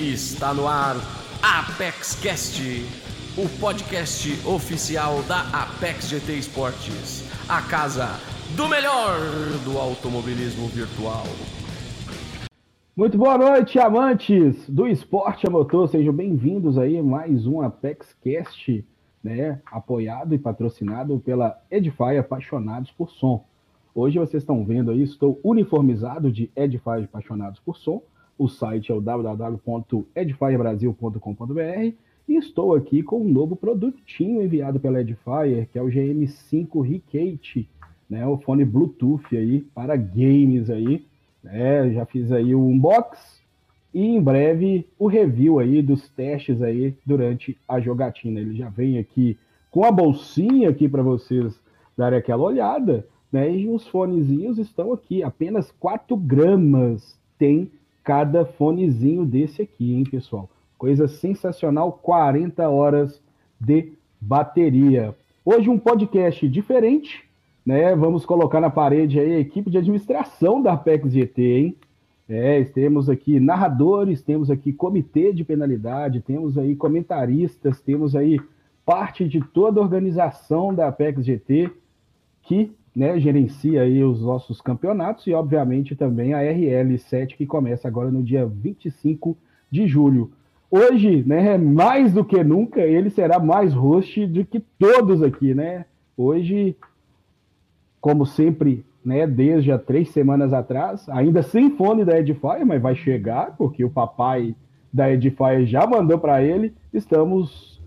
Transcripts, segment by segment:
Está no ar Apex Cast, o podcast oficial da Apex GT Esportes, a casa do melhor do automobilismo virtual. Muito boa noite, amantes do esporte a motor, sejam bem-vindos aí a mais um Apex Cast, né, apoiado e patrocinado pela Edify Apaixonados por Som. Hoje vocês estão vendo aí, estou uniformizado de Edify Apaixonados por Som, o site é o www.edifirebrasil.com.br e estou aqui com um novo produtinho enviado pela Edifier, que é o GM5 Recate, né, o fone Bluetooth aí para games aí, né, já fiz aí o unbox e em breve o review aí dos testes aí durante a jogatina. Ele já vem aqui com a bolsinha aqui para vocês darem aquela olhada, né, e os fonezinhos estão aqui, apenas 4 gramas tem cada fonezinho desse aqui, hein, pessoal? Coisa sensacional, 40 horas de bateria. Hoje um podcast diferente, né? Vamos colocar na parede aí a equipe de administração da Apex GT, hein? É, temos aqui narradores, temos aqui comitê de penalidade, temos aí comentaristas, temos aí parte de toda a organização da Apex GT que né, gerencia aí os nossos campeonatos e, obviamente, também a RL7, que começa agora no dia 25 de julho. Hoje, né, mais do que nunca, ele será mais host do que todos aqui, né? Hoje, como sempre, né, desde há três semanas atrás, ainda sem fone da Edifier, mas vai chegar, porque o papai da Edifier já mandou para ele, estamos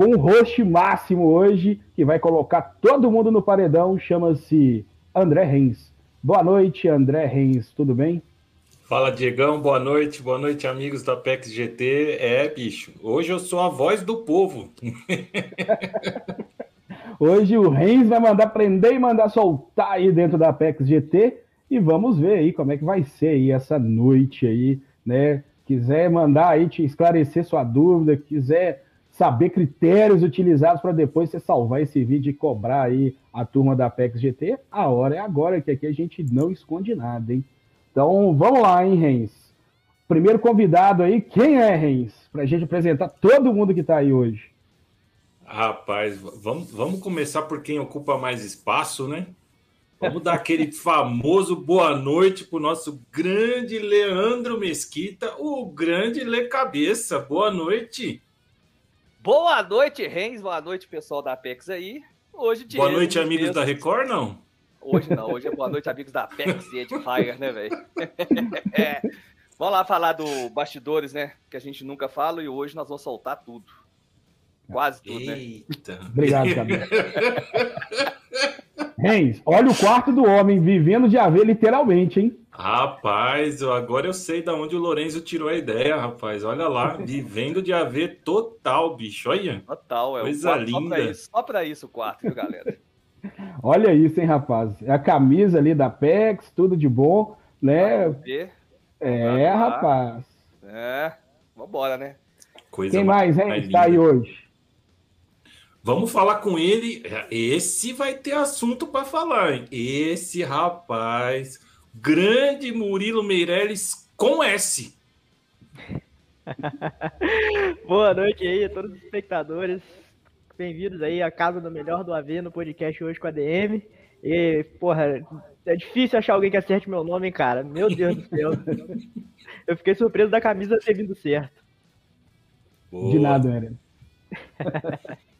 com o host máximo hoje, que vai colocar todo mundo no paredão, chama-se André Reis. Boa noite, André Reis, tudo bem? Fala, Diegão, boa noite, boa noite, amigos da PEX GT. É, bicho, hoje eu sou a voz do povo. hoje o Reis vai mandar prender e mandar soltar aí dentro da PEX GT e vamos ver aí como é que vai ser aí essa noite aí, né? Quiser mandar aí te esclarecer sua dúvida, quiser saber critérios utilizados para depois você salvar esse vídeo e cobrar aí a turma da Apex GT, a hora é agora, que aqui a gente não esconde nada, hein? Então, vamos lá, hein, Rens? Primeiro convidado aí, quem é, Rens? Para a gente apresentar todo mundo que está aí hoje. Rapaz, vamos, vamos começar por quem ocupa mais espaço, né? Vamos dar aquele famoso boa noite para o nosso grande Leandro Mesquita, o grande Lê Cabeça. Boa noite. Boa noite, Rens. Boa noite, pessoal da Apex aí. Hoje Boa noite, amigos mesmo. da Record, não? Hoje não, hoje é boa noite, amigos da Apex e Edifier, né, velho? é. Vamos lá falar do bastidores, né? Que a gente nunca fala e hoje nós vamos soltar tudo. Quase tudo, né? Eita. né? Obrigado, Gabriel. Reis, olha o quarto do homem vivendo de haver literalmente, hein? Rapaz, agora eu sei de onde o Lorenzo tirou a ideia, rapaz. Olha lá, vivendo de haver total, bicho. Olha. Total, é Coisa quarto, linda. Só pra, isso, isso o quarto, viu, galera? olha isso, hein, rapaz. É a camisa ali da PEX, tudo de bom, né? É, rapaz. É, vambora, né? Coisa Quem mais, hein, está aí hoje? Vamos falar com ele. Esse vai ter assunto para falar, hein? Esse rapaz, grande Murilo Meirelles com S. Boa noite aí a todos os espectadores. Bem-vindos aí à Casa do Melhor do AV no podcast hoje com a DM. E, porra, é difícil achar alguém que acerte meu nome, cara. Meu Deus do céu. Eu fiquei surpreso da camisa ter vindo certo. Boa. De nada, Eren.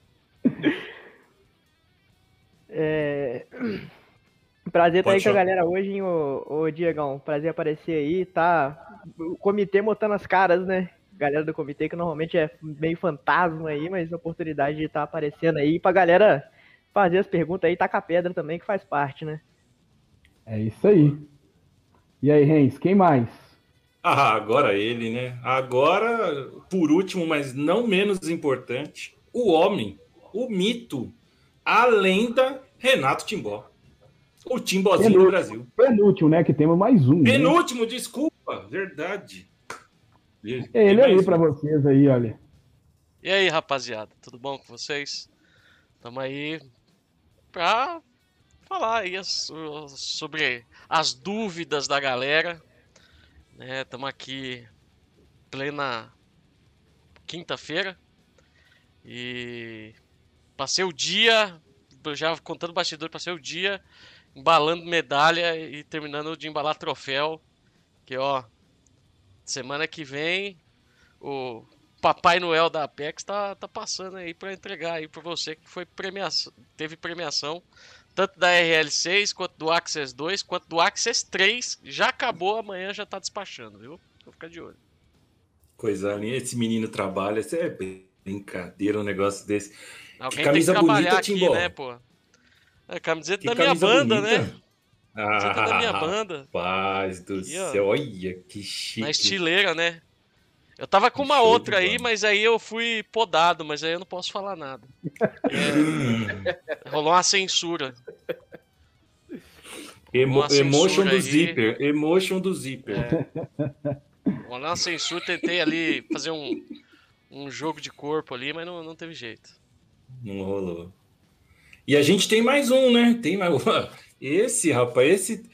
É... Prazer estar tá aí com a galera hoje, hein, ô, ô Diegão. Prazer aparecer aí, tá? O comitê botando as caras, né? Galera do comitê que normalmente é meio fantasma aí, mas a oportunidade de estar tá aparecendo aí pra galera fazer as perguntas aí, tacar pedra também, que faz parte, né? É isso aí. E aí, Rens, quem mais? Ah, agora ele, né? Agora, por último, mas não menos importante, o homem o mito, a lenda Renato Timbó. O Timbozinho do Brasil. Penúltimo, né? Que temos mais um. Né? Penúltimo, né? desculpa. Verdade. É ele aí para vocês aí, olha. E aí, rapaziada, tudo bom com vocês? Estamos aí para falar aí sobre as dúvidas da galera. Estamos né? aqui plena quinta-feira. E passei o dia, já contando bastidor, passei o dia embalando medalha e terminando de embalar troféu. Que ó, semana que vem o Papai Noel da Apex tá, tá passando aí para entregar aí para você que foi premiação, teve premiação tanto da RL6 quanto do Access 2, quanto do Access 3. Já acabou, amanhã já tá despachando, viu? Vou ficar de olho. Coisa linda, esse menino trabalha, isso é brincadeira um negócio desse. Alguém que camisa tem que trabalhar bonita, aqui, Timbó. né, pô? É camiseta que da minha banda, bonita. né? Ah, da minha banda. Paz do aqui, céu, olha que chique. Na estileira, né? Eu tava com uma outra aí, mas aí eu fui podado, mas aí eu não posso falar nada. É, rolou uma censura. Emo, uma emotion do aí. zíper. Emotion do zíper. É. Rolou uma censura, tentei ali fazer um, um jogo de corpo ali, mas não, não teve jeito. Não rolou. E a gente tem mais um, né? Tem mais. Esse, rapaz, esse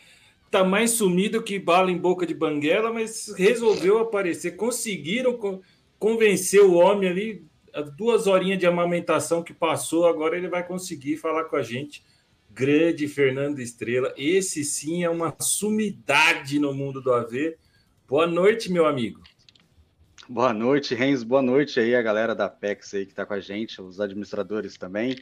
tá mais sumido que bala em boca de banguela, mas resolveu aparecer. Conseguiram convencer o homem ali, duas horinhas de amamentação que passou, agora ele vai conseguir falar com a gente. Grande Fernando Estrela, esse sim é uma sumidade no mundo do AV. Boa noite, meu amigo. Boa noite, Renz. Boa noite aí a galera da PEX aí que está com a gente, os administradores também.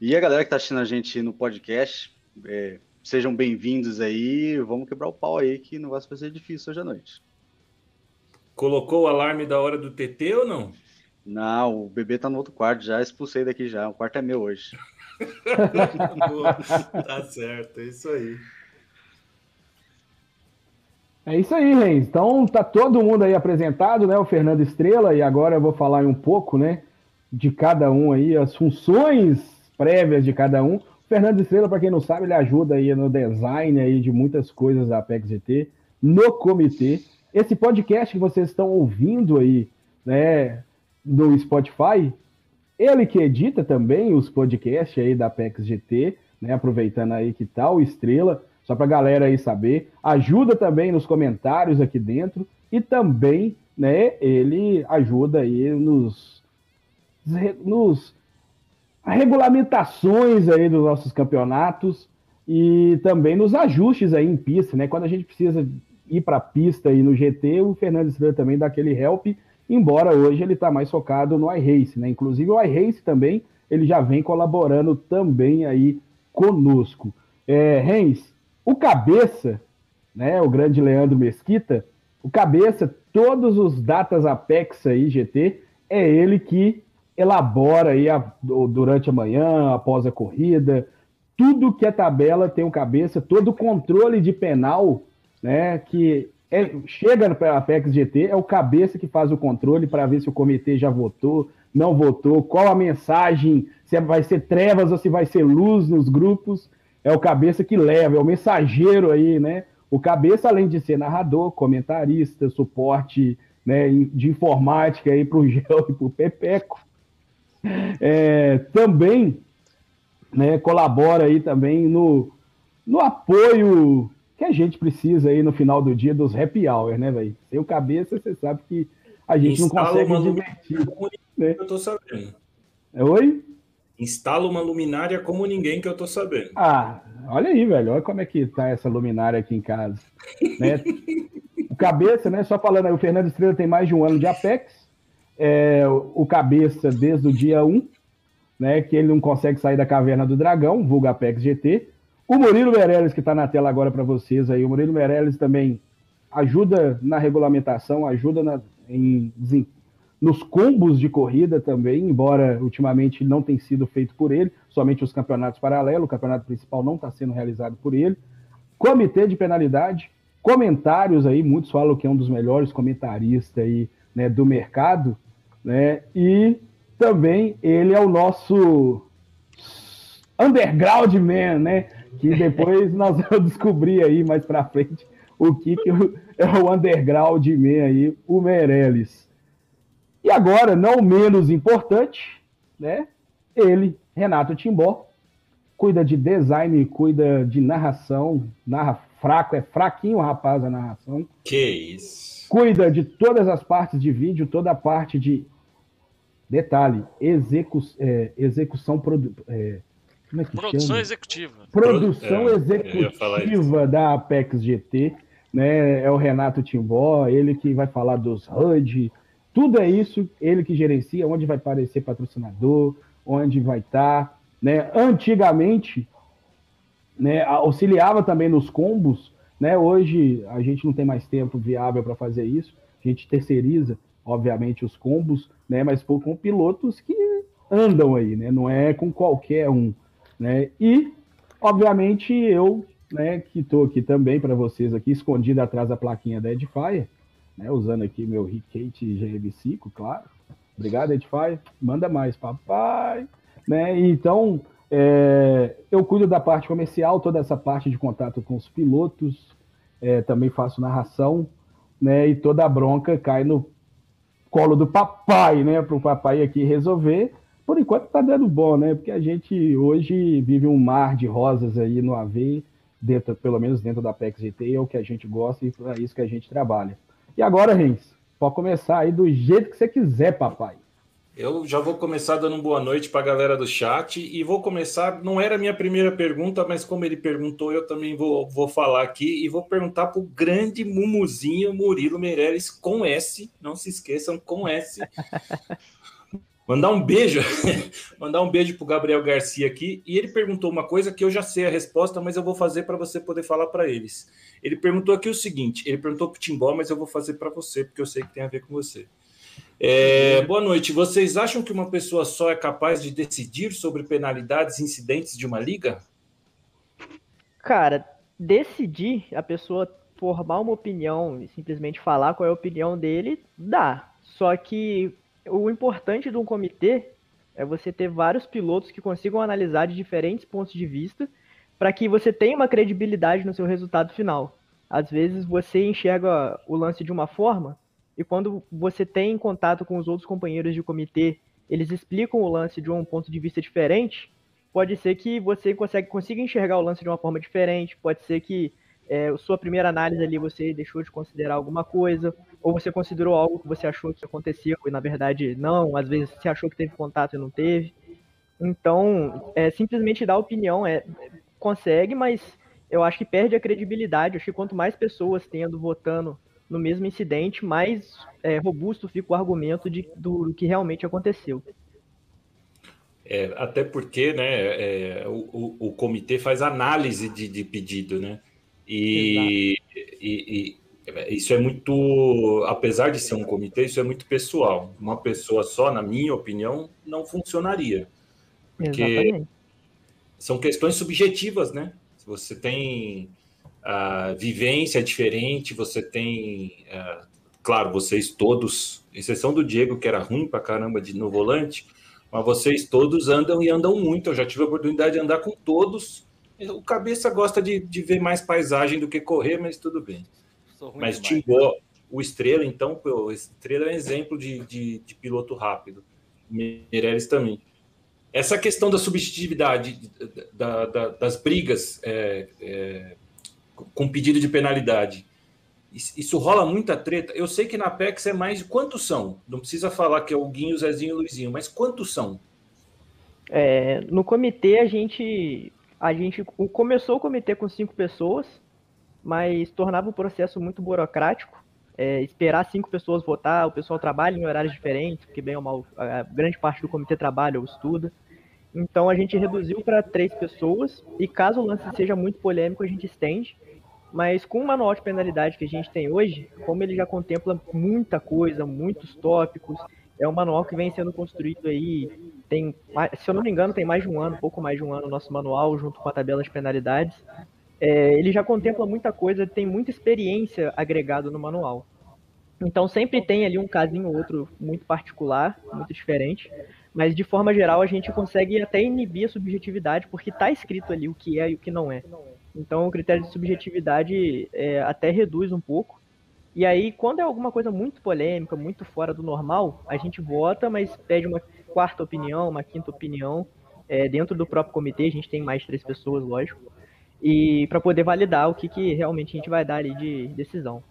E a galera que está assistindo a gente no podcast. É, Sejam bem-vindos aí. Vamos quebrar o pau aí, que não vai ser difícil hoje à noite. Colocou o alarme da hora do TT ou não? Não, o bebê tá no outro quarto, já expulsei daqui já. O quarto é meu hoje. tá certo, é isso aí. É isso aí, Reis. Então tá todo mundo aí apresentado, né? O Fernando Estrela, e agora eu vou falar um pouco, né? De cada um aí, as funções prévias de cada um. Fernando Estrela, para quem não sabe, ele ajuda aí no design aí de muitas coisas da Apex GT, no comitê. Esse podcast que vocês estão ouvindo aí, né, no Spotify, ele que edita também os podcasts aí da Apex GT, né, aproveitando aí que tal tá Estrela, só para a galera aí saber, ajuda também nos comentários aqui dentro e também, né, ele ajuda aí nos nos regulamentações aí dos nossos campeonatos e também nos ajustes aí em pista, né? Quando a gente precisa ir para a pista aí no GT, o Fernando Estrela também dá aquele help, embora hoje ele está mais focado no iRace, né? Inclusive o iRace também, ele já vem colaborando também aí conosco. É, Rens, o cabeça, né, o grande Leandro Mesquita, o cabeça, todos os datas Apex aí, GT, é ele que elabora aí a, durante a manhã, após a corrida, tudo que é tabela tem um cabeça, todo o controle de penal, né, que é, chega para a Apex GT, é o cabeça que faz o controle para ver se o comitê já votou, não votou, qual a mensagem, se vai ser trevas ou se vai ser luz nos grupos, é o cabeça que leva, é o mensageiro aí, né? O cabeça, além de ser narrador, comentarista, suporte né, de informática aí para o Gel e para o Pepeco, é, também né, colabora aí também no, no apoio que a gente precisa aí no final do dia dos happy hour, né, velho? Sem o cabeça, você sabe que a gente Instala não consegue divertir. Né? Eu tô sabendo. Oi? Instala uma luminária como ninguém que eu tô sabendo. Ah, olha aí, velho. Olha como é que tá essa luminária aqui em casa. né? o cabeça, né? Só falando aí, o Fernando Estrela tem mais de um ano de Apex é, o cabeça desde o dia 1, né, que ele não consegue sair da caverna do dragão, vulga Apex GT. O Murilo Meirelles, que está na tela agora para vocês aí, o Murilo Meirelles também ajuda na regulamentação, ajuda na, em, nos combos de corrida também, embora ultimamente não tenha sido feito por ele, somente os campeonatos paralelos, o campeonato principal não está sendo realizado por ele. Comitê de penalidade, comentários aí, muitos falam que é um dos melhores comentaristas aí, né, do mercado, né? E também ele é o nosso underground man, né? Que depois nós vamos descobrir aí mais para frente o que, que é o underground man aí, o Meirelles. E agora, não menos importante, né? Ele, Renato Timbó, cuida de design, cuida de narração, narra fraco, é fraquinho o rapaz a narração. Que isso. Cuida de todas as partes de vídeo, toda a parte de Detalhe, execu, é, execução. Produ, é, como é que Produção chama? executiva. Produção É, executiva da Apex GT. Né? É o Renato Timbó, ele que vai falar dos HUD. Tudo é isso, ele que gerencia, onde vai aparecer patrocinador, onde vai estar. né? Antigamente, né, auxiliava também nos combos. Né? Hoje a gente não tem mais tempo viável para fazer isso. A gente terceiriza, obviamente, os combos, né? mas pô, com pilotos que andam aí, né? não é com qualquer um. Né? E, obviamente, eu, né, que estou aqui também para vocês, aqui escondido atrás da plaquinha da Edifier, né, usando aqui meu Ricate GM5, claro. Obrigado, Edifier. Manda mais, papai. Né? Então, é, eu cuido da parte comercial, toda essa parte de contato com os pilotos, é, também faço narração, né? E toda a bronca cai no colo do papai, né? Para o papai aqui resolver. Por enquanto tá dando bom, né? Porque a gente hoje vive um mar de rosas aí no AV, dentro, pelo menos dentro da Apex GT, é o que a gente gosta e é isso que a gente trabalha. E agora, Rens, pode começar aí do jeito que você quiser, papai. Eu já vou começar dando boa noite para a galera do chat e vou começar. Não era a minha primeira pergunta, mas como ele perguntou, eu também vou, vou falar aqui e vou perguntar para o grande Mumuzinho Murilo Meirelles com S. Não se esqueçam, com S. Mandar um beijo, mandar um beijo para o Gabriel Garcia aqui. E ele perguntou uma coisa que eu já sei a resposta, mas eu vou fazer para você poder falar para eles. Ele perguntou aqui o seguinte: ele perguntou para o Timbó, mas eu vou fazer para você, porque eu sei que tem a ver com você. É, boa noite. Vocês acham que uma pessoa só é capaz de decidir sobre penalidades e incidentes de uma liga? Cara, decidir a pessoa formar uma opinião e simplesmente falar qual é a opinião dele, dá. Só que o importante de um comitê é você ter vários pilotos que consigam analisar de diferentes pontos de vista para que você tenha uma credibilidade no seu resultado final. Às vezes você enxerga o lance de uma forma e quando você tem contato com os outros companheiros de comitê, eles explicam o lance de um ponto de vista diferente, pode ser que você consiga enxergar o lance de uma forma diferente, pode ser que é, sua primeira análise ali você deixou de considerar alguma coisa, ou você considerou algo que você achou que aconteceu e na verdade não, às vezes você achou que teve contato e não teve. Então, é, simplesmente dar opinião é consegue, mas eu acho que perde a credibilidade. Eu acho que quanto mais pessoas tendo votando no mesmo incidente, mais é, robusto fica o argumento de, do, do que realmente aconteceu. É, até porque né, é, o, o, o, comitê faz análise de, de pedido, né? E, e, e, isso é muito, apesar de ser um comitê, isso é muito pessoal. Uma pessoa só, na minha opinião, não funcionaria. Porque Exatamente. são questões subjetivas, né? Se você tem a vivência diferente, você tem, uh, claro, vocês todos, exceção do Diego, que era ruim pra caramba de, no volante, mas vocês todos andam e andam muito. Eu já tive a oportunidade de andar com todos. O cabeça gosta de, de ver mais paisagem do que correr, mas tudo bem. Mas Timbó, o Estrela, então, o Estrela é um exemplo de, de, de piloto rápido. Meirelles também. Essa questão da subjetividade, da, da, das brigas é, é, com pedido de penalidade, isso rola muita treta. Eu sei que na PEX é mais. Quantos são? Não precisa falar que é o Guinho, o Zezinho e o Luizinho, mas quantos são? É, no comitê, a gente, a gente começou o comitê com cinco pessoas, mas tornava o processo muito burocrático. É, esperar cinco pessoas votar, o pessoal trabalha em horários diferentes, porque bem ou mal, a grande parte do comitê trabalha ou estuda. Então a gente reduziu para três pessoas, e caso o lance seja muito polêmico, a gente estende. Mas com o manual de penalidade que a gente tem hoje, como ele já contempla muita coisa, muitos tópicos, é um manual que vem sendo construído aí, tem, se eu não me engano, tem mais de um ano, pouco mais de um ano o nosso manual, junto com a tabela de penalidades. É, ele já contempla muita coisa, tem muita experiência agregada no manual. Então sempre tem ali um casinho ou outro muito particular, muito diferente, mas de forma geral a gente consegue até inibir a subjetividade, porque está escrito ali o que é e o que não é. Então o critério de subjetividade é, até reduz um pouco. E aí, quando é alguma coisa muito polêmica, muito fora do normal, a gente vota, mas pede uma quarta opinião, uma quinta opinião. É, dentro do próprio comitê, a gente tem mais três pessoas, lógico. E para poder validar o que, que realmente a gente vai dar ali de decisão.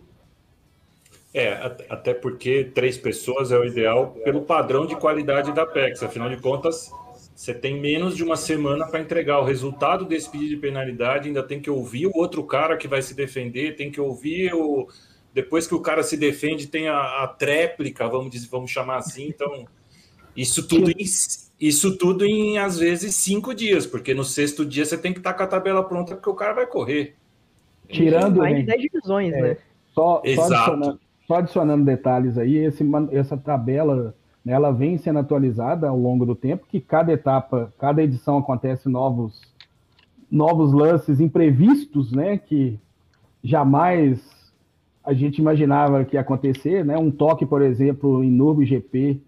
É, até porque três pessoas é o ideal pelo padrão de qualidade da PEX. Afinal de contas, você tem menos de uma semana para entregar o resultado desse pedido de penalidade, ainda tem que ouvir o outro cara que vai se defender, tem que ouvir o. Depois que o cara se defende, tem a, a tréplica, vamos, dizer, vamos chamar assim. Então, isso tudo, em, isso tudo em, às vezes, cinco dias, porque no sexto dia você tem que estar tá com a tabela pronta, porque o cara vai correr. Tirando. Mais de 10 divisões, é, né? Só, Exato. Só adicionando, só adicionando detalhes aí, esse, essa tabela né, ela vem sendo atualizada ao longo do tempo, que cada etapa, cada edição acontece novos, novos lances imprevistos, né, que jamais a gente imaginava que ia acontecer, né, um toque, por exemplo, em Nurbo GP,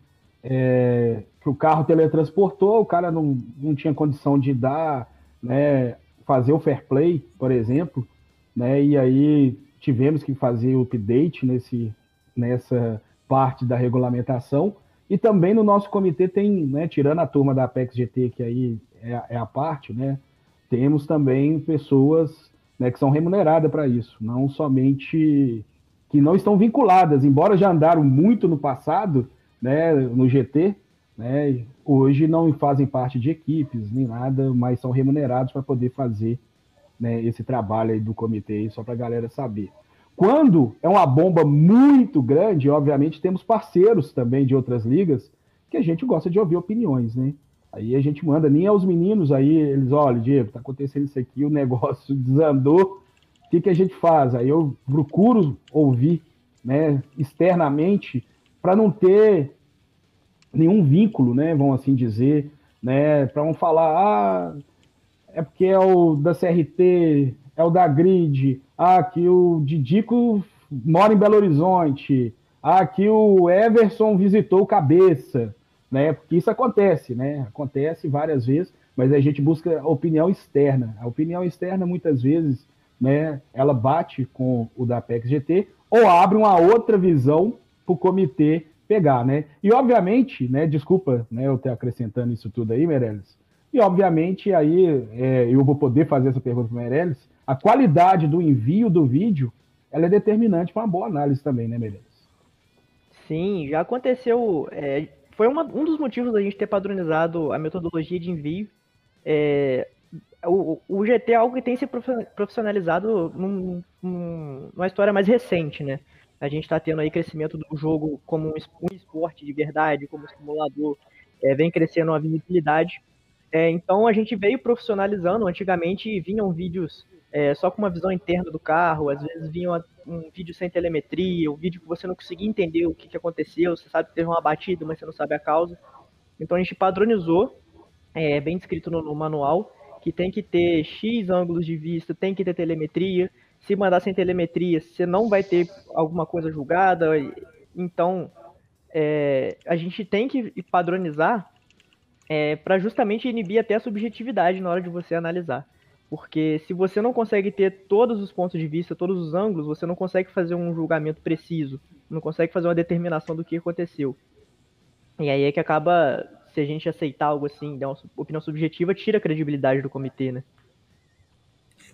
é, que o carro teletransportou, o cara não, não tinha condição de dar, né, fazer o fair play, por exemplo, né, e aí tivemos que fazer o update nesse, nessa parte da regulamentação, e também no nosso comitê tem, né, tirando a turma da Apex GT, que aí é, é a parte, né, temos também pessoas né, que são remuneradas para isso, não somente que não estão vinculadas, embora já andaram muito no passado, né, no GT, né, hoje não fazem parte de equipes nem nada, mas são remunerados para poder fazer né, esse trabalho aí do comitê, só para a galera saber. Quando é uma bomba muito grande, obviamente temos parceiros também de outras ligas que a gente gosta de ouvir opiniões, né? Aí a gente manda nem aos meninos aí, eles, olha, Diego, tá acontecendo isso aqui, o negócio desandou, o que, que a gente faz? Aí eu procuro ouvir, né, externamente, para não ter nenhum vínculo, né, vamos assim dizer, né, para não falar, ah, é porque é o da CRT, é o da Grid, ah, que o Didico mora em Belo Horizonte, ah, que o Everson visitou o Cabeça, né? Porque isso acontece, né? Acontece várias vezes, mas a gente busca a opinião externa. A opinião externa, muitas vezes, né, ela bate com o da Apex GT ou abre uma outra visão para o comitê pegar, né? E obviamente, né, desculpa, né, eu ter acrescentando isso tudo aí, Meirelles, e obviamente aí é, eu vou poder fazer essa pergunta para Meirelles, a qualidade do envio do vídeo ela é determinante para uma boa análise também, né, Meirelles? Sim, já aconteceu. É, foi uma, um dos motivos da gente ter padronizado a metodologia de envio. É, o, o, GT é algo que tem se profissionalizado num, num, numa história mais recente, né? A gente está tendo aí crescimento do jogo como um esporte de verdade, como simulador, é, vem crescendo a visibilidade. É, então a gente veio profissionalizando. Antigamente vinham vídeos é, só com uma visão interna do carro, às vezes vinha um vídeo sem telemetria, um vídeo que você não conseguia entender o que, que aconteceu, você sabe que teve uma batida, mas você não sabe a causa. Então a gente padronizou, é, bem descrito no, no manual, que tem que ter X ângulos de vista, tem que ter telemetria. Se mandar sem telemetria, você não vai ter alguma coisa julgada. Então, é, a gente tem que padronizar é, para justamente inibir até a subjetividade na hora de você analisar. Porque se você não consegue ter todos os pontos de vista, todos os ângulos, você não consegue fazer um julgamento preciso, não consegue fazer uma determinação do que aconteceu. E aí é que acaba, se a gente aceitar algo assim, dar uma opinião subjetiva, tira a credibilidade do comitê, né?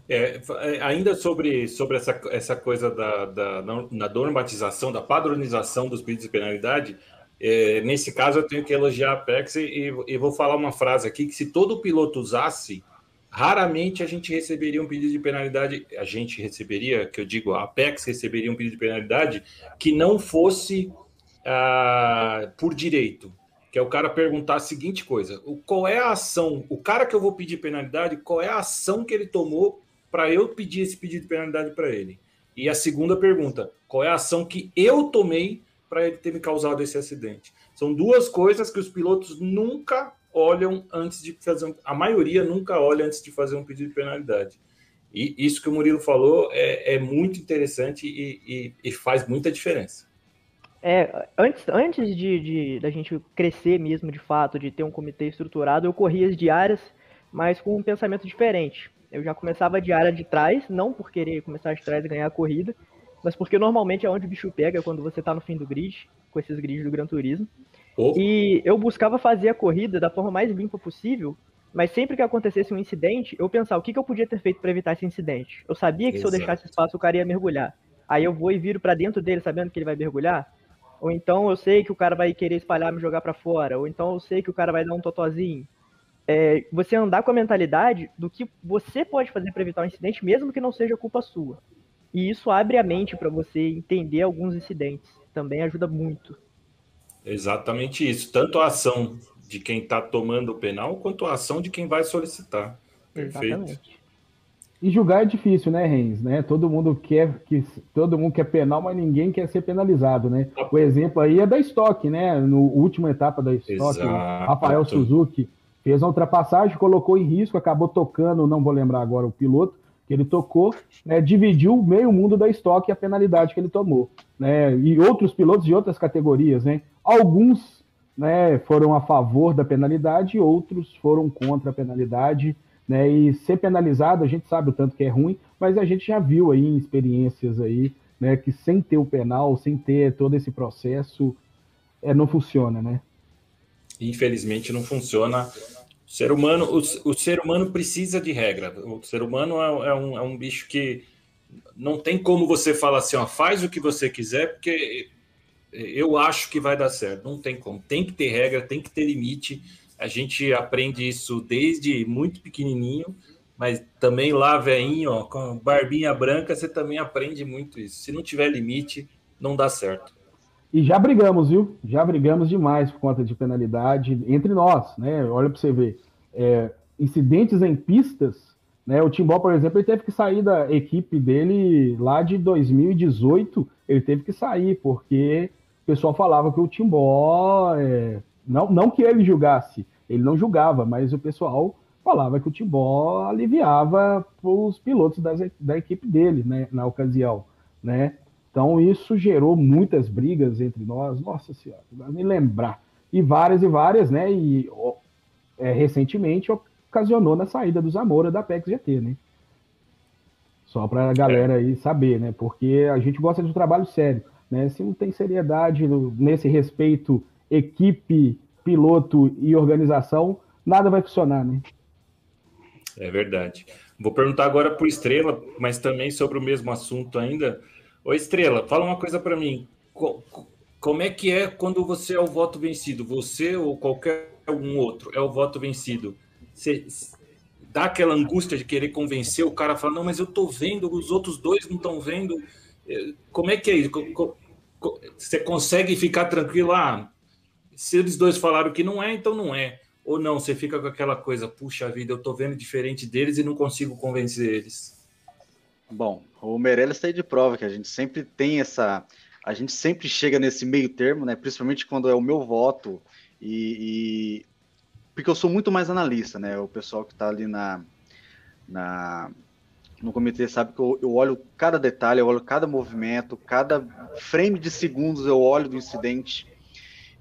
É, é ainda sobre, sobre essa, essa coisa da, da, na normatização, da padronização dos pedidos de penalidade, é, nesse caso eu tenho que elogiar a Apex e, e vou falar uma frase aqui que se todo piloto usasse, Raramente a gente receberia um pedido de penalidade, a gente receberia, que eu digo, a Apex receberia um pedido de penalidade que não fosse ah, por direito. Que é o cara perguntar a seguinte coisa: qual é a ação, o cara que eu vou pedir penalidade, qual é a ação que ele tomou para eu pedir esse pedido de penalidade para ele? E a segunda pergunta: qual é a ação que eu tomei para ele ter me causado esse acidente? São duas coisas que os pilotos nunca olham antes de fazer. Um, a maioria nunca olha antes de fazer um pedido de penalidade. E isso que o Murilo falou é, é muito interessante e, e, e, faz muita diferença. É, antes, antes de, de da gente crescer mesmo de fato, de ter um comitê estruturado, eu corria as diárias, mas com um pensamento diferente. Eu já começava a diária de trás, não por querer começar de trás e ganhar a corrida, mas porque normalmente é onde o bicho pega quando você está no fim do grid, com esses grids do Gran Turismo. Oh. E eu buscava fazer a corrida da forma mais limpa possível, mas sempre que acontecesse um incidente, eu pensava o que, que eu podia ter feito para evitar esse incidente. Eu sabia que Exato. se eu deixasse espaço, o cara ia mergulhar. aí eu vou e viro para dentro dele sabendo que ele vai mergulhar? Ou então eu sei que o cara vai querer espalhar me jogar para fora, ou então eu sei que o cara vai dar um totozinho. É, você andar com a mentalidade do que você pode fazer para evitar um incidente, mesmo que não seja culpa sua. E isso abre a mente para você entender alguns incidentes. Também ajuda muito. Exatamente isso. Tanto a ação de quem está tomando o penal, quanto a ação de quem vai solicitar. Perfeito. Exatamente. E julgar é difícil, né, Renz? Né? Todo mundo quer que todo mundo quer penal, mas ninguém quer ser penalizado, né? O exemplo aí é da Stock, né? No última etapa da Stock, Rafael Suzuki fez uma ultrapassagem, colocou em risco, acabou tocando, não vou lembrar agora o piloto, que ele tocou, né, dividiu meio mundo da estoque a penalidade que ele tomou. Né, e outros pilotos de outras categorias, né? Alguns né, foram a favor da penalidade, outros foram contra a penalidade. Né, e ser penalizado, a gente sabe o tanto que é ruim, mas a gente já viu aí em experiências aí, né, que sem ter o penal, sem ter todo esse processo, é, não funciona, né? Infelizmente não funciona ser humano, o, o, ser humano precisa de regra. O ser humano é, é, um, é, um, bicho que não tem como você falar assim, ó, faz o que você quiser, porque eu acho que vai dar certo. Não tem como. Tem que ter regra, tem que ter limite. A gente aprende isso desde muito pequenininho, mas também lá, veinho, ó, com barbinha branca, você também aprende muito isso. Se não tiver limite, não dá certo. E já brigamos, viu? Já brigamos demais por conta de penalidade entre nós, né? Olha para você ver. É, incidentes em pistas, né? O Timbó, por exemplo, ele teve que sair da equipe dele lá de 2018. Ele teve que sair porque o pessoal falava que o Timbó, é, não, não que ele julgasse, ele não julgava, mas o pessoal falava que o Timbó aliviava os pilotos das, da equipe dele, né? Na ocasião, né? Então isso gerou muitas brigas entre nós, nossa senhora, me lembrar. E várias e várias, né? E é, recentemente ocasionou na saída do Zamora da PEX GT, né? Só para a galera aí saber, né? Porque a gente gosta de um trabalho sério, né? Se não tem seriedade nesse respeito, equipe, piloto e organização, nada vai funcionar, né? É verdade. Vou perguntar agora para o Estrela, mas também sobre o mesmo assunto ainda. Ô Estrela, fala uma coisa para mim. Como é que é quando você é o voto vencido? Você ou qualquer um outro é o voto vencido? Você dá aquela angústia de querer convencer o cara falar, não, mas eu tô vendo, os outros dois não estão vendo. É, como é que é isso? Você consegue ficar tranquilo? Ah, se eles dois falaram que não é, então não é. Ou não, você fica com aquela coisa, puxa vida, eu tô vendo diferente deles e não consigo convencer eles. Bom, o Meirelles está aí de prova que a gente sempre tem essa. A gente sempre chega nesse meio termo, né? Principalmente quando é o meu voto. E, e... porque eu sou muito mais analista, né? O pessoal que está ali na, na, no comitê sabe que eu, eu, olho cada detalhe, eu olho cada movimento, cada frame de segundos eu olho do incidente.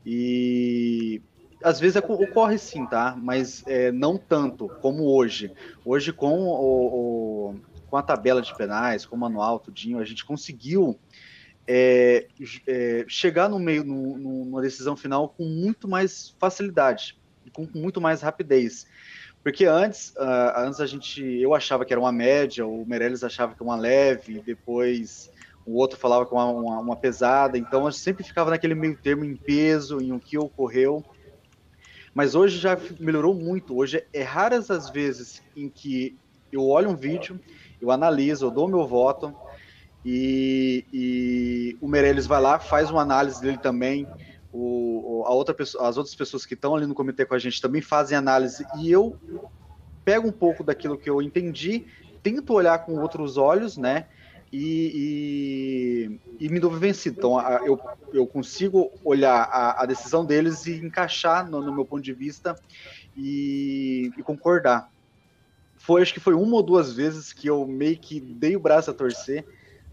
E às vezes é, ocorre sim, tá? Mas é, não tanto como hoje. Hoje, com o, o com a tabela de penais, com o manual, tudinho, a gente conseguiu é, é, chegar no meio, no, numa decisão final com muito mais facilidade, com, muito mais rapidez. Porque antes, uh, antes a gente, eu achava que era uma média, o Meirelles achava que era uma leve, depois o outro falava que era uma, uma, uma pesada, então a gente sempre ficava naquele meio termo em peso, em o que ocorreu. Mas hoje já melhorou muito. Hoje é raras as vezes em que eu olho um vídeo eu analiso, eu dou meu voto e, e o Meirelles vai lá, faz uma análise dele também. O, a outra pessoa, as outras pessoas que estão ali no comitê com a gente também fazem análise e eu pego um pouco daquilo que eu entendi, tento olhar com outros olhos, né? E, e, e me dou vencido. Então, a, eu, eu consigo olhar a, a decisão deles e encaixar no, no meu ponto de vista e, e concordar foi, acho que foi uma ou duas vezes que eu meio que dei o braço a torcer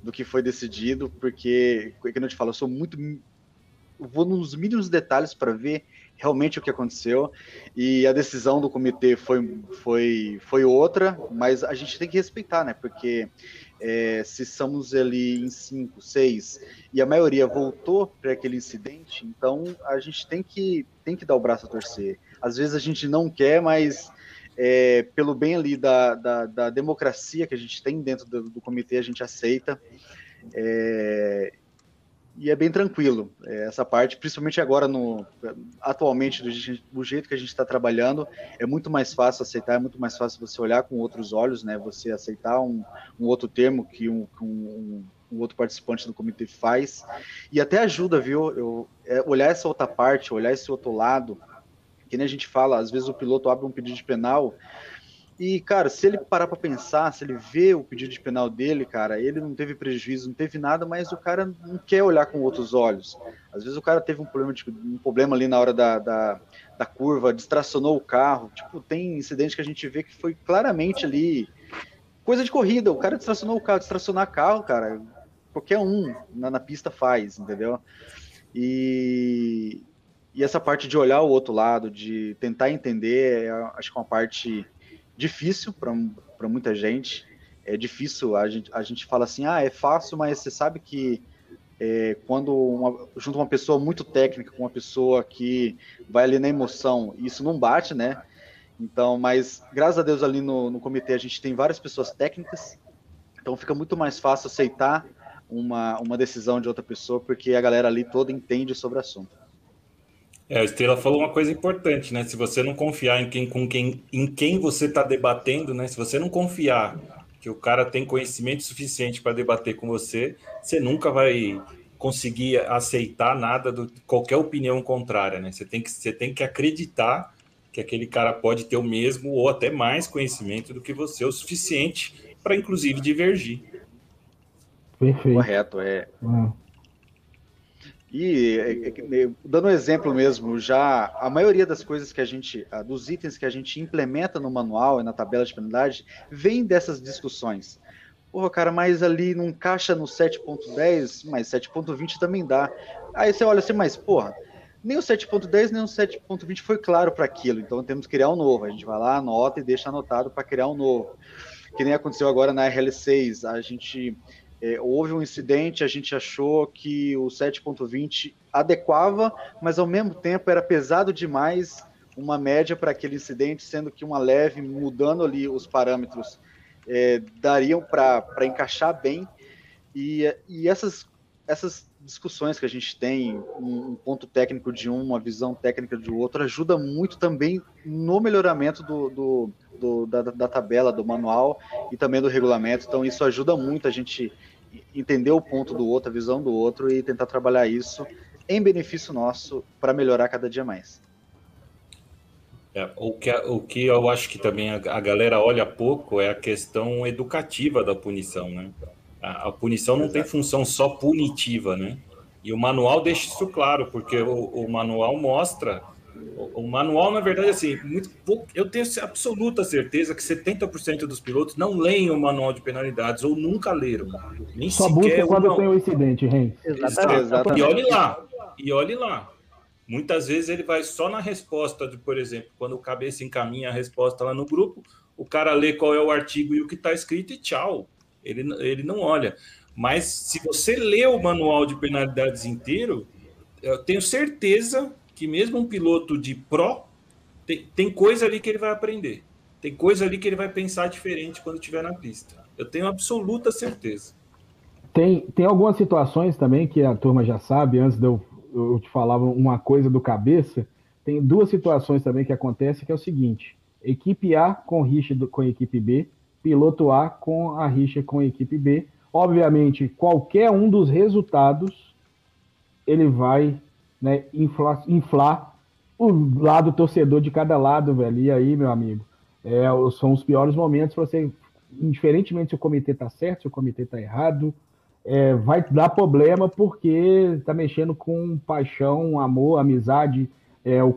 do que foi decidido, porque, como eu te falo, eu sou muito. Eu vou nos mínimos detalhes para ver realmente o que aconteceu. E a decisão do comitê foi, foi, foi outra, mas a gente tem que respeitar, né? Porque é, se estamos ali em cinco, seis, e a maioria voltou para aquele incidente, então a gente tem que, tem que dar o braço a torcer. Às vezes a gente não quer, mas é, pelo bem ali da, da, da, democracia que a gente tem dentro do, do comitê, a gente aceita. É, e é bem tranquilo é, essa parte, principalmente agora no atualmente do, do jeito que a gente está trabalhando, é muito mais fácil aceitar, é muito mais fácil você olhar com outros olhos, né? Você aceitar um, um outro termo que um, um, um, outro participante do comitê faz e até ajuda, viu? Eu, é, olhar essa outra parte, olhar esse outro lado, que nem a gente fala, às vezes o piloto abre um pedido de penal e, cara, se ele parar para pensar, se ele vê o pedido de penal dele, cara, ele não teve prejuízo, não teve nada, mas o cara não quer olhar com outros olhos. Às vezes o cara teve um problema, tipo, um problema ali na hora da, da, da curva, distracionou o carro. Tipo, tem incidente que a gente vê que foi claramente ali coisa de corrida. O cara distracionou o carro, distracionar carro, cara, qualquer um na, na pista faz, entendeu? E, e essa parte de olhar o outro lado, de tentar entender, é, acho que é uma parte difícil para muita gente. É difícil, a gente, a gente fala assim, ah, é fácil, mas você sabe que é, quando uma, junto uma pessoa muito técnica com uma pessoa que vai ali na emoção, isso não bate, né? Então, mas graças a Deus ali no, no comitê a gente tem várias pessoas técnicas, então fica muito mais fácil aceitar uma, uma decisão de outra pessoa, porque a galera ali toda entende sobre o assunto. É, a Estrela falou uma coisa importante, né? Se você não confiar em quem, com quem, em quem você está debatendo, né? Se você não confiar que o cara tem conhecimento suficiente para debater com você, você nunca vai conseguir aceitar nada de qualquer opinião contrária, né? Você tem que, você tem que acreditar que aquele cara pode ter o mesmo ou até mais conhecimento do que você, o suficiente para inclusive divergir. Perfeito. Correto, é. Hum. E é, é, é, dando um exemplo mesmo, já a maioria das coisas que a gente, dos itens que a gente implementa no manual e na tabela de penalidade, vem dessas discussões. Porra, cara, mas ali não encaixa no 7.10, mas 7.20 também dá. Aí você olha assim, mas porra, nem o 7.10 nem o 7.20 foi claro para aquilo, então temos que criar um novo. A gente vai lá, anota e deixa anotado para criar um novo. Que nem aconteceu agora na RL6, a gente é, houve um incidente, a gente achou que o 7.20 adequava, mas ao mesmo tempo era pesado demais uma média para aquele incidente, sendo que uma leve, mudando ali os parâmetros, é, dariam para encaixar bem. E, e essas, essas discussões que a gente tem, um, um, ponto técnico de um, uma visão técnica de outro, ajuda muito também no melhoramento do, do, do da, da, tabela, do manual e também do regulamento. Então, isso ajuda muito a gente entender o ponto do outro, a visão do outro e tentar trabalhar isso em benefício nosso para melhorar cada dia mais. É, o, que, o que eu acho que também a, a, galera olha pouco é a questão educativa da punição, né? A, a punição não Exato. tem função só punitiva, né? E o manual deixa isso claro, porque o, o manual mostra o, o, manual, na verdade, assim, muito pouco, eu tenho absoluta certeza que 70% dos pilotos não leem o manual de penalidades ou nunca leram. Nem Só busca quando tem um incidente, Ren. Exatamente. E olhe lá, e olhe lá. Muitas vezes ele vai só na resposta, de, por exemplo, quando o cabeça encaminha a resposta lá no grupo, o cara lê qual é o artigo e o que está escrito e tchau. Ele, ele não olha. Mas se você lê o manual de penalidades inteiro, eu tenho certeza que mesmo um piloto de Pro tem, tem coisa ali que ele vai aprender. Tem coisa ali que ele vai pensar diferente quando estiver na pista. Eu tenho absoluta certeza. Tem, tem algumas situações também que a turma já sabe, antes de eu, eu te falar uma coisa do cabeça, tem duas situações também que acontecem, que é o seguinte, equipe A com rixa com equipe B, piloto A com a rixa com a equipe B. Obviamente, qualquer um dos resultados, ele vai né, inflar, inflar o lado torcedor de cada lado, velho. E aí, meu amigo, é, são os piores momentos para você, indiferentemente se o comitê tá certo, se o comitê tá errado, é, vai dar problema porque tá mexendo com paixão, amor, amizade, é, o,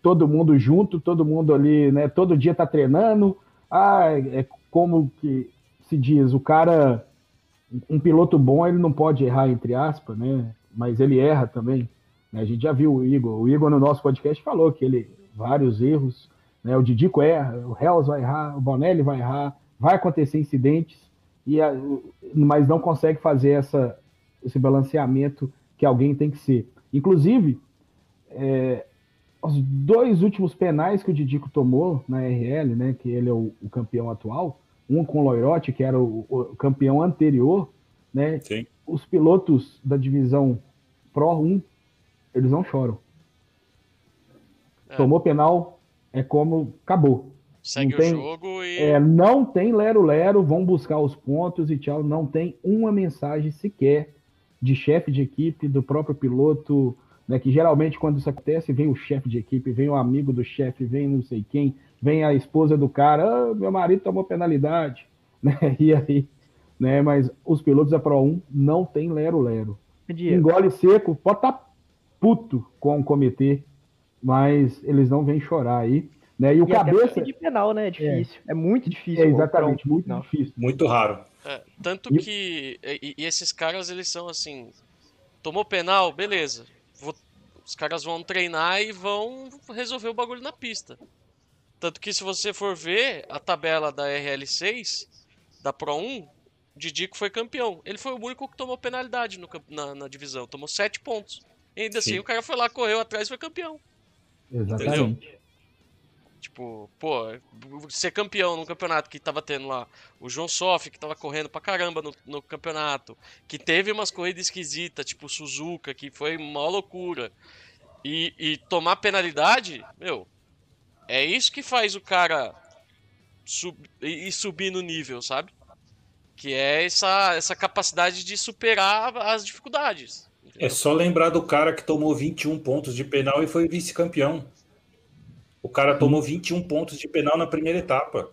todo mundo junto, todo mundo ali, né? Todo dia tá treinando. Ah, é como que se diz, o cara, um piloto bom, ele não pode errar, entre aspas, né? Mas ele erra também. A gente já viu o Igor. O Igor, no nosso podcast, falou que ele vários erros. Né? O Didico erra, o Hells vai errar, o Bonelli vai errar, vai acontecer incidentes, e a, mas não consegue fazer essa, esse balanceamento que alguém tem que ser. Inclusive, é, os dois últimos penais que o Didico tomou na RL, né, que ele é o, o campeão atual, um com o Loirotti, que era o, o campeão anterior, né? Sim. Os pilotos da divisão Pro 1, eles não choram. É. Tomou penal, é como acabou. Segue Não tem- o jogo e. É, não tem lero-lero, vão buscar os pontos e tchau. Não tem uma mensagem sequer de chefe de equipe, do próprio piloto, né? Que geralmente quando isso acontece, vem o chefe de equipe, vem o amigo do chefe, vem não sei quem, vem a esposa do cara, "Ah, meu marido tomou penalidade, né? E aí, né? Mas os pilotos da Pro 1 não tem lero-lero. Engole seco, pode estar puto com o comitê, mas eles não vêm chorar aí. Né? E o e até cabeça. porque de penal, né? É difícil. É, muito difícil. É, exatamente, muito Não. difícil. Muito raro. É, tanto E- que. E, e esses caras, eles são assim. Tomou penal, beleza. Vou- os caras vão treinar e vão resolver o bagulho na pista. Tanto que se você for ver a tabela da RL6, da Pro 1, Didico foi campeão. Ele foi o único que tomou penalidade no na, na divisão. Tomou 7 pontos. E ainda assim, Sim. o cara foi lá, correu atrás e foi campeão. Exatamente. Tipo, pô, ser campeão num campeonato que tava tendo lá o João Soff, que tava correndo pra caramba no, no campeonato, que teve umas corridas esquisitas, tipo o Suzuka, que foi uma loucura, e, e tomar penalidade, meu, é isso que faz o cara sub, e subir no nível, sabe? Que é essa, essa capacidade de superar as dificuldades. É só lembrar do cara que tomou 21 pontos de penal e foi vice-campeão. O cara tomou 21 pontos de penal na primeira etapa.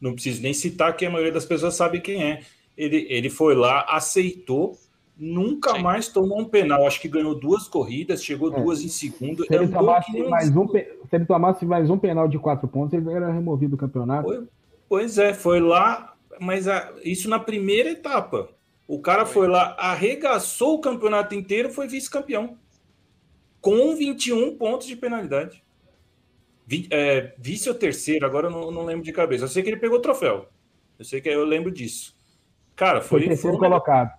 Não preciso nem citar que a maioria das pessoas sabe quem é. Ele, ele foi lá, aceitou, nunca Sim. mais tomou um penal. Acho que ganhou duas corridas, chegou É. duas em segundo. Se ele, Andou tomasse nem- mais um, se ele tomasse mais um penal de quatro pontos, ele era removido do campeonato. Foi- Pois é, foi lá, mas a- isso na primeira etapa. O cara foi lá, arregaçou o campeonato inteiro, foi vice-campeão. Com 21 pontos de penalidade. Vi- é, vice ou terceiro, agora eu não, não lembro de cabeça. Eu sei que ele pegou o troféu. Eu sei que eu lembro disso. Cara, Foi foi, terceiro foi um colocado.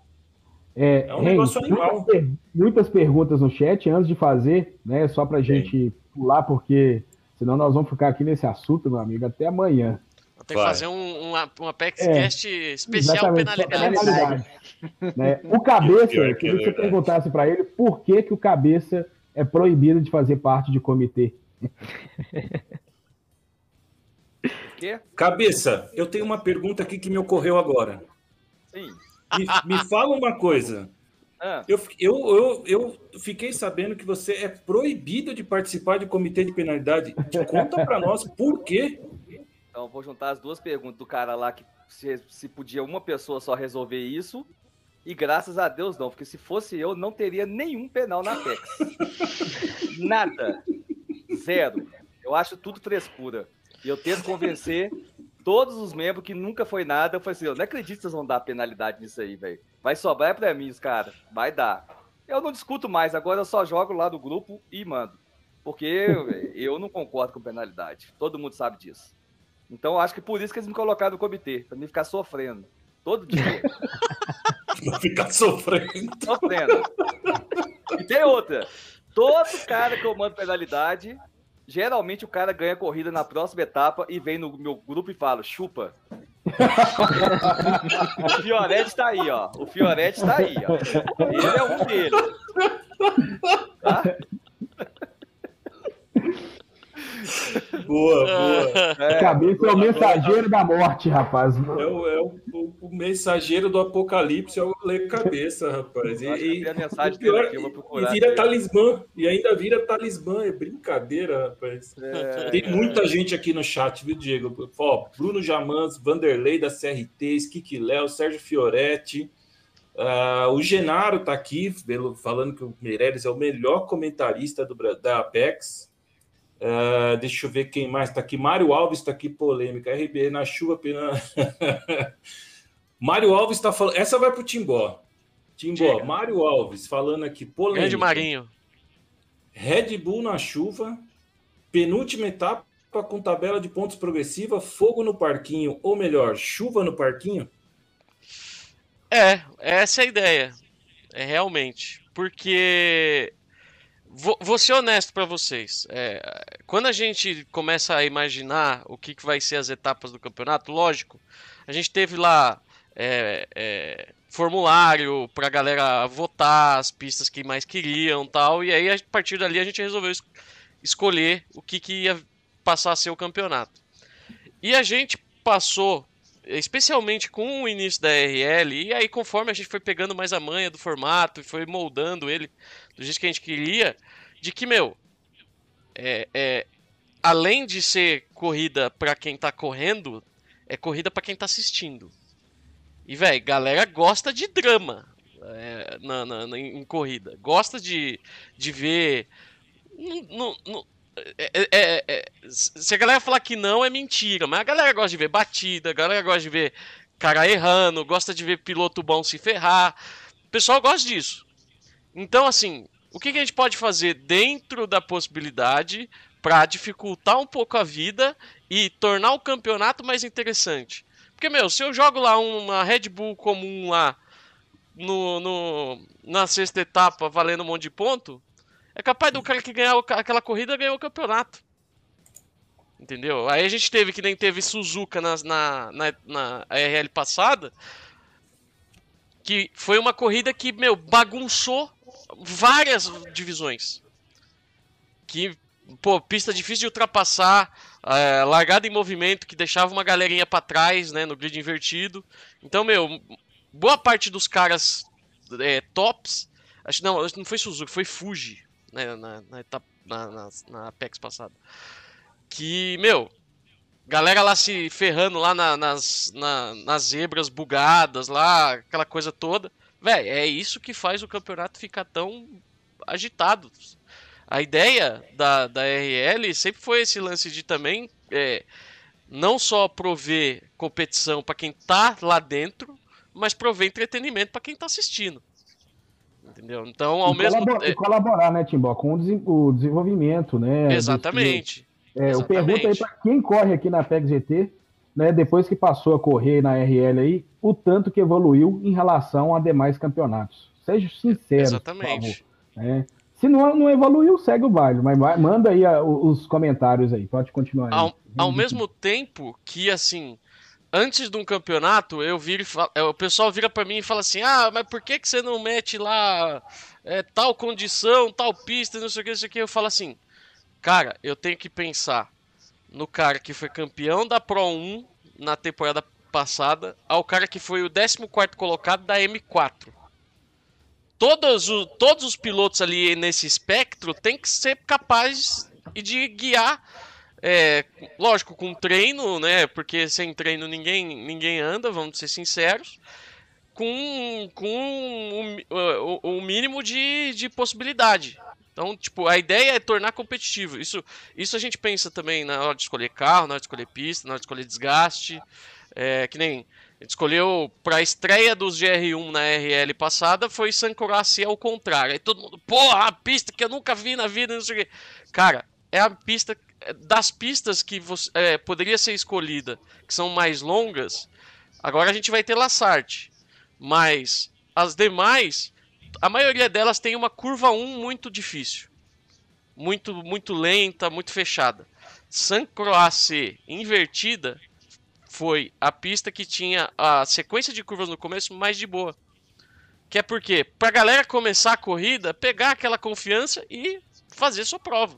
É, É um Reis, negócio animal. muitas, muitas perguntas no chat antes de fazer, né? Só pra gente pular, porque senão nós vamos ficar aqui nesse assunto, meu amigo, até amanhã. Vou ter que fazer um, um, um Apex É, especial penalidades. penalidade. né? O cabeça, que queria que você perguntasse pra ele por que, que o cabeça é proibido de fazer parte de comitê. Quê? Cabeça, eu tenho uma pergunta aqui que me ocorreu agora. Sim. Me, me fala uma coisa. Ah, Eu, eu, eu, eu fiquei sabendo que você é proibido de participar de comitê de penalidade. Conta pra nós por quê. Então vou juntar as duas perguntas do cara lá que se, se podia uma pessoa só resolver isso. E graças a Deus não, porque se fosse eu, não teria nenhum penal na Apex. Nada. Zero. Eu acho tudo frescura. E eu tento convencer todos os membros que nunca foi nada. Eu falei assim, eu não acredito que vocês vão dar penalidade nisso aí, velho. Vai sobrar pra mim, os caras. Vai dar. Eu não discuto mais, agora eu só jogo lá do grupo e mando. Porque eu, eu não concordo com penalidade. Todo mundo sabe disso. Então eu acho que por isso que eles me colocaram no comitê, pra mim ficar sofrendo. Todo dia. Vai ficar sofrendo. sofrendo. E tem outra. Todo cara que eu mando penalidade, geralmente o cara ganha corrida na próxima etapa e vem no meu grupo e fala, chupa. o Fioretti tá aí, ó. O Fioretti tá aí, ó. Ele é um deles. Tá? Boa, boa. É, cabeça é o mensageiro da morte, rapaz. É, o, é o- o- o mensageiro do apocalipse, é o ler cabeça, rapaz. E, e- a mensagem pior- aqui, eu vou e vira aqui. talismã. E ainda vira talismã. É brincadeira, rapaz. É, Tem muita gente aqui no chat, viu, Diego? Ó, Bruno Jamans, Vanderlei da CRT, Skik Léo, Sérgio Fioretti. ah, o Genaro tá aqui falando que o Meirelles é o melhor comentarista do, da Apex. Ah, deixa eu ver quem mais tá aqui. Mário Alves está aqui, polêmica. RB na chuva, pena. Mário Alves está falando. Essa vai pro Timbó. Timbó, Diga. Mário Alves falando aqui, polêmica. Grande Marinho. Red Bull na chuva, penúltima etapa com tabela de pontos progressiva, fogo no parquinho, ou melhor, chuva no parquinho. É, essa é a ideia. É realmente. Porque. Vou, vou ser honesto pra vocês. É, quando a gente começa a imaginar o que, que vai ser as etapas do campeonato, lógico, a gente teve lá é, é, formulário pra galera votar as pistas que mais queriam tal. E aí, a partir dali, a gente resolveu es escolher o que, que ia passar a ser o campeonato. E a gente passou, especialmente com o início da RL, e aí conforme a gente foi pegando mais a manha do formato e foi moldando ele do jeito que a gente queria, de que, meu, é, é além de ser corrida para quem tá correndo, é corrida para quem tá assistindo. E, velho, galera gosta de drama é, na, na, na, em corrida. Gosta de, de ver. No, no, é, é, é, é, se a galera falar que não, é mentira. Mas a galera gosta de ver batida, a galera gosta de ver cara errando, gosta de ver piloto bom se ferrar. O pessoal gosta disso. Então, assim, o que, que a gente pode fazer dentro da possibilidade para dificultar um pouco a vida e tornar o campeonato mais interessante? Porque, meu, se eu jogo lá uma Red Bull comum lá no, no, na sexta etapa valendo um monte de ponto, é capaz do cara que ganhar aquela corrida ganhar o campeonato. Entendeu? Aí a gente teve que nem teve Suzuka na, na, na, na RL passada. Que foi uma corrida que, meu, bagunçou várias divisões. Que, pô, pista difícil de ultrapassar é, largada em movimento que deixava uma galerinha para trás, né, no grid invertido. Então, meu, boa parte dos caras é, tops, acho não, não foi Suzuki, foi Fuji, né, na, na, na, na, na Apex passada. Que, meu, galera lá se ferrando lá na, nas, na, nas zebras bugadas lá, aquela coisa toda. Véi, é isso que faz o campeonato ficar tão agitado. A ideia da, da RL sempre foi esse lance de também é, não só prover competição para quem tá lá dentro, mas prover entretenimento para quem tá assistindo. Entendeu? Então, ao e mesmo tempo. E colaborar, né, Timbó, com o desenvolvimento, né? Exatamente. É, eu pergunto aí para quem corre aqui na PEG GT, né, depois que passou a correr na RL aí, o tanto que evoluiu em relação a demais campeonatos. Seja sincero, Exatamente. por favor. Né? Se não, não evoluiu, segue o baile. Mas manda aí a, os comentários aí. Pode continuar. Aí. Ao, ao mesmo tempo que, assim, antes de um campeonato, eu viro é, o pessoal vira para mim e fala assim: ah, mas por que, que você não mete lá é, tal condição, tal pista, não sei o que, não sei o que. Eu falo assim, cara, eu tenho que pensar no cara que foi campeão da Pro 1 na temporada passada, ao cara que foi o 14 colocado da M4 todos, o, todos os pilotos ali nesse espectro têm que ser capazes de guiar. É, lógico, com treino, né? Porque sem treino ninguém, ninguém anda, vamos ser sinceros. Com, com o, o, o mínimo de, de possibilidade. Então, tipo, a ideia é tornar competitivo. Isso, isso a gente pensa também na hora de escolher carro, na hora de escolher pista, na hora de escolher desgaste. É, que nem a gente escolheu para a estreia dos GR1 na RL passada foi Sankurasi ao contrário. Aí todo mundo, porra, a pista que eu nunca vi na vida, não sei o quê. Cara, é a pista é, das pistas que você, é, poderia ser escolhida, que são mais longas. Agora a gente vai ter Lassarte, mas as demais, a maioria delas tem uma curva 1 muito difícil, muito muito lenta, muito fechada. San Croix invertida foi a pista que tinha a sequência de curvas no começo mais de boa. Que é porque, pra galera começar a corrida, pegar aquela confiança e fazer sua prova.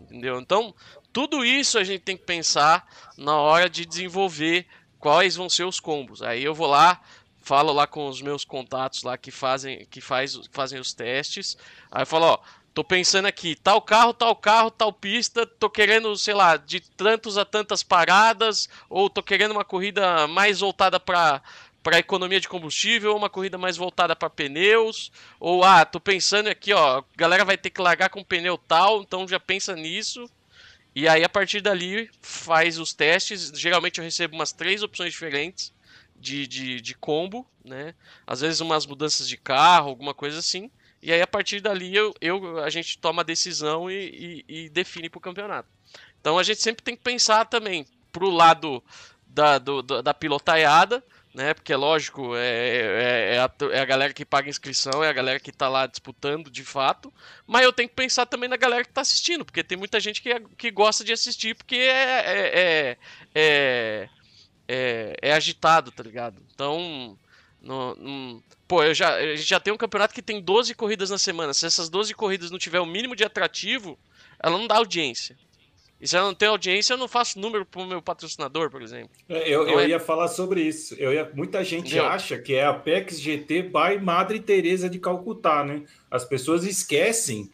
Entendeu? Então, tudo isso a gente tem que pensar na hora de desenvolver quais vão ser os combos. Aí eu vou lá, falo lá com os meus contatos lá que fazem, que faz, fazem os testes. Aí eu falo, ó, Tô pensando aqui, tal carro, tal carro, tal pista, tô querendo, sei lá, de tantos a tantas paradas, ou tô querendo uma corrida mais voltada para para economia de combustível, uma corrida mais voltada para pneus, ou ah, tô pensando aqui, ó, a galera vai ter que largar com pneu tal, então já pensa nisso. E aí a partir dali faz os testes. Geralmente eu recebo umas três opções diferentes de, de, de combo, né? Às vezes umas mudanças de carro, alguma coisa assim. E aí, a partir dali, eu, eu a gente toma a decisão e, e, e define para o campeonato. Então, a gente sempre tem que pensar também pro lado da, do, da pilotaiada, né? Porque, lógico, é, é, é, a, é, a, galera que paga inscrição, é a galera que está lá disputando de fato. Mas eu tenho que pensar também na galera que está assistindo, porque tem muita gente que, que gosta de assistir porque é, é, é, é, agitado, tá ligado? Então, No, no- Pô, eu já, a gente já tem um campeonato que tem 12 corridas na semana. Se essas 12 corridas não tiver o mínimo de atrativo, ela não dá audiência. E se ela não tem audiência, eu não faço número pro meu patrocinador, por exemplo. Eu, Não eu é- ia falar sobre isso. Eu ia, muita gente Entendeu? acha que é a Apex GT by Madre Teresa de Calcutá, né? As pessoas esquecem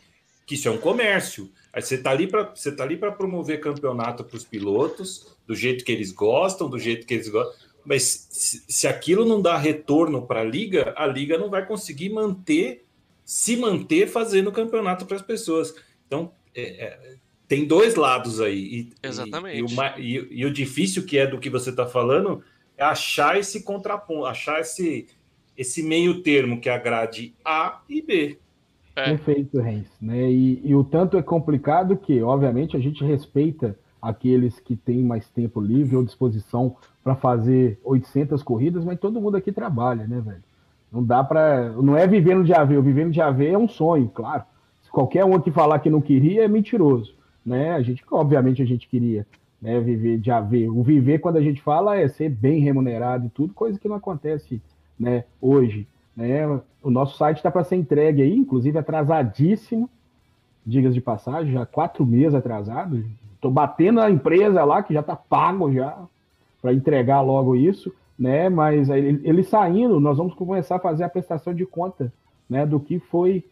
que isso é um comércio. Aí você tá ali para você tá ali para promover campeonato para os pilotos, do jeito que eles gostam, do jeito que eles gostam. Mas se, se aquilo não dá retorno para a liga, a liga não vai conseguir manter, se manter fazendo campeonato para as pessoas. Então é, é, tem dois lados aí. E, e- Exatamente. E, o, ma- e- e o difícil que é do que você está falando é achar esse contraponto, achar esse, esse meio termo que agrade A e B. É. Perfeito, Renz. Né? E, e o tanto é complicado que, obviamente, a gente respeita aqueles que têm mais tempo livre ou disposição para fazer 800 corridas, mas todo mundo aqui trabalha, né, velho? Não dá para. Não é vivendo de AV. Vivendo de AV é um sonho, claro. Se qualquer um que falar que não queria é mentiroso, né? A gente, obviamente, a gente queria né, viver de AV. O viver, quando a gente fala, é ser bem remunerado e tudo, coisa que não acontece né, hoje. Né? O nosso site está para ser entregue aí, inclusive atrasadíssimo, digas de passagem, já quatro meses atrasado. Estou batendo a empresa lá, que já está pago já, para entregar logo isso, né? Mas ele, ele saindo, nós vamos começar a fazer a prestação de conta né, do que foi,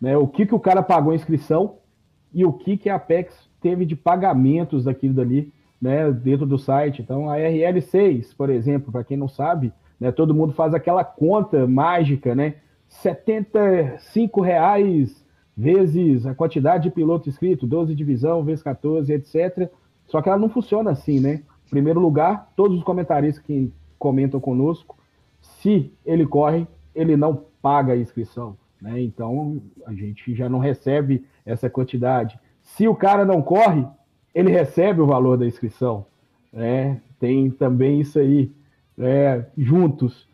né, o que, que o cara pagou a inscrição e o que, que a Apex teve de pagamentos daquilo dali né, dentro do site. Então, a RL6, por exemplo, para quem não sabe, né, todo mundo faz aquela conta mágica, né? 75 reais vezes a quantidade de piloto inscrito, 12 divisão, vezes 14, etc. Só que ela não funciona assim, né? Em primeiro lugar, todos os comentaristas que comentam conosco, se ele corre, ele não paga a inscrição, né? Então, a gente já não recebe essa quantidade. Se o cara não corre, ele recebe o valor da inscrição, né? Tem também isso aí, né? juntos.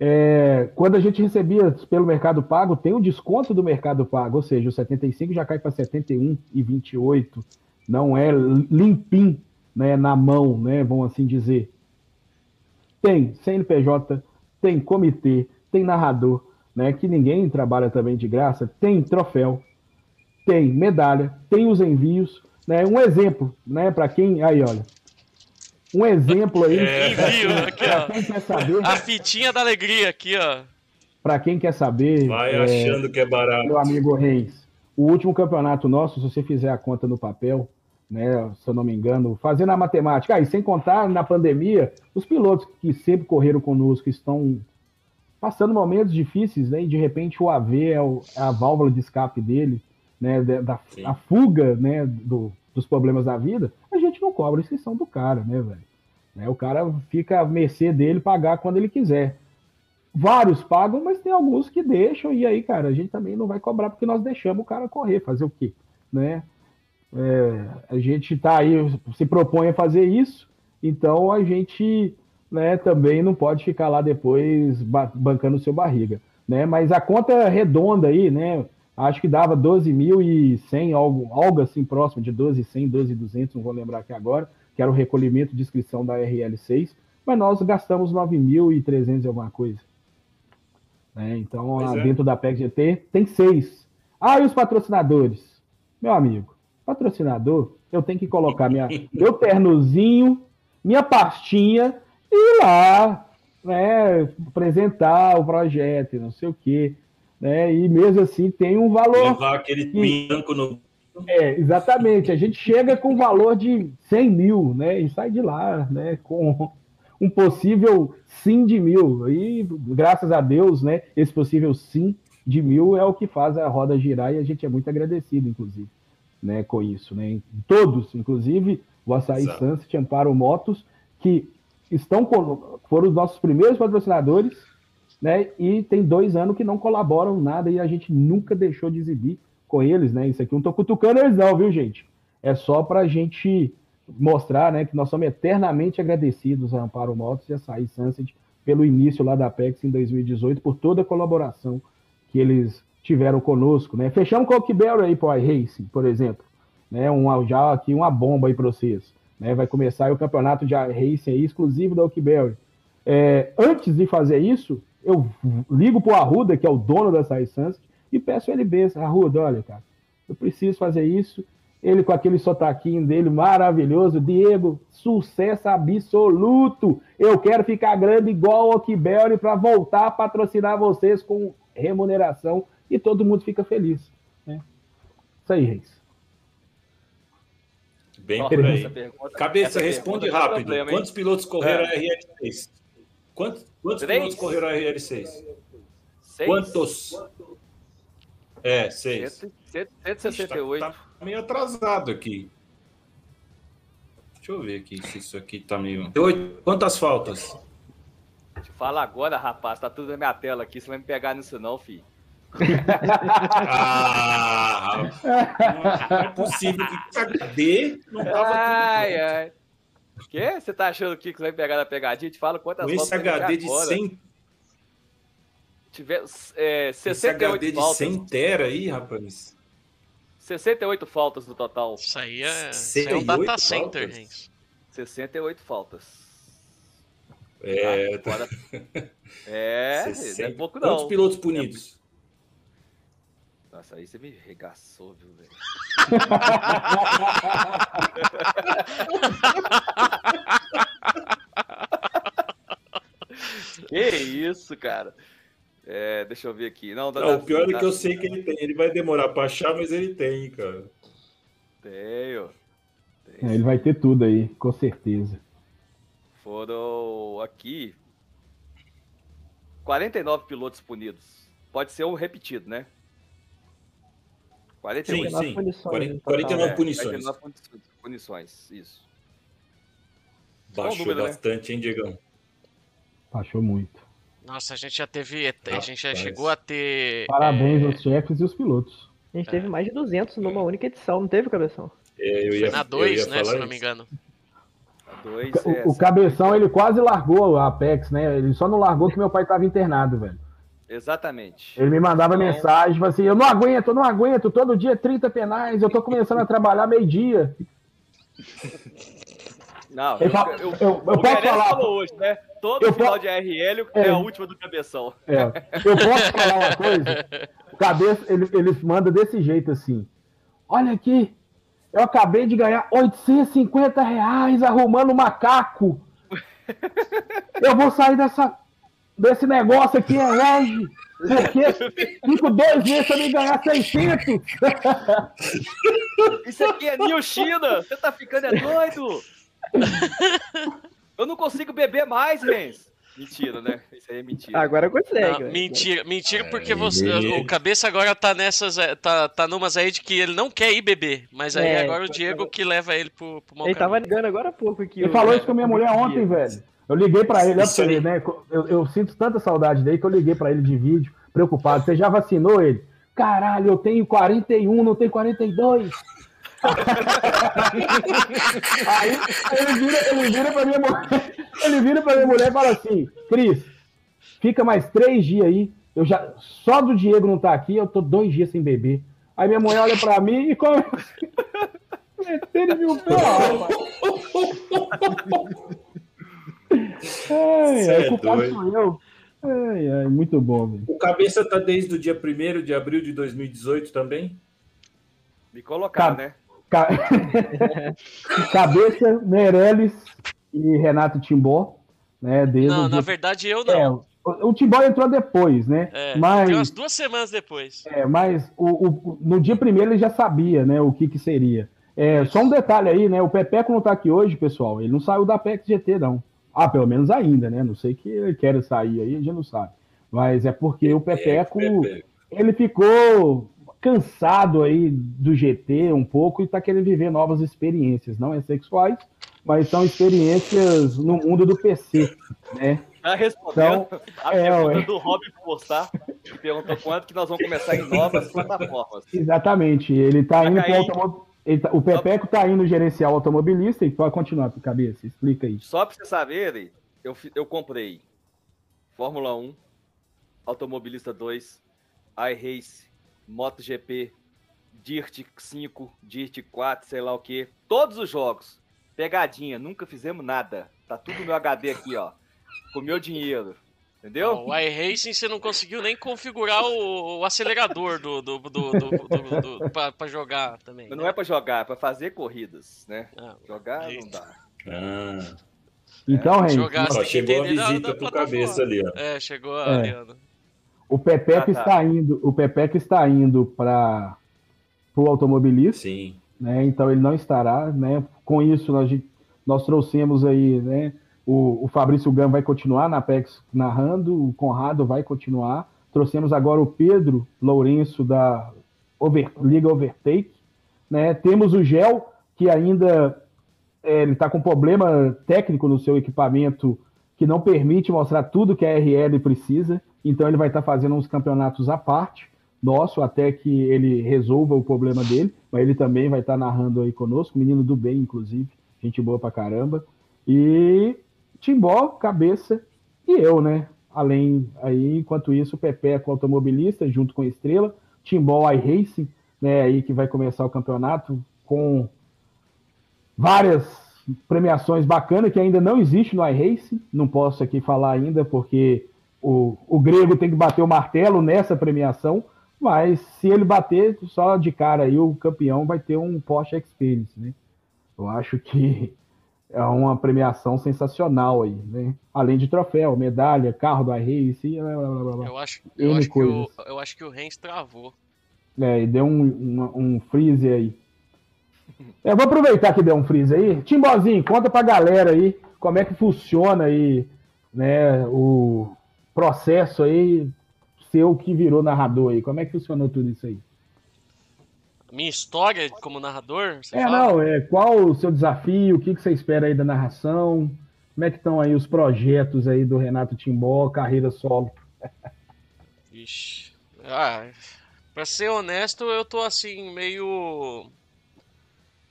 É, quando a gente recebia pelo Mercado Pago, tem o desconto do Mercado Pago, ou seja, o 75 já cai para 71 e 28, não é limpim, né, na mão, né, vamos assim dizer. Tem CNPJ, tem comitê, tem narrador, né, que ninguém trabalha também de graça, tem troféu, tem medalha, tem os envios, né, um exemplo, né, para quem, aí olha, um exemplo aí. É. Envio, aqui, ó. Quem quer saber, A fitinha da alegria aqui, ó. para quem quer saber, Vai é, achando que é barato. meu amigo Reis, o último campeonato nosso, se você fizer a conta no papel, né, se eu não me engano, fazendo a matemática, ah, e sem contar na pandemia, os pilotos que sempre correram conosco estão passando momentos difíceis, né, e de repente o AV é, o- é a válvula de escape dele, né, da, da- a fuga, né, do- dos problemas da vida, a gente não cobra a inscrição do cara, né, velho? Né, o cara fica à mercê dele pagar quando ele quiser. Vários pagam, mas tem alguns que deixam, e aí, cara, a gente também não vai cobrar porque nós deixamos o cara correr, fazer o quê? Né? É, a gente tá aí, se propõe a fazer isso, então a gente né, também não pode ficar lá depois ba- bancando o seu barriga. Né? Mas a conta redonda aí, né? Acho que dava 12.100, algo, algo assim próximo de 12.100, 12.200, não vou lembrar aqui agora, que era o recolhimento de inscrição da RL6, mas nós gastamos 9.300 e alguma coisa. Né? Então, lá é. dentro da PEC GT tem seis. Ah, e os patrocinadores? Meu amigo, patrocinador, eu tenho que colocar minha, meu ternozinho, minha pastinha e ir lá, né, apresentar o projeto e não sei o quê. Né, e mesmo assim tem um valor. Levar aquele pinhanco no. É, exatamente. A gente chega com um valor de 100 mil, né? E sai de lá, né? Com um possível sim de mil. E graças a Deus, né? Esse possível sim de mil é o que faz a roda girar e a gente é muito agradecido, inclusive, né? Com isso, né? Todos, inclusive o Açaí Exato. Sunset, Amparo Motos, que estão foram os nossos primeiros patrocinadores, né? E tem dois anos que não colaboram nada e a gente nunca deixou de exibir com eles, né? Isso aqui não tô cutucando eles, não, viu, gente? É só para a gente mostrar, né, que nós somos eternamente agradecidos a Amparo Motos e a Saí Sunset pelo início lá da Apex em 2018, por toda a colaboração que eles tiveram conosco, né? Fechamos com o Oakberry aí para Racing, por exemplo, né? Um, já aqui uma bomba aí para vocês, né? Vai começar o campeonato de racing aí exclusivo da Oakberry. É, antes de fazer isso, eu ligo pro Arruda, que é o dono da Sai Sunset, e peço ele benção. Arruda, olha, cara, eu preciso fazer isso. Ele com aquele sotaquinho dele maravilhoso. Diego, sucesso absoluto. Eu quero ficar grande igual o Kibelli para voltar a patrocinar vocês com remuneração e todo mundo fica feliz. Né? Isso aí, Reis. Bem por aí. Pergunta, Cabeça, responde rápido. Problema, Quantos pilotos correram é. a RL6? Quantos, quantos pilotos correram a RL6? Seis. Quantos? É, seis. 168. Tá, tá meio atrasado aqui. Deixa eu ver aqui se isso aqui tá meio. Quantas faltas? Fala agora, rapaz. Tá tudo na minha tela aqui. Você vai me pegar nisso, não, filho. ah, não é possível que HD não tava ai, tudo ai. O quê? Você tá achando que vai pegar na pegadinha? Te fala quantas Com esse HD de agora. 100 Tiver, é, 68 Esse HD faltas. de 100 tera aí, rapaz. 68 faltas no total. Isso aí é, isso é um data center, gente. 68 faltas. É, ah, agora... é, 60... não é pouco não. Quantos pilotos punidos? Nossa, aí você me regaçou, viu, velho? que isso, cara? É, deixa eu ver aqui. Não, não o pior é que eu sei que ele tem. Ele vai demorar pra achar, mas ele tem, cara. Tenho. É, ele vai ter tudo aí, com certeza. Foram aqui 49 pilotos punidos. Pode ser um repetido, né? 49 sim, sim. punições. 40, 49 punições. 49 punições, isso. Baixou número, né? bastante, né? hein, Diegão? Baixou muito. Nossa, a gente já teve. A gente já chegou a ter. Parabéns é... aos chefes e os pilotos. A gente é. teve mais de 200 numa única edição, não teve, Cabeção? É, eu ia, Foi na 2, né, se não me engano. Dois, o, é, o Cabeção, ele quase largou a Apex, né? Ele só não largou que meu pai estava internado, velho. Exatamente. Ele me mandava então... mensagem, assim, eu não aguento, eu não aguento, todo dia 30 penais, eu tô começando a trabalhar meio-dia. Não, eu, fala, eu, eu, eu posso falar. Hoje, né? Todo eu final de RL é, é, a última do cabeção. É, eu posso falar uma coisa? O cabeça, ele, ele manda desse jeito assim. Olha aqui, eu acabei de ganhar 850 reais arrumando macaco. Eu vou sair dessa desse negócio aqui é leve, porque fico dois meses pra me ganhar 600. Isso aqui é New China, você tá ficando é doido? Eu não consigo beber mais, Rens. Mentira, né? Isso aí é mentira. Agora consegue. Não, mentira, mentira porque você, o cabeça agora tá nessas, é, tá, tá numas aí de que ele não quer ir beber, mas aí é, agora o Diego que leva ele pro, pro Ele tava ligando agora há pouco aqui. Ele falou isso com a minha mulher ontem, velho. Eu liguei para ele, ele né? Eu, eu, sinto tanta saudade dele que eu liguei para ele de vídeo, preocupado. Você já vacinou ele? Caralho, eu tenho 41, não tenho 42. aí ele vira, ele vira pra minha mulher, ele vira pra minha mulher e fala assim: Cris, fica mais três dias aí. Eu já, só do Diego não tá aqui, eu tô dois dias sem beber. Aí minha mulher olha pra mim e começa. Metendo meu pé, Ai, ai, é culpado sou eu. Ai, ai, muito bom, velho. O cabeça tá desde o dia 1 de abril de 2018 também? Me colocar, Ca... né? Ca... cabeça, Meirelles e Renato Timbó. Né, desde não, na verdade eu não. É, o, o Timbó entrou depois, né? É, mas, umas duas semanas depois. É, mas o, o, no dia primeiro ele já sabia, né, o que que seria. É, só um detalhe aí, né? O Pepeco não tá aqui hoje, pessoal. Ele não saiu da PEX GT, não. Ah, pelo menos ainda, né? Não sei que ele quer sair aí, a gente não sabe. Mas é porque o Pepeco, ele ficou cansado aí do GT um pouco e está querendo viver novas experiências, não é sexuais, mas são experiências no mundo do PC, né? Já respondeu então, a é, pergunta do Rob Postar, que perguntou quanto que nós vamos começar em novas plataformas. Exatamente, ele está indo para o Tá, o Pepeco está indo gerencial automobilista e pode continuar por cabeça. Explica aí. Só para vocês saberem, eu, eu comprei Fórmula 1, Automobilista 2, iRace, MotoGP, Dirt 5, Dirt 4, sei lá o que. Todos os jogos. Pegadinha, nunca fizemos nada. Tá tudo no HD aqui, ó. com o meu dinheiro. Entendeu? O iRacing você não conseguiu nem configurar o, o acelerador do, do, do, do, do, do pra, pra, jogar também. Não né? é pra jogar, é pra fazer corridas, né? Ah, jogar não dá. Ah. Então, é. Jogar, ó, chegou a visita pro cabeça ali, ó. É, chegou a é. O Pepeca ah, tá. está indo, o Pepeca está indo para o automobilista. Sim. Né? Então ele não estará, né? Com isso nós, nós trouxemos aí, né? O, o Fabrício Gama vai continuar na Apex narrando, o Conrado vai continuar. Trouxemos agora o Pedro Lourenço da Over, Liga Overtake. Né? Temos o Gel, que ainda é, ele está com problema técnico no seu equipamento que não permite mostrar tudo que a RL precisa. Então ele vai estar tá fazendo uns campeonatos à parte, nosso, até que ele resolva o problema dele. Mas ele também vai estar tá narrando aí conosco, menino do bem, inclusive. Gente boa pra caramba. E Timbó, cabeça e eu, né? Além aí, enquanto isso, o Pepe com automobilista, junto com a Estrela, Timbó iRacing, né? Aí que vai começar o campeonato com várias premiações bacanas que ainda não existe no iRacing. Não posso aqui falar ainda porque o, o grego tem que bater o martelo nessa premiação, mas se ele bater só de cara aí, o campeão vai ter um Porsche Experience, né? Eu acho que é uma premiação sensacional aí, né? Além de troféu, medalha, carro do iRace, blá, blá, blá, blá. Eu acho, eu acho, que o, eu acho que o Renz travou. É, e deu um, um, um freeze aí. Eu vou aproveitar que deu um freeze aí. Timbozinho, conta pra galera aí como é que funciona aí, né, o processo aí seu que virou narrador aí. Como é que funcionou tudo isso aí? Minha história como narrador? é, fala? não, é qual o seu desafio, o que, que você espera aí da narração? Como é que estão aí os projetos aí do Renato Timbó, carreira solo? Ixi. Ah, pra ser honesto, eu tô assim, meio.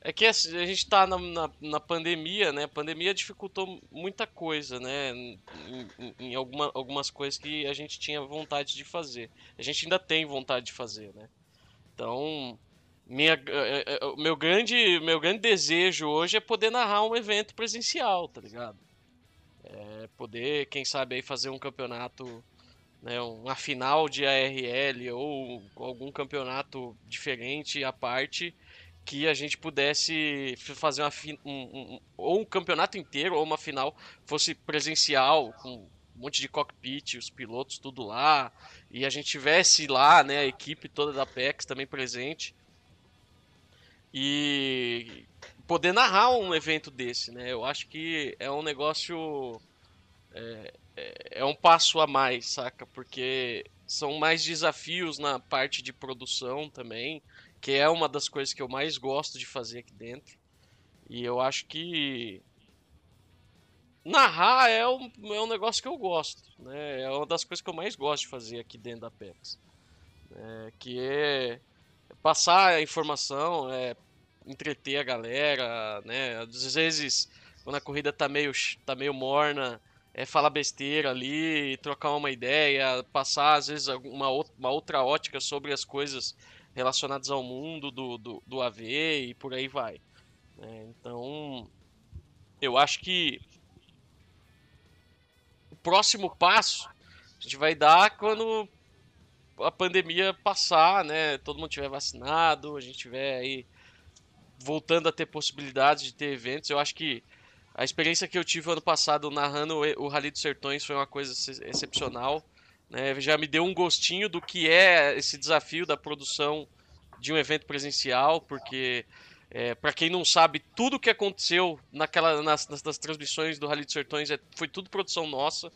É que assim, a gente tá na, na, na, pandemia, né? A pandemia dificultou muita coisa, né? Em, em, em alguma, algumas coisas que a gente tinha vontade de fazer. A gente ainda tem vontade de fazer, né? Então, minha, eh, eh, eh, meu, grande, meu grande desejo hoje é poder narrar um evento presencial, tá ligado? É poder, quem sabe, aí fazer um campeonato, né, uma final de ARL ou algum campeonato diferente à parte que a gente pudesse fazer uma, um, um, ou um campeonato inteiro ou uma final fosse presencial com um monte de cockpit, os pilotos tudo lá e a gente tivesse lá, né, a equipe toda da PEX também presente e poder narrar um evento desse, né? Eu acho que é um negócio. É, é, é um passo a mais, saca? Porque são mais desafios na parte de produção também, que é uma das coisas que eu mais gosto de fazer aqui dentro. E eu acho que narrar é um, é um negócio que eu gosto, né? É uma das coisas que eu mais gosto de fazer aqui dentro da PEX. É, que é passar a informação, é, entreter a galera, né? Às vezes, quando a corrida tá meio, tá meio morna, é falar besteira ali, trocar uma ideia, passar às vezes uma, uma outra ótica sobre as coisas relacionadas ao mundo do, do, do AV e por aí vai. É, então, eu acho que o próximo passo a gente vai dar quando a pandemia passar, né? Todo mundo tiver vacinado, a gente tiver aí voltando a ter possibilidades de ter eventos. Eu acho que a experiência que eu tive ano passado narrando o Rally dos Sertões foi uma coisa excepcional. Né? Já me deu um gostinho do que é esse desafio da produção de um evento presencial, porque é, para quem não sabe, tudo que aconteceu naquela, nas, nas, nas transmissões do Rally dos Sertões é, foi tudo produção nossa.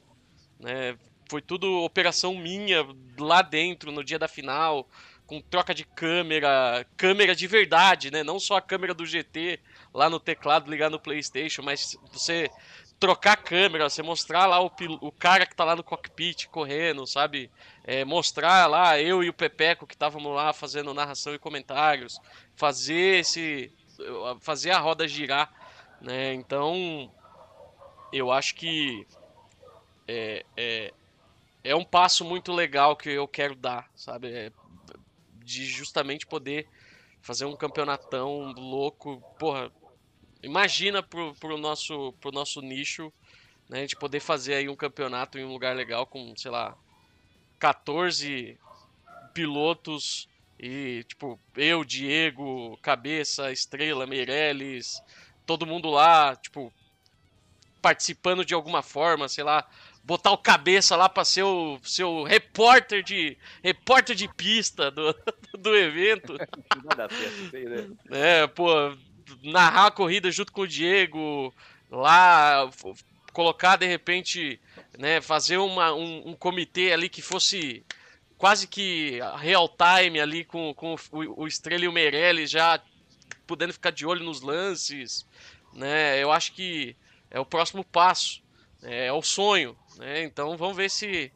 Né? Foi tudo operação minha lá dentro, no dia da final, com troca de câmera, câmera de verdade, né? Não só a câmera do GT lá no teclado ligar no PlayStation, mas você trocar a câmera, você mostrar lá o, o cara que tá lá no cockpit correndo, sabe? É, mostrar lá eu e o Pepeco que estávamos lá fazendo narração e comentários, fazer esse fazer a roda girar, né? Então, eu acho que é, é, é um passo muito legal que eu quero dar, sabe? É, de justamente poder fazer um campeonatão louco. Porra, imagina pro, pro, nosso, pro nosso nicho né? A gente poder fazer aí um campeonato em um lugar legal com, sei lá, 14 pilotos e, tipo, eu, Diego, Cabeça, Estrela, Meirelles, todo mundo lá, tipo, participando de alguma forma, sei lá, botar o cabeça lá para ser o seu repórter de repórter de pista do, do evento. Nada certo, sei, né? É, pô, narrar a corrida junto com o Diego, lá colocar de repente, né, fazer uma, um, um comitê ali que fosse quase que real time ali com, com o, o Estrela e o Meirelles já podendo ficar de olho nos lances, né? Eu acho que é o próximo passo, né, é o sonho, né? Então vamos ver se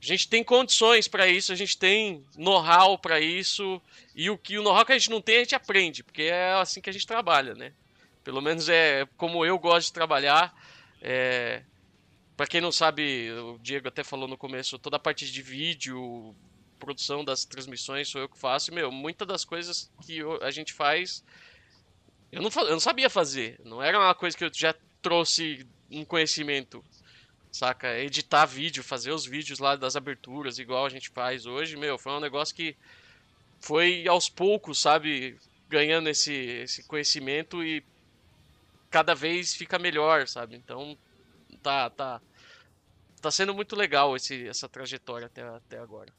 a gente tem condições para isso, a gente tem know-how para isso e o que o know-how que a gente não tem a gente aprende, porque é assim que a gente trabalha, né? Pelo menos é como eu gosto de trabalhar. É, para quem não sabe, o Diego até falou no começo, toda a parte de vídeo, produção das transmissões sou eu que faço. E, meu, muitas das coisas que a gente faz, eu não, eu não sabia fazer. Não era uma coisa que eu já trouxe um conhecimento, saca? Editar vídeo, fazer os vídeos lá das aberturas, igual a gente faz hoje, meu, foi um negócio que foi aos poucos, sabe? Ganhando esse, esse conhecimento e cada vez fica melhor, sabe? Então tá tá tá sendo muito legal esse, essa trajetória até, até agora.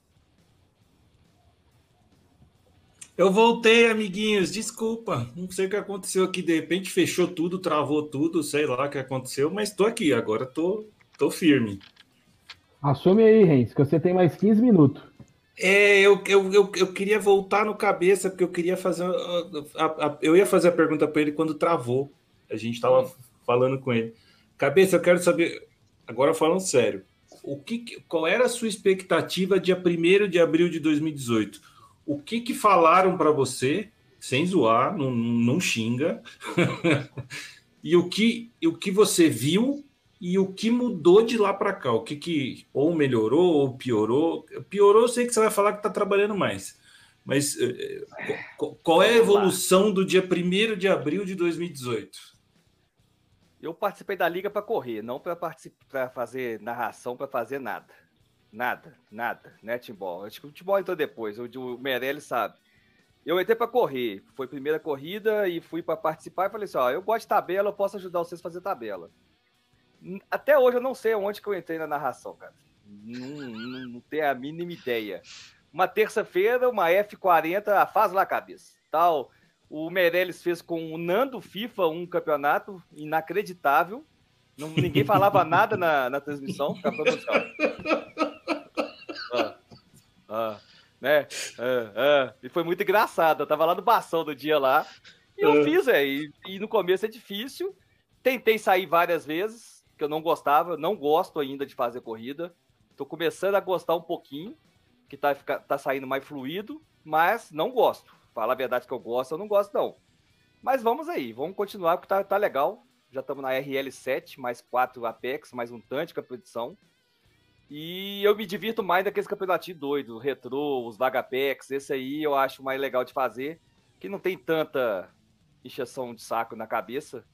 Eu voltei, amiguinhos, desculpa. Não sei o que aconteceu aqui, de repente fechou tudo, travou tudo, sei lá o que aconteceu, mas tô aqui, agora tô, tô firme. Assume aí, Renz, que você tem mais 15 minutos. É, eu, eu, eu, eu, queria voltar no cabeça, porque eu queria fazer. A, a, a, eu ia fazer a pergunta para ele quando travou. A gente estava falando com ele. Cabeça, eu quero saber, agora falando sério, o que, qual era a sua expectativa dia 1 de abril de 2018? O que, que falaram para você, sem zoar, não, não xinga, e o que, o que você viu e o que mudou de lá para cá? O que, que ou melhorou ou piorou? Piorou, eu sei que você vai falar que está trabalhando mais. Mas eh, qual é a evolução do dia 1 de abril de 2018? Eu participei da liga para correr, não para fazer narração, para fazer nada. Nada, nada, né, Timbó? Acho que o Timbó entrou depois, o, o Meirelles sabe. Eu entrei para correr, foi a primeira corrida e fui para participar e falei assim: ó, eu gosto de tabela, eu posso ajudar vocês a fazer tabela. Até hoje eu não sei onde que eu entrei na narração, cara. Não, não, não tenho a mínima ideia. Uma terça-feira, uma F40, faz lá a cabeça. Tal, o Meirelles fez com o Nando FIFA um campeonato inacreditável. Não, ninguém falava nada na, na transmissão. Ah, ah, né? Ah, ah. E foi muito engraçado. Eu tava lá no Bação do dia lá. E eu fiz, é. E, e, no começo é difícil. Tentei sair várias vezes, que eu não gostava. Não gosto ainda de fazer corrida. Tô começando a gostar um pouquinho, que tá, tá saindo mais fluido, mas não gosto. Falar a verdade que eu gosto, eu não gosto, não. Mas vamos aí, vamos continuar, porque tá, tá legal. Já estamos na RL7, mais quatro Apex, mais um tanto de competição. E eu me divirto mais daqueles campeonatinhos doidos, o retrô, os Vagapex, esse aí eu acho mais legal de fazer, que não tem tanta injeção de saco na cabeça.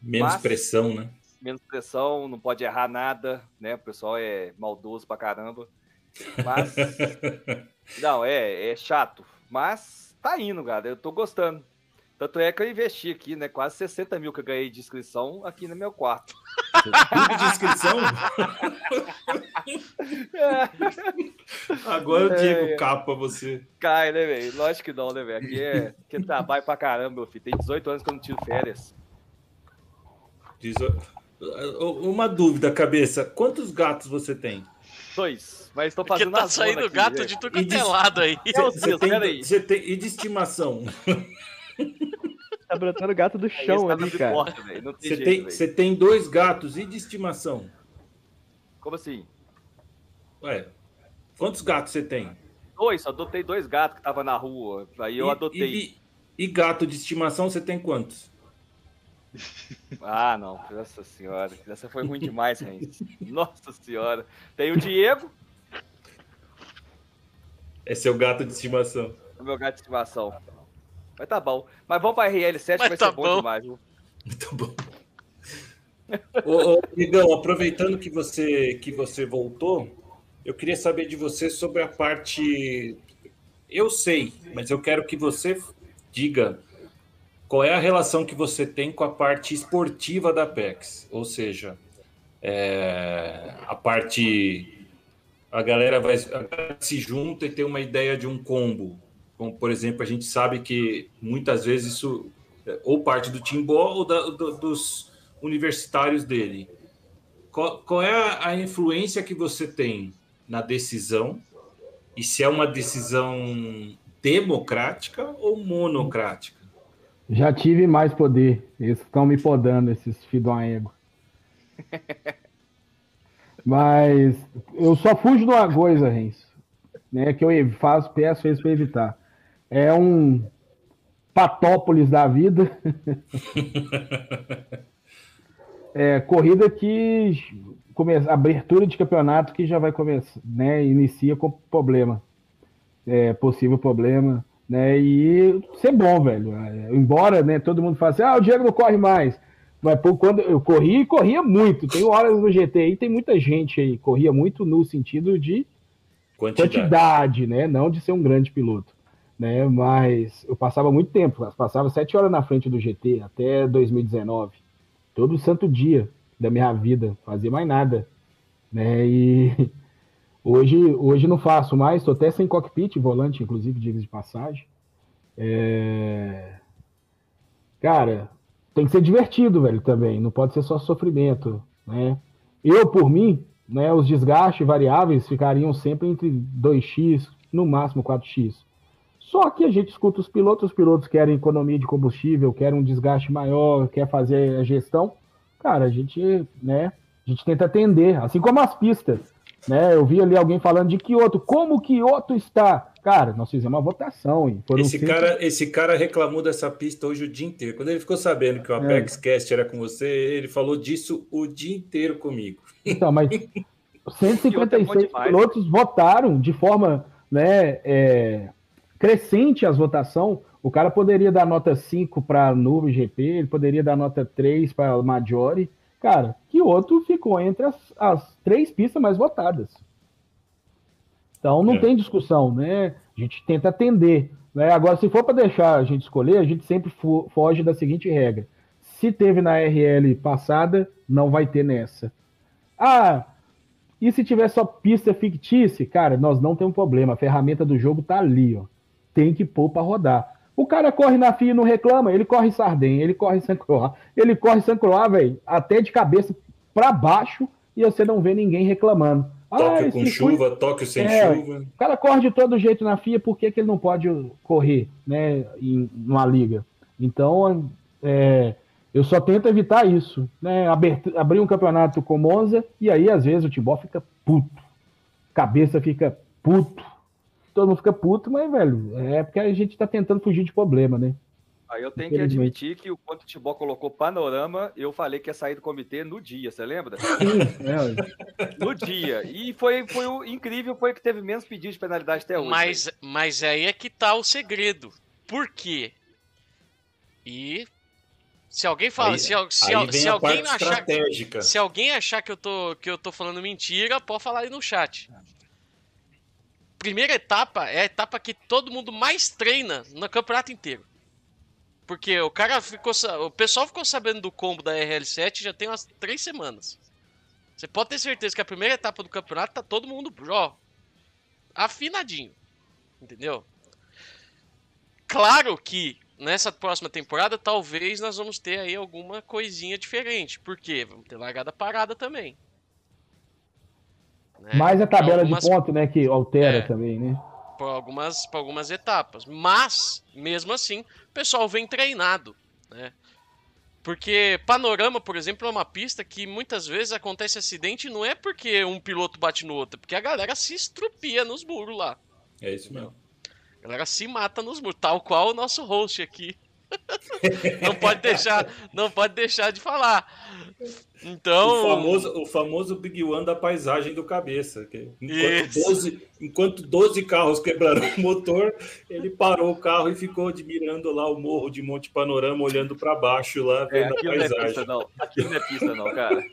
Menos mas, pressão, né? Menos pressão, não pode errar nada, né? O pessoal é maldoso pra caramba. Mas. não, é, é chato. Mas tá indo, cara. Eu tô gostando. Tanto é que eu investi aqui, né? Quase 60 mil que eu ganhei de inscrição aqui no meu quarto. Tudo de inscrição? Agora o Diego é, capa você. Cai, né, velho? Lógico que não, né, velho? Aqui é que trabalho pra caramba, meu filho. Tem 18 anos que eu não tiro férias. Uma dúvida, cabeça. Quantos gatos você tem? Dois. Mas estou fazendo Porque tá saindo aqui, gato de tudo quanto é lado aí. Você tem, você tem, e de estimação? Tá brotando gato do chão ali, cara. você, tem, você tem dois gatos e de estimação? Como assim? Ué, quantos gatos você tem? Dois, adotei dois gatos que estavam na rua. Aí eu e, adotei. E, e, gato de estimação você tem quantos? Ah, não. Nossa senhora. Essa foi ruim demais, Renz. Nossa senhora. Tem o Diego. É seu gato de estimação. É meu gato de estimação. Mas tá bom. Mas vamos pra RL7 Mas vai tá ser bom, bom demais, viu? Muito bom. Ô, ô, Igão, aproveitando que você, que você voltou, eu queria saber de você sobre a parte. Eu sei, mas eu quero que você diga qual é a relação que você tem com a parte esportiva da PEX. Ou seja, é, a parte. A galera vai a se junta e tem uma ideia de um combo. Como, por exemplo, a gente sabe que muitas vezes isso é, ou parte do Timbó ou da, do, dos universitários dele. Qual, qual é a, a influência que você tem na decisão e se é uma decisão democrática ou monocrática? Já tive mais poder. Eles estão me podando, esses ego. Mas eu só fujo de uma coisa, Renzo, né, que eu faço, peço eles para evitar. É um patópolis da vida. é, corrida que começa, abertura de campeonato que já vai começar, né? Inicia com problema, é, possível problema, né? E ser bom, velho. É, embora, né? Todo mundo fala assim, ah, o Diego não corre mais. Mas por quando eu corri e corria muito. Tem horas no GT aí, tem muita gente aí. Corria muito no sentido de quantidade, quantidade né? Não de ser um grande piloto. Né, mas eu passava muito tempo, passava sete horas na frente do GT até 2019, todo santo dia da minha vida, fazia mais nada, né? E hoje, hoje não faço mais, estou até sem cockpit, volante, inclusive, diga de passagem. É... Cara, tem que ser divertido, velho, também, não pode ser só sofrimento, né? Eu, por mim, né, os desgastes variáveis ficariam sempre entre 2x, no máximo 4x. Só que a gente escuta os pilotos, os pilotos querem economia de combustível, querem um desgaste maior, quer fazer a gestão cara, a gente, né, a gente tenta atender, assim como as pistas, né? Eu vi ali alguém falando de Kyoto, como Kyoto está? Cara, nós fizemos uma votação. E esse, cinco... cara, esse cara reclamou dessa pista hoje o dia inteiro. Quando ele ficou sabendo que o Apex é. Cast era com você, ele falou disso o dia inteiro comigo. Então, mas 156 é pilotos votaram de forma né, é, crescente as votações o cara poderia dar nota 5 para Nube GP, ele poderia dar nota 3 para Maggiore. Cara, que outro ficou entre as, as três pistas mais votadas. Então não é. tem discussão, né? A gente tenta atender. Né? Agora, se for para deixar a gente escolher, a gente sempre foge da seguinte regra: se teve na RL passada, não vai ter nessa. Ah, e se tiver só pista fictícia? Cara, nós não temos problema. A ferramenta do jogo tá ali, ó. Tem que pôr para rodar. O cara corre na FIA e não reclama, ele corre Sardenha, ele corre Saint-Croix, ele corre Saint-Croix, velho, até de cabeça para baixo e você não vê ninguém reclamando. Tóquio ah, com chuva, foi... Tóquio sem é, chuva. O cara corre de todo jeito na FIA, por que, que ele não pode correr, né, em uma liga? Então, é, eu só tento evitar isso, né, abrir, abrir um campeonato com Monza e aí às vezes o Tibó fica puto, cabeça fica puto, todo mundo fica puto, mas, velho, é porque a gente tá tentando fugir de problema, né? Aí eu tenho que admitir que o quando o Tibó colocou panorama, eu falei que ia sair do comitê no dia, você lembra? Sim, é. no dia. E foi, foi o incrível, foi que teve menos pedidos de penalidade até hoje. Mas, mas aí é que tá o segredo. Por quê? E se alguém fala, aí, se, se, se alguém achar, se alguém achar que eu tô que eu tô falando mentira, pode falar aí no chat primeira etapa é a etapa que todo mundo mais treina no campeonato inteiro. Porque o cara ficou. O pessoal ficou sabendo do combo da RL7 já tem umas três semanas. Você pode ter certeza que a primeira etapa do campeonato tá todo mundo, ó, afinadinho. Entendeu? Claro que nessa próxima temporada talvez nós vamos ter aí alguma coisinha diferente. Porque vamos ter largada parada também. Né? Mais a tabela algumas... de ponto, né, que altera é, também, né? Por algumas, por algumas etapas. Mas, mesmo assim, o pessoal vem treinado, né? Porque Panorama, por exemplo, é uma pista que muitas vezes acontece acidente não é porque um piloto bate no outro, é porque a galera se estrupia nos muros lá. É isso mesmo. A galera se mata nos muros, tal qual o nosso host aqui. Não pode deixar, não pode deixar de falar. Então, o famoso, o famoso Big One da paisagem do cabeça. enquanto, 12, enquanto 12 carros quebraram o motor, ele parou o carro e ficou admirando lá o morro de Monte Panorama, olhando para baixo lá, é, vendo é, a paisagem. Não é pista, não. Aquilo não é pista, não, cara.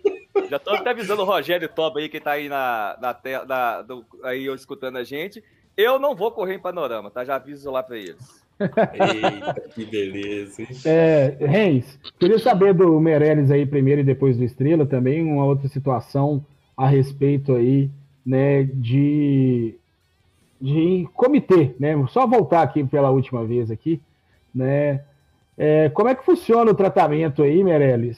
Já tô até avisando o Rogério Toba aí, que tá aí na, na, na do, aí escutando a gente. Eu não vou correr em panorama, tá? Já aviso lá para eles. Eita, que beleza. É, Reis, queria saber do Meirelles aí primeiro e depois do Estrela também, uma outra situação a respeito aí, né, de, de comitê, né? Só voltar aqui pela última vez aqui, né? É, como é que funciona o tratamento aí, Meirelles,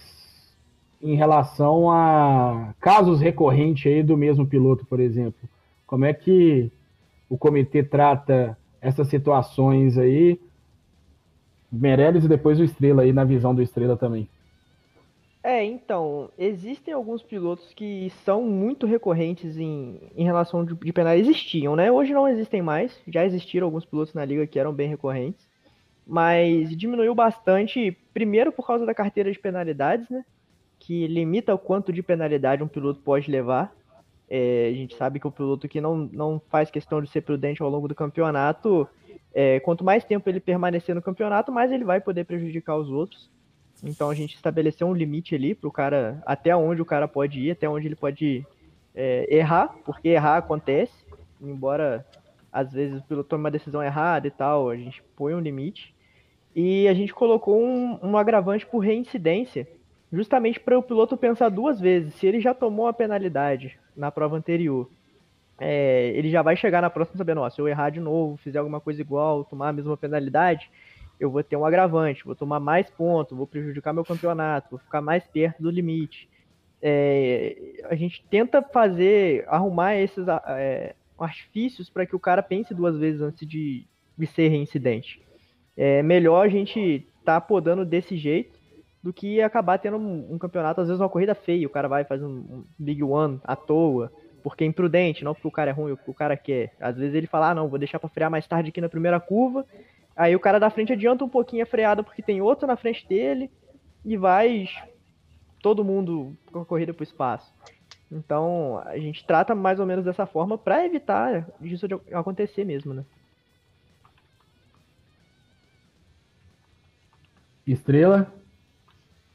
em relação a casos recorrentes aí do mesmo piloto, por exemplo? Como é que o comitê trata essas situações aí. Meirelles e depois o Estrela aí, na visão do Estrela também. É, então, existem alguns pilotos que são muito recorrentes em, em relação de, de penais. Existiam, né? Hoje não existem mais. Já existiram alguns pilotos na liga que eram bem recorrentes. Mas diminuiu bastante, primeiro por causa da carteira de penalidades, né? Que limita o quanto de penalidade um piloto pode levar. É, a gente sabe que o piloto que não, não faz questão de ser prudente ao longo do campeonato, é, quanto mais tempo ele permanecer no campeonato, mais ele vai poder prejudicar os outros. Então a gente estabeleceu um limite ali para o cara, até onde o cara pode ir, até onde ele pode é, errar, porque errar acontece, embora às vezes o piloto tome uma decisão errada e tal, a gente põe um limite. E a gente colocou um, um agravante por reincidência, justamente para o piloto pensar duas vezes se ele já tomou a penalidade na prova anterior, é, ele já vai chegar na próxima sabendo, ó, se eu errar de novo, fizer alguma coisa igual, tomar a mesma penalidade, eu vou ter um agravante, vou tomar mais pontos, vou prejudicar meu campeonato, vou ficar mais perto do limite. É, a gente tenta fazer, arrumar esses é, artifícios para que o cara pense duas vezes antes de, de ser reincidente. É melhor a gente tá podando desse jeito do que acabar tendo um, um, campeonato, às vezes uma corrida feia, o cara vai fazer um, um, Big One à toa, porque é imprudente, não porque o cara é ruim, o que o cara quer. Às vezes ele fala, ah, não, vou deixar para frear mais tarde aqui na primeira curva, aí o cara da frente adianta um pouquinho a freada porque tem outro na frente dele, e vai todo mundo com a corrida pro espaço. Então, a gente trata mais ou menos dessa forma para evitar isso de acontecer mesmo, né? Estrela?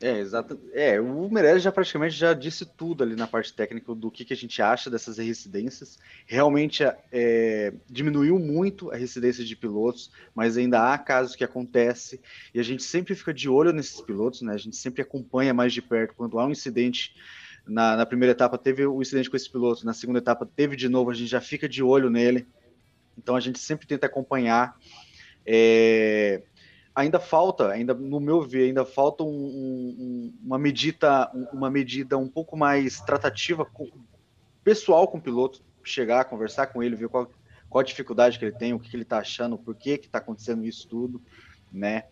É, exato. É, o Meirelles já praticamente já disse tudo ali na parte técnica do que, que a gente acha dessas residências. Realmente é, diminuiu muito a residência de pilotos, mas ainda há casos que acontece e a gente sempre fica de olho nesses pilotos, né? A gente sempre acompanha mais de perto quando há um incidente. Na, na primeira etapa teve o incidente com esse piloto, na segunda etapa teve de novo, a gente já fica de olho nele. Então a gente sempre tenta acompanhar. É, ainda falta, ainda no meu ver, ainda falta um, um, uma medida, uma medida um pouco mais tratativa, com, pessoal com o piloto, chegar, conversar com ele, ver qual, qual a dificuldade que ele tem, o que, que ele está achando, por que que está acontecendo isso tudo, né?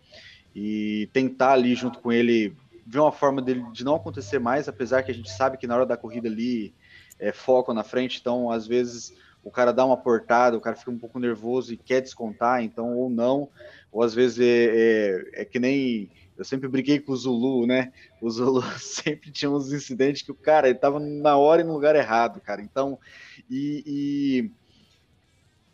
E tentar ali junto com ele ver uma forma dele de não acontecer mais, apesar que a gente sabe que na hora da corrida ali é foco na frente, então às vezes o cara dá uma portada, o cara fica um pouco nervoso e quer descontar, então ou não, ou às vezes é, é, é, que nem eu sempre briguei com o Zulu, né? O Zulu sempre tinha uns incidentes que o cara ele tava na hora e no lugar errado, cara. Então, e,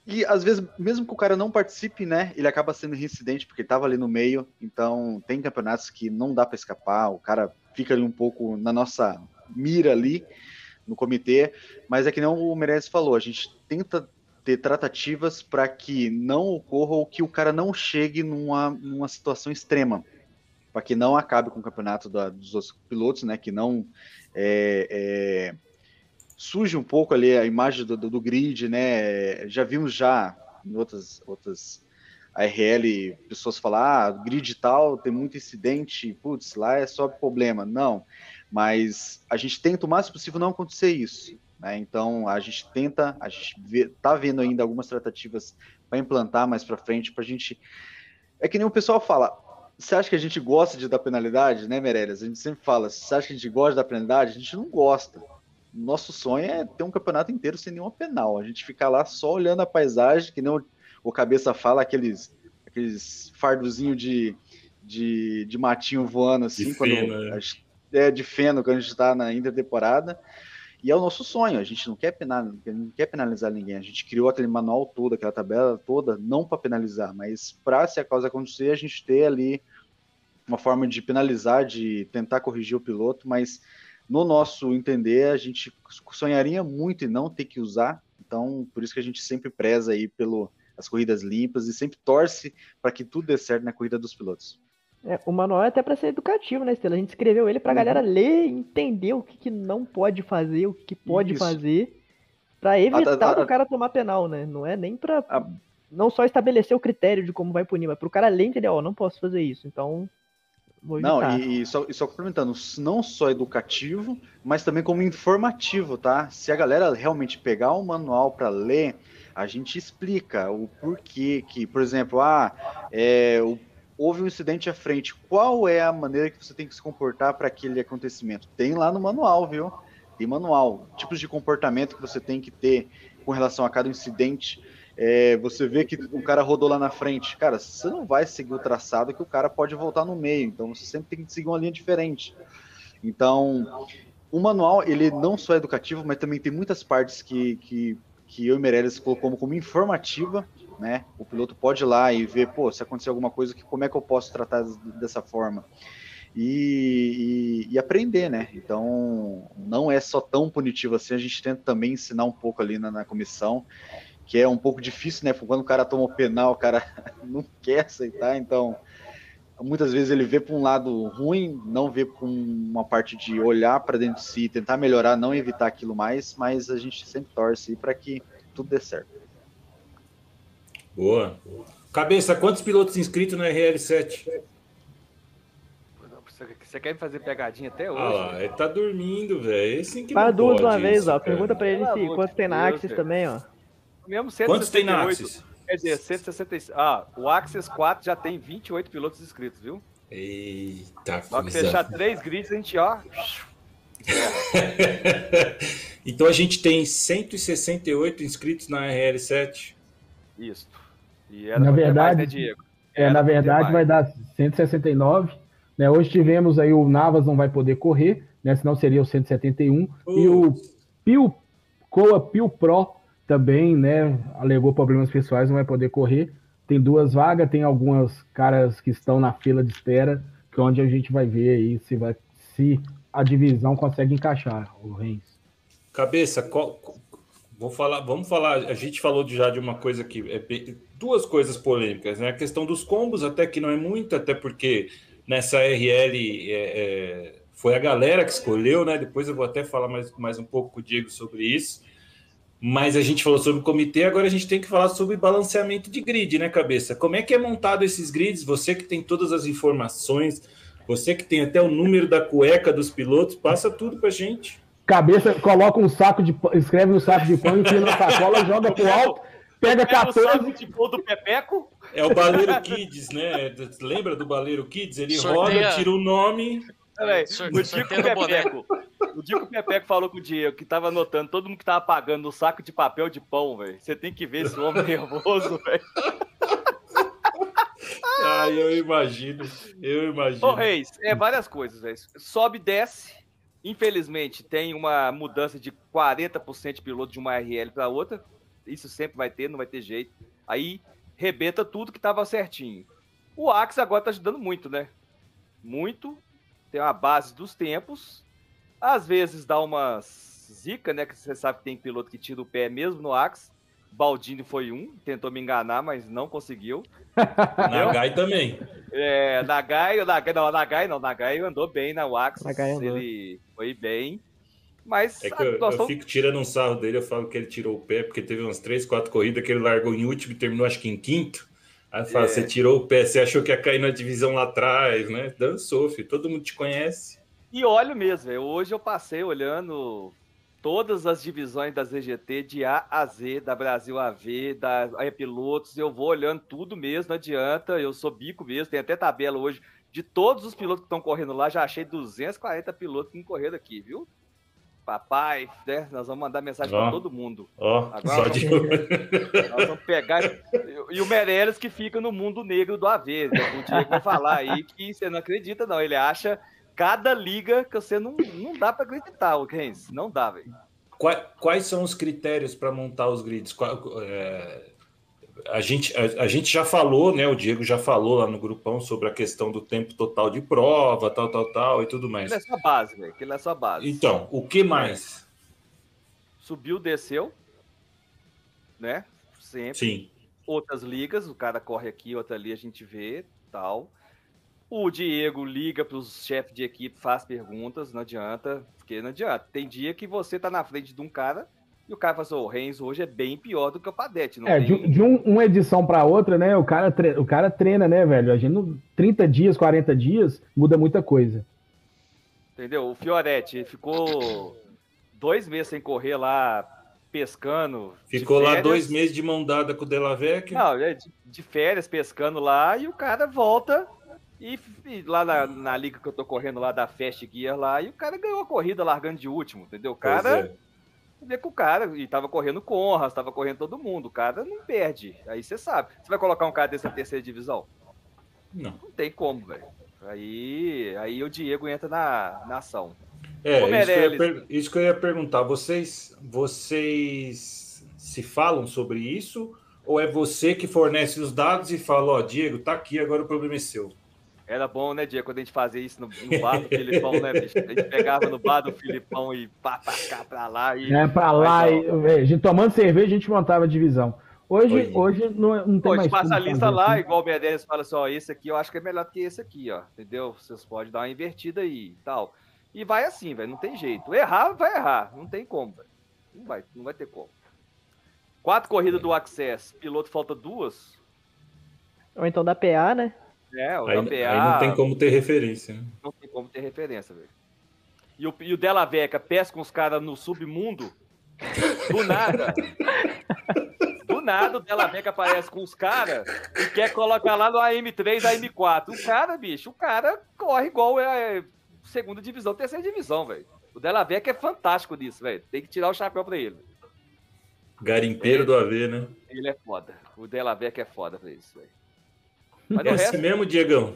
e, e às vezes, mesmo que o cara não participe, né? Ele acaba sendo reincidente porque ele tava ali no meio. Então, tem campeonatos que não dá para escapar, o cara fica ali um pouco na nossa mira ali no comitê, mas é que não o Meirelles falou, a gente tenta ter tratativas para que não ocorra ou que o cara não chegue numa, numa situação extrema, para que não acabe com o campeonato da, dos outros pilotos, né? Que não é, é, surge um pouco ali a imagem do, do, do, grid, né? Já vimos já em outras outras ARL pessoas falar, ah, grid tal tem muito incidente, putz, lá é só problema. Não, mas a gente tenta o máximo possível não acontecer isso. Né? Então a gente tenta, a gente está vendo ainda algumas tratativas para implantar mais para frente, para a gente. É que nem o pessoal fala. Você acha que a gente gosta de dar penalidade, né, Meirelles? A gente sempre fala, você acha que a gente gosta da penalidade? A gente não gosta. Nosso sonho é ter um campeonato inteiro sem nenhuma penal. A gente ficar lá só olhando a paisagem, que nem o, o cabeça fala, aqueles, aqueles fardozinho de, de, de matinho voando assim, De quando, feno, é. gente- é, de feno, quando a gente tá na intertemporada. E é o nosso sonho, a gente não quer, penal, não quer penalizar ninguém. A gente criou aquele manual todo, aquela tabela toda, não para penalizar, mas para se a causa acontecer, a gente ter ali uma forma de penalizar, de tentar corrigir o piloto, mas no nosso entender, a gente sonharia muito em não ter que usar, então por isso que a gente sempre preza aí pelo as corridas limpas e sempre torce para que tudo dê certo na corrida dos pilotos. É, o manual é até pra ser educativo, né, Estela? A gente escreveu ele pra Uhum. galera ler, entender o que, que não pode fazer, o que, pode Isso. fazer, pra evitar A- a- a- do cara tomar penal, né? Não é nem pra. A- Não só estabelecer o critério de como vai punir, mas pro cara ler e entender, ó, não posso fazer isso, então. Vou evitar. Não, e, e só, e só complementando, não só educativo, mas também como informativo, tá? Se a galera realmente pegar o manual para ler, a gente explica o porquê que, por exemplo, ah, é, o- houve um incidente à frente, qual é a maneira que você tem que se comportar para aquele acontecimento? Tem lá no manual, viu? Tem manual, tipos de comportamento que você tem que ter com relação a cada incidente. É, você vê que o cara rodou lá na frente, cara, você não vai seguir o traçado que o cara pode voltar no meio, então você sempre tem que seguir uma linha diferente. Então, o manual, ele não só é educativo, mas também tem muitas partes que, que, que eu e Meirelles colocamos como informativa, né? O piloto pode ir lá e ver, pô, se acontecer alguma coisa, como é que eu posso tratar dessa forma? E, e, e aprender, né? Então, não é só tão punitivo assim, a gente tenta também ensinar um pouco ali na, na comissão, que é um pouco difícil, né? Quando o cara toma o penal, o cara não quer aceitar, então muitas vezes ele vê para um lado ruim, não vê com uma parte de olhar para dentro de si, tentar melhorar, não evitar aquilo mais, mas a gente sempre torce para que tudo dê certo. Boa. Cabeça, quantos pilotos inscritos no RL7? Você, quer me fazer pegadinha até hoje? Ah lá, ele tá dormindo, velho. Esse que Fala não duas de uma vez, ó. cara. Pergunta pra ele se quantos tem na Axis também, ó. Mesmo Quantos tem na 168, Axis? Quer dizer, 166. Ah, o Axis 4 já tem 28 pilotos inscritos, viu? Eita, Só que fechar três grids, a gente, ó. então a gente tem 168 inscritos na RL7. Isso. E Na verdade, mais, né, Diego? É, na verdade vai dar 169. Né? Hoje tivemos aí o Navas não vai poder correr, né? Senão seria o 171. E o Pio Coa Pio Pro também, né? Alegou problemas pessoais, não vai poder correr. Tem duas vagas, tem algumas caras que estão na fila de espera, que é onde a gente vai ver aí se vai se a divisão consegue encaixar o Reis. Cabeça, qual- vou falar, vamos falar. A gente falou já de uma coisa que é bem- duas coisas polêmicas, né? A questão dos combos, até que não é muito, até porque nessa RL é, é, foi a galera que escolheu, né? Depois eu vou até falar mais, mais um pouco com o Diego sobre isso. Mas a gente falou sobre o comitê, agora a gente tem que falar sobre balanceamento de grid, né, cabeça? Como é que é montado esses grids? Você que tem todas as informações, você que tem até o número da cueca dos pilotos, passa tudo pra gente. Cabeça, coloca um saco de pão, escreve no saco de pão, enfia na sacola, joga pro alto, pega Pega o saco 14. de pão do Pepeco. É o Baleiro Kids, né? Lembra do Baleiro Kids? Ele Sorteia. roda, tira o nome. Peraí, o Dico. Pepeco. O Dico Pepeco falou com o Diego que tava anotando todo mundo que tava pagando no saco de papel de pão, velho. Você tem que ver esse homem nervoso, velho. Ai, eu imagino. Eu imagino. Ô, Reis, é várias coisas, velho. Sobe desce. Infelizmente, tem uma mudança de 40% de piloto de uma RL para outra. Isso sempre vai ter, não vai ter jeito. Aí rebenta tudo que tava certinho. O Axe agora tá ajudando muito, né? Muito. Tem uma base dos tempos. Às vezes dá umas zica, né? Que você sabe que tem piloto que tira o pé mesmo no Axe. Baldini foi um, tentou me enganar, mas não conseguiu. Nagai também. É, Nagai, Nagai, não, Nagai não, Nagai andou bem na Wax, ele foi bem, mas É que eu, eu fico tirando um sarro dele, eu falo que ele tirou o pé, porque teve umas três, quatro corridas que ele largou em último e terminou acho que em quinto. Aí eu falo, É. você tirou o pé, você achou que ia cair na divisão lá atrás, né? Dançou, filho. Todo mundo te conhece. E olho mesmo, hoje eu passei olhando todas as divisões das VGT de A a Z, da Brasil AV, da A Pilotos, eu vou olhando tudo mesmo, não adianta, eu sou bico mesmo, tem até tabela hoje de todos os pilotos que estão correndo lá, já achei 240 pilotos que correndo aqui, viu? papai, né? Nós vamos mandar mensagem para todo mundo. Ó, Agora de... nós vamos pegar. E o Meirelles que fica no mundo negro do AV. Né? O Diego vai falar aí que você não acredita, não. Ele acha cada liga que você não, não dá para acreditar, o Renz. Não dá, velho. Quais, quais, são os critérios para montar os grids? Qual, é, a, gente, a, a, gente já falou, né? O Diego já falou lá no grupão sobre a questão do tempo total de prova, tal, tal, tal e tudo mais. Ele é só base, velho. Ele é só base. Então, o que mais? Subiu, desceu, né? Sempre. Sim. Outras ligas, o cara corre aqui, outra ali, a gente vê, tal. O Diego liga para os chefes de equipe, faz perguntas, não adianta, porque não adianta. Tem dia que você tá na frente de um cara e o cara fala assim, o Renzo hoje é bem pior do que o Padete. é, tem... de, de um, uma edição para outra, né, o cara, treina, o cara treina, né, velho? A gente, no 30 dias, 40 dias, muda muita coisa. Entendeu? O Fioretti ficou dois meses sem correr lá, pescando. Ficou lá dois meses de mão dada com o Delavec? Não, é de, de férias pescando lá e o cara volta e, e, lá na, na, liga que eu tô correndo lá da Fast Gear lá, e o cara ganhou a corrida largando de último, entendeu? O cara. Vê que o cara, e tava correndo Conras, tava correndo todo mundo. O cara não perde. Aí você sabe. Você vai colocar um cara dessa terceira divisão? Não. Não tem como, velho. Aí, aí o Diego entra na, na ação. É, isso que, per... isso que, eu ia perguntar. Vocês, vocês se falam sobre isso? Ou é você que fornece os dados e fala, ó, oh, Diego, tá aqui, agora o problema é seu? Era bom, né, Diego, quando a gente fazia isso no, no bar do Filipão, né, bicho? A gente pegava no bar do Filipão e pá, pra cá, pra lá. E... É, pra lá, e, a gente tomando cerveja, a gente montava a divisão. Hoje, hoje não, não tem hoje mais. passa a lista lá, assim. igual o Meirelles fala assim: ó, esse aqui eu acho que é melhor que esse aqui, ó. Entendeu? Vocês podem dar uma invertida aí e tal. E vai assim, velho, não tem jeito. Errar, vai errar. Não tem como, velho. Não vai, não vai ter como. Quatro corridas do Access, piloto falta duas. Ou então da PA, né? É, o aí, aí não tem como ter referência. Né? Não tem como ter referência, velho. E o, e o Della Veca pesca uns caras no submundo, do nada. do nada o Della Veca aparece com os caras e quer colocar lá no AM3, AM4. O cara, bicho, o cara corre igual é segunda divisão, terceira divisão, velho. O Della Veca é fantástico nisso, velho. Tem que tirar o chapéu pra ele. Garimpeiro ele, do AV, né? Ele é foda. O Della Veca é foda pra isso, velho. Mas é assim mesmo, Diegão?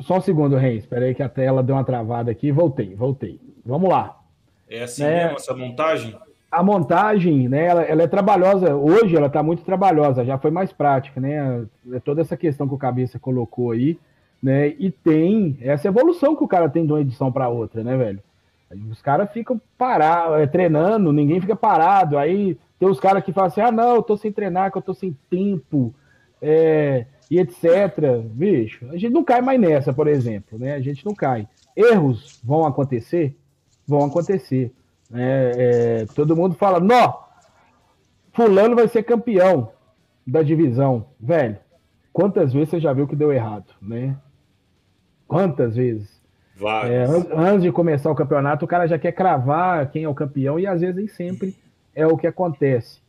Só um segundo, Reis. Espera aí que a tela deu uma travada aqui. Voltei, voltei. Vamos lá. É assim é... mesmo essa montagem? A montagem, né, ela, ela é trabalhosa. Hoje ela está muito trabalhosa, já foi mais prática, né? É toda essa questão que o Cabeça colocou aí, né? E tem essa evolução que o cara tem de uma edição para outra, né, velho? Os caras ficam parados, é, treinando, ninguém fica parado. Aí tem os caras que falam assim: ah, não, eu tô sem treinar, que eu tô sem tempo é, e etc. Bicho, a gente não cai mais nessa, por exemplo, né? A gente não cai. Erros vão acontecer? Vão acontecer. Né? É, todo mundo fala, nó, fulano vai ser campeão da divisão. Velho, quantas vezes você já viu que deu errado, né? Quantas vezes? É, antes de começar o campeonato, o cara já quer cravar quem é o campeão e às vezes nem sempre é o que acontece.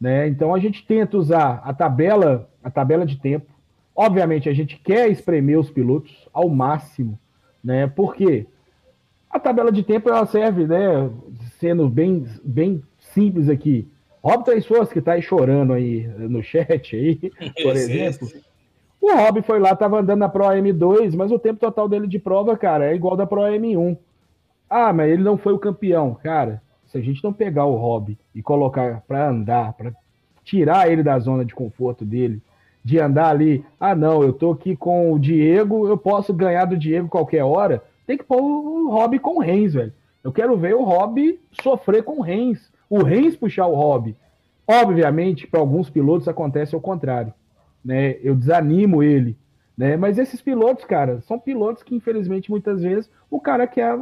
Né? Então a gente tenta usar a tabela, a tabela de tempo. Obviamente a gente quer espremer os pilotos ao máximo, né? Porque a tabela de tempo ela serve, né? Sendo bem, bem simples aqui. Rob Três Forças que está aí chorando aí no chat aí, por exemplo. O Rob foi lá, estava andando na Pro AM2, mas o tempo total dele de prova, cara, é igual da Pro AM1. Ah, mas ele não foi o campeão, cara se a gente não pegar o hobby e colocar para andar, para tirar ele da zona de conforto dele, de andar ali, ah não, eu tô aqui com o Diego, eu posso ganhar do Diego qualquer hora, tem que pôr o hobby com o Reis, velho. Eu quero ver o hobby sofrer com o Reis, o Reis puxar o hobby. Obviamente, para alguns pilotos acontece o contrário, né? Eu desanimo ele, né? Mas esses pilotos, cara, são pilotos que infelizmente muitas vezes o cara quer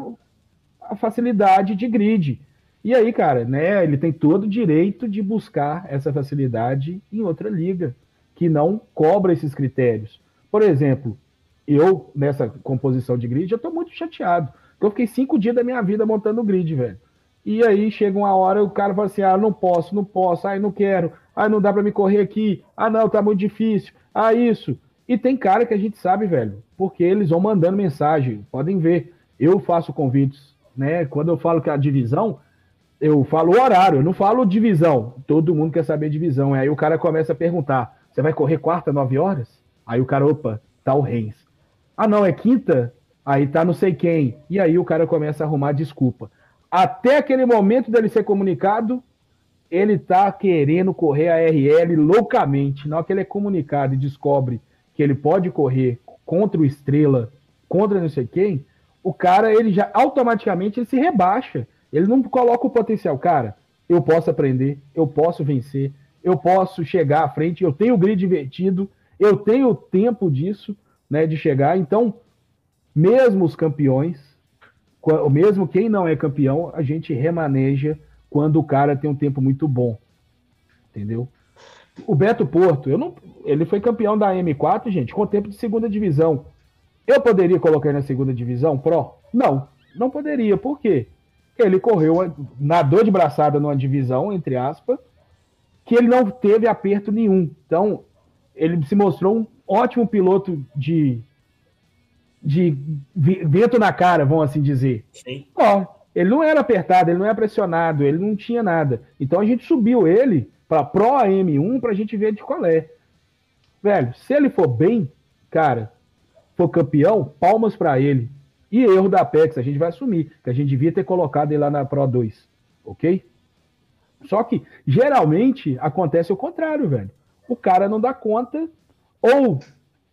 a facilidade de grid. E aí, cara, né, ele tem todo o direito de buscar essa facilidade em outra liga, que não cobra esses critérios. Por exemplo, eu, nessa composição de grid, eu tô muito chateado. Eu fiquei cinco dias da minha vida montando o grid, velho. E aí chega uma hora, o cara fala assim: ah, não posso, não posso, ai, não quero, ai, não dá para me correr aqui, ah, não, tá muito difícil, ah, isso. E tem cara que a gente sabe, velho, porque eles vão mandando mensagem, podem ver. Eu faço convites né? Quando eu falo que a divisão, eu falo horário, eu não falo divisão. Todo mundo quer saber divisão. Aí o cara começa a perguntar: você vai correr quarta, nove horas? Aí o cara, opa, tá o Reis. Ah, não, é quinta? Aí tá não sei quem. E aí o cara começa a arrumar desculpa. Até aquele momento dele ser comunicado, ele tá querendo correr a RL loucamente. Na hora que ele é comunicado e descobre que ele pode correr contra o Estrela, contra não sei quem, o cara, ele já automaticamente ele se rebaixa. Ele não coloca o potencial. Cara, eu posso aprender, eu posso vencer, eu posso chegar à frente, eu tenho o grid invertido, eu tenho tempo disso, né, de chegar. Então, mesmo os campeões, mesmo quem não é campeão, a gente remaneja quando o cara tem um tempo muito bom. Entendeu? O Beto Porto, eu não, ele foi campeão da M4, gente, com tempo de segunda divisão. Eu poderia colocar na segunda divisão Pro? Não, não poderia. Por quê? Ele correu, nadou de braçada numa divisão, entre aspas, que ele não teve aperto nenhum. Então, ele se mostrou um ótimo piloto de, de vento na cara, vamos assim dizer. Sim. Ó, ele não era apertado, ele não era pressionado, ele não tinha nada. Então a gente subiu ele para Pro AM1 para a gente ver de qual é. Velho, se ele for bem, cara, for campeão, palmas para ele. E erro da Apex, a gente vai assumir, que a gente devia ter colocado ele lá na Pro 2, ok? Só que, geralmente, acontece o contrário, velho. O cara não dá conta, ou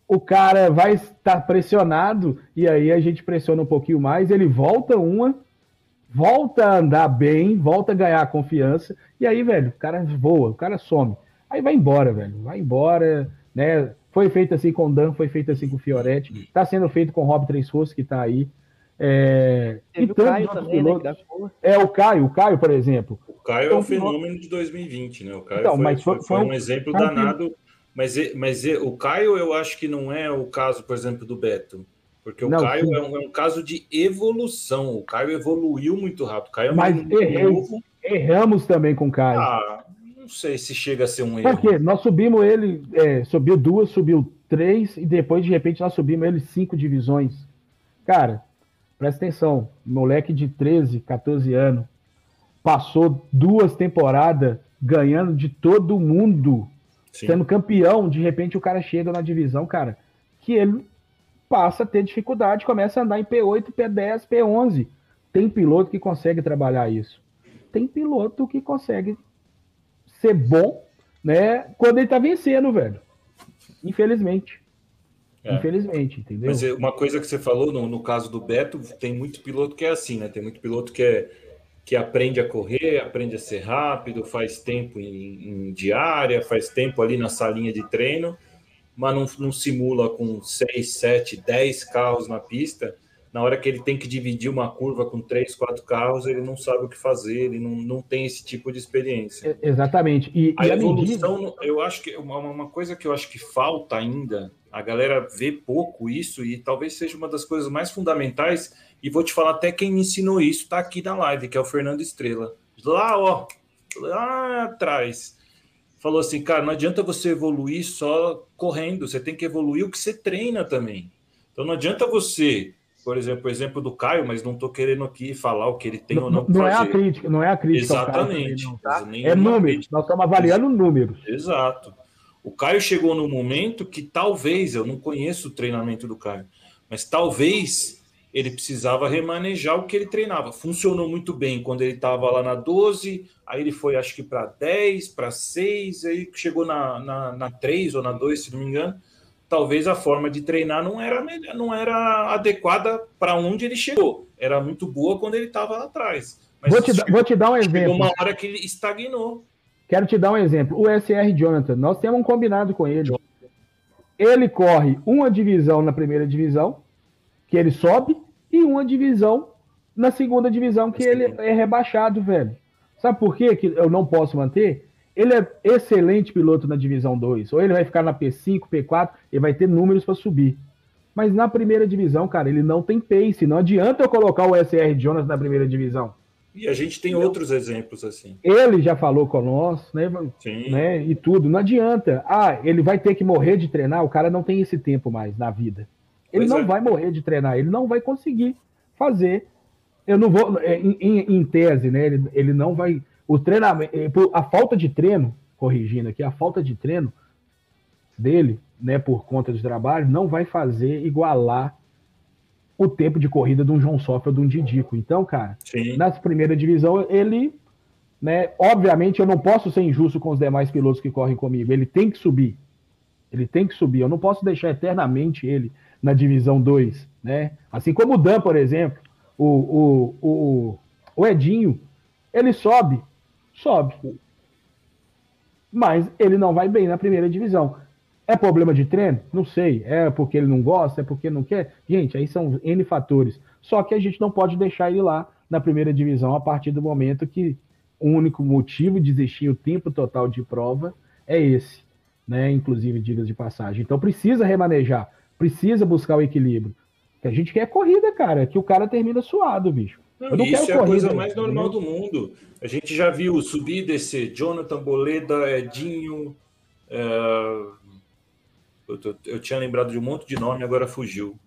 o cara vai estar pressionado, e aí a gente pressiona um pouquinho mais, ele volta uma, volta a andar bem, volta a ganhar confiança, e aí, velho, o cara voa, o cara some. Aí vai embora, velho, vai embora, né? Foi feito assim com o Dan, foi feito assim com o Fioretti, está sendo feito com o Rob Três Forças, que está aí. É, e o Caio também, né, pilotos, né, É, o Caio, o Caio, por exemplo. O Caio então, é um fenômeno de 2020, né? O Caio então, foi, mas foi, foi, foi um exemplo danado. Mas, mas o Caio, eu acho que não é o caso, por exemplo, do Beto. Porque o não, Caio é um, é um, caso de evolução. O Caio evoluiu muito rápido. O Caio é mas errei, erramos também com o Caio. Ah, não sei se chega a ser um erro. Por quê? Nós subimos ele, é, subiu duas, subiu três, e depois, de repente, nós subimos ele cinco divisões. Cara, presta atenção, moleque de 13, 14 anos, passou duas temporadas ganhando de todo mundo, Sim. sendo campeão, de repente o cara chega na divisão, cara, que ele passa a ter dificuldade, começa a andar em P8, P10, P11. Tem piloto que consegue trabalhar isso. Tem piloto que consegue ser bom, né? Quando ele tá vencendo, velho. Infelizmente. É. Infelizmente, entendeu? Mas é uma coisa que você falou no, no caso do Beto, tem muito piloto que é assim, né? Tem muito piloto que é que aprende a correr, aprende a ser rápido, faz tempo em, em diária, faz tempo ali na salinha de treino, mas não, não simula com 6, 7, 10 carros na pista na hora que ele tem que dividir uma curva com três, quatro carros, ele não sabe o que fazer, ele não, não tem esse tipo de experiência. Exatamente. E, a, e a evolução, medida... eu acho que uma, uma coisa que eu acho que falta ainda, a galera vê pouco isso, e talvez seja uma das coisas mais fundamentais, e vou te falar até quem me ensinou isso, está aqui na live, que é o Fernando Estrela. Lá, ó, lá atrás. Falou assim, cara, não adianta você evoluir só correndo, você tem que evoluir o que você treina também. Então não adianta você por exemplo, o exemplo do Caio, mas não estou querendo aqui falar o que ele tem não, ou não. Não fazer. é a crítica, não é a crítica. Exatamente. Caio, tá? É números. Nós estamos avaliando números. Exato. O Caio chegou no momento que talvez, eu não conheço o treinamento do Caio, mas talvez ele precisava remanejar o que ele treinava. Funcionou muito bem quando ele estava lá na 12, aí ele foi acho que para 10, para 6, aí chegou na, na, na 3 ou na 2, se não me engano talvez a forma de treinar não era, não era adequada para onde ele chegou. Era muito boa quando ele estava lá atrás. Mas vou, te, vou te dar um exemplo. uma hora que ele estagnou. Quero te dar um exemplo. O SR Jonathan, nós temos um combinado com ele. Ele corre uma divisão na primeira divisão, que ele sobe, e uma divisão na segunda divisão, que ele é rebaixado, velho. Sabe por quê que eu não posso manter? Ele é excelente piloto na divisão 2. Ou ele vai ficar na P5, P4, e vai ter números para subir. Mas na primeira divisão, cara, ele não tem pace. Não adianta eu colocar o SR Jonas na primeira divisão. E a gente tem outros exemplos assim. Ele já falou com nós, né, Sim. né? E tudo. Não adianta. Ah, ele vai ter que morrer de treinar. O cara não tem esse tempo mais na vida. Ele pois não é. vai morrer de treinar. Ele não vai conseguir fazer Eu não vou. é, Em, em- em tese, né? Ele, ele não vai. O treinamento. por- A falta de treino, corrigindo aqui, a falta de treino dele, né, por conta de trabalho, não vai fazer igualar o tempo de corrida de um João Sofra ou de um Didico. Então, cara, Sim. na primeira divisão, ele, né, obviamente eu não posso ser injusto com os demais pilotos que correm comigo, ele tem que subir. Ele tem que subir. Eu não posso deixar eternamente ele na divisão 2, né? Assim como o Dan, por exemplo, o, o, o, o Edinho, ele sobe, sobe. Mas ele não vai bem na primeira divisão. É problema de treino? Não sei. É porque ele não gosta? É porque não quer? Gente, aí são N fatores. Só que a gente não pode deixar ele lá na primeira divisão a partir do momento que o único motivo de existir o tempo total de prova é esse, né? Inclusive, digas de passagem. Então precisa remanejar, precisa buscar o equilíbrio. Que a gente quer corrida, cara, que o cara termina suado, bicho. Não, não isso é a coisa mais normal do mundo. A gente já viu subir e descer. Jonathan Boleda, Edinho. é, Eu, tô- eu tinha lembrado de um monte de nome, agora fugiu.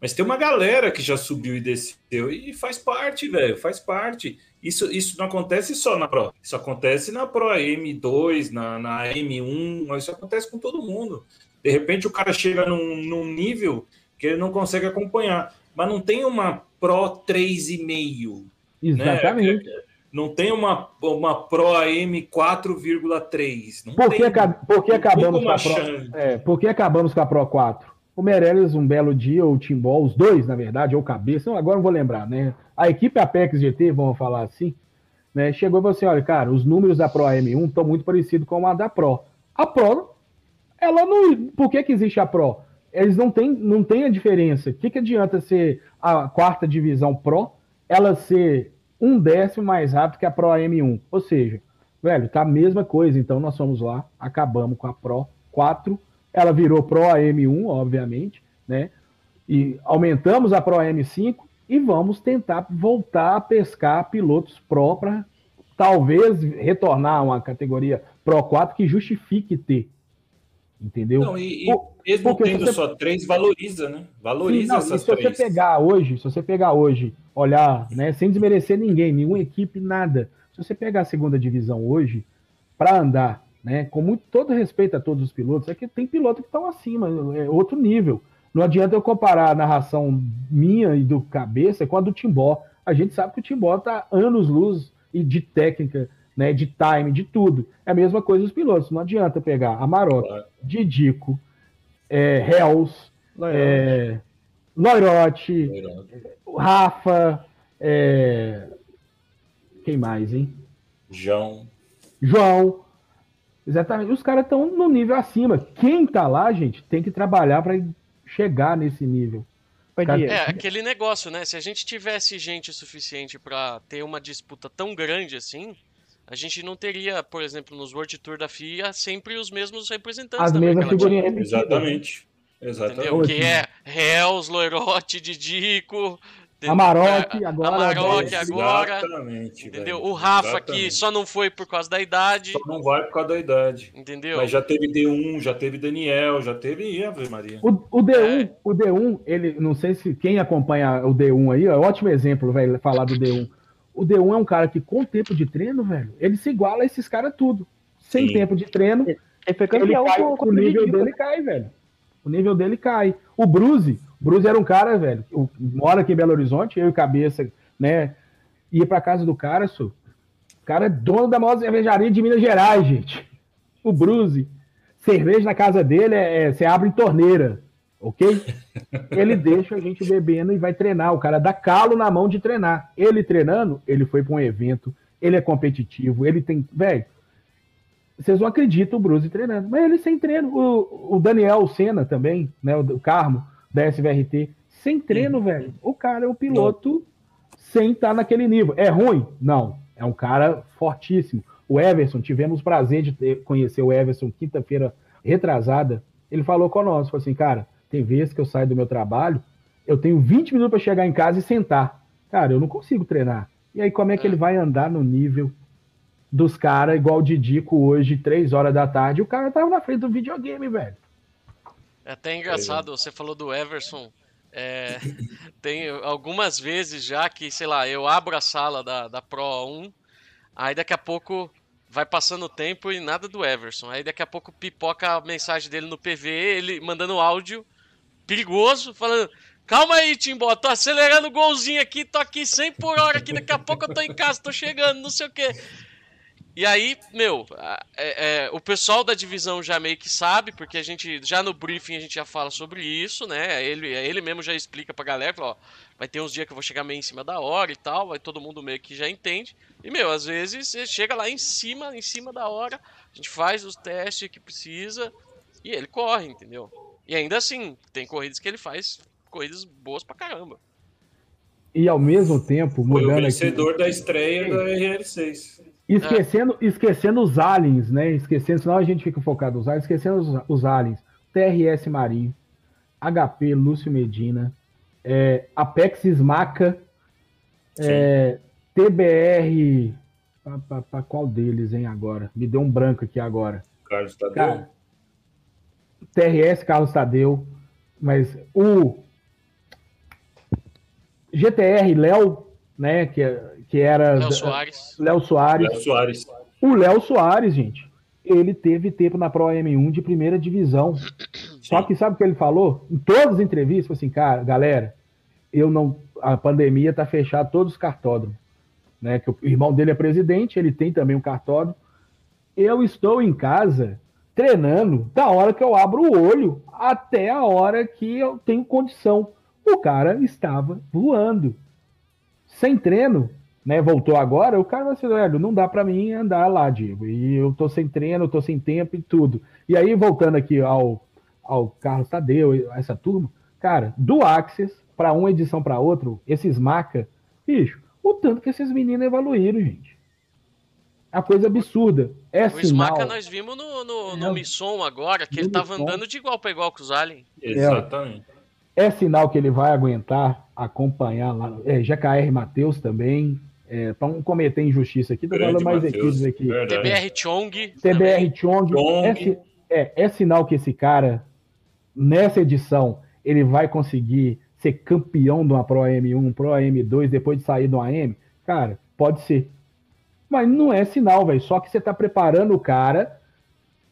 Mas tem uma galera que já subiu e desceu. E faz parte, velho. Faz parte. Isso, isso não acontece só na Pro. Isso acontece na Pro M2, na, na M1. Isso acontece com todo mundo. De repente o cara chega num, num nível que ele não consegue acompanhar. Mas não tem uma Pro 3,5. Exatamente. Não tem uma, uma Pro AM 4,3. Não Por que, tem. por que acabamos com a Pro? É, por que acabamos com a Pro 4? O Meirelles, um belo dia, ou o Timbol, os dois, na verdade, ou o Cabeça, não, agora não vou lembrar, né? A equipe Apex GT, vamos falar assim, né? Chegou e falou assim: olha, cara, os números da Pro M1 estão muito parecidos com a da Pro. A Pro, ela não. Por que, que existe a Pro? Eles não têm, não têm a diferença. O que, que adianta ser a quarta divisão Pro, ela ser um décimo mais rápido que a Pro M1? Ou seja, velho, tá a mesma coisa. Então nós fomos lá, acabamos com a Pro 4, ela virou Pro AM1, obviamente, né? E aumentamos a Pro AM5 e vamos tentar voltar a pescar pilotos Pro para talvez retornar a uma categoria Pro 4 que justifique ter. Entendeu? Não, e, e mesmo porque tendo você- só três, valoriza, né? Valoriza Sim, não, e essas se você três. pegar hoje, se você pegar hoje, olhar, né, sem desmerecer ninguém, nenhuma equipe, nada. Se você pegar a segunda divisão hoje, para andar, né, com muito, todo respeito a todos os pilotos, é que tem pilotos que estão acima, é outro nível. Não adianta eu comparar a narração minha e do cabeça com a do Timbó. A gente sabe que o Timbó tá anos luz e de técnica, né, de time, de tudo. É a mesma coisa os pilotos. Não adianta pegar Amarok, Claro. Didico, é, Hells, é, Loirote, Rafa, é, quem mais, hein? João. João. Exatamente. Os caras estão no nível acima. Quem tá lá, gente, tem que trabalhar para chegar nesse nível. Cara. É, aquele negócio, né? Se a gente tivesse gente suficiente pra ter uma disputa tão grande assim, a gente não teria, por exemplo, nos World Tour da FIA, sempre os mesmos representantes As da mesmas figurinhas repetidas. Exatamente. Entendeu? Exatamente. Que é Hells, Loirote, Didico, entendeu? Amarok, agora. Amarok, Dez. agora, Exatamente. entendeu? velho. O Rafa que Exatamente. só não foi por causa da idade, Só não vai por causa da idade. entendeu? Mas já teve D1, já teve Daniel, já teve Ih, Ave Maria. O, o D1, É. o D1, ele, não sei se quem acompanha o D1 aí, ó, é um ótimo exemplo, velho, falar do D1. O D1 é um cara que, com tempo de treino, velho, ele se iguala a esses caras tudo. Sem Sim. tempo de treino, Ele foi campeão cai, com o nível dele cai, velho. O nível dele cai. O Bruce, Bruce era um cara, velho, mora aqui em Belo Horizonte, eu e cabeça, né? Ia pra casa do cara. O cara é dono da maior cervejaria de Minas Gerais, gente. O Bruce. Cerveja na casa dele é, é- você abre em torneira, ok? Ele deixa a gente bebendo e vai treinar. O cara dá calo na mão de treinar. Ele treinando, ele foi para um evento, ele é competitivo, ele tem. Velho, vocês não acreditam o Bruce treinando, mas ele sem treino. O, o Daniel Senna também, né? O, Carmo da SVRT, sem treino, velho. O cara é o piloto sem estar naquele nível. É ruim? Não. É um cara fortíssimo. O Everson, tivemos o prazer de ter- conhecer o Everson quinta-feira retrasada. Ele falou conosco, falou assim, cara, tem vezes que eu saio do meu trabalho, eu tenho 20 minutos para chegar em casa e sentar. Cara, eu não consigo treinar. E aí, como é que ele vai andar no nível dos caras, igual o Didico hoje, 3 horas da tarde? O cara tava na frente do videogame, velho. É até engraçado, você falou do Everson. É, tem algumas vezes já que, sei lá, eu abro a sala da, da Pro 1, aí daqui a pouco vai passando o tempo e nada do Everson. Aí daqui a pouco pipoca a mensagem dele no PV, ele mandando áudio perigoso, falando: Calma aí, Timbó, tô acelerando o golzinho aqui, tô aqui 100 por hora aqui, daqui a pouco eu tô em casa, tô chegando, não sei o quê. E aí, meu, é, é, o pessoal da divisão já meio que sabe, porque a gente, já no briefing a gente já fala sobre isso, né? Ele, ele mesmo já explica pra galera, ó, vai ter uns dias que eu vou chegar meio em cima da hora e tal, vai todo mundo meio que já entende. E, meu, às vezes você chega lá em cima, em cima da hora, a gente faz os testes que precisa e ele corre, entendeu? E ainda assim, tem corridas que ele faz corridas boas pra caramba. E ao mesmo tempo, Foi o mudando vencedor aqui, da estreia da RL6. esquecendo, esquecendo os aliens, né? Esquecendo, senão a gente fica focado nos aliens, esquecendo os, os aliens. TRS Marinho, HP Lúcio Medina, é, Apex Smaca, é, TBR. Para qual deles, hein, agora? Me deu um branco aqui agora. Carlos Tadeu. Cara, TRS Carlos Tadeu, mas o GTR Léo, né, que, que era Léo Soares. Léo Soares. Léo Soares. O Léo Soares, gente, ele teve tempo na Pro M1 de primeira divisão. Só que sabe o que ele falou? Em todas as entrevistas, falou assim, cara, galera, eu não. A pandemia tá fechada todos os cartódromos. Né? Que o irmão dele é presidente, ele tem também um cartódromo. Eu estou em casa treinando da hora que eu abro o olho até a hora que eu tenho condição. O cara estava voando. Sem treino, né? Voltou agora, o cara vai ser, velho, não dá para mim andar lá, Diego. E eu tô sem treino, tô sem tempo e tudo. E aí, voltando aqui ao, ao Carlos Tadeu, essa turma, cara, do Axis para uma edição para outra, esses maca, bicho, o tanto que esses meninos evoluíram, gente. A coisa absurda. É O sinal. Smaca nós vimos no, no, no É. Misson agora, que No ele tava Misson. andando de igual pra igual com os aliens. Exatamente. é sinal que ele vai aguentar acompanhar lá. É, GKR Matheus também. É, para não cometer injustiça aqui, tô falando mais Matheus. equipes aqui. Verdade. TBR Chong. TBR Chong. Chong. É, si- é, é sinal que esse cara, nessa edição, ele vai conseguir ser campeão de uma Pro M1, Pro M2, depois de sair do AM? Cara, pode ser. Mas não é sinal, velho. Só que você tá preparando o cara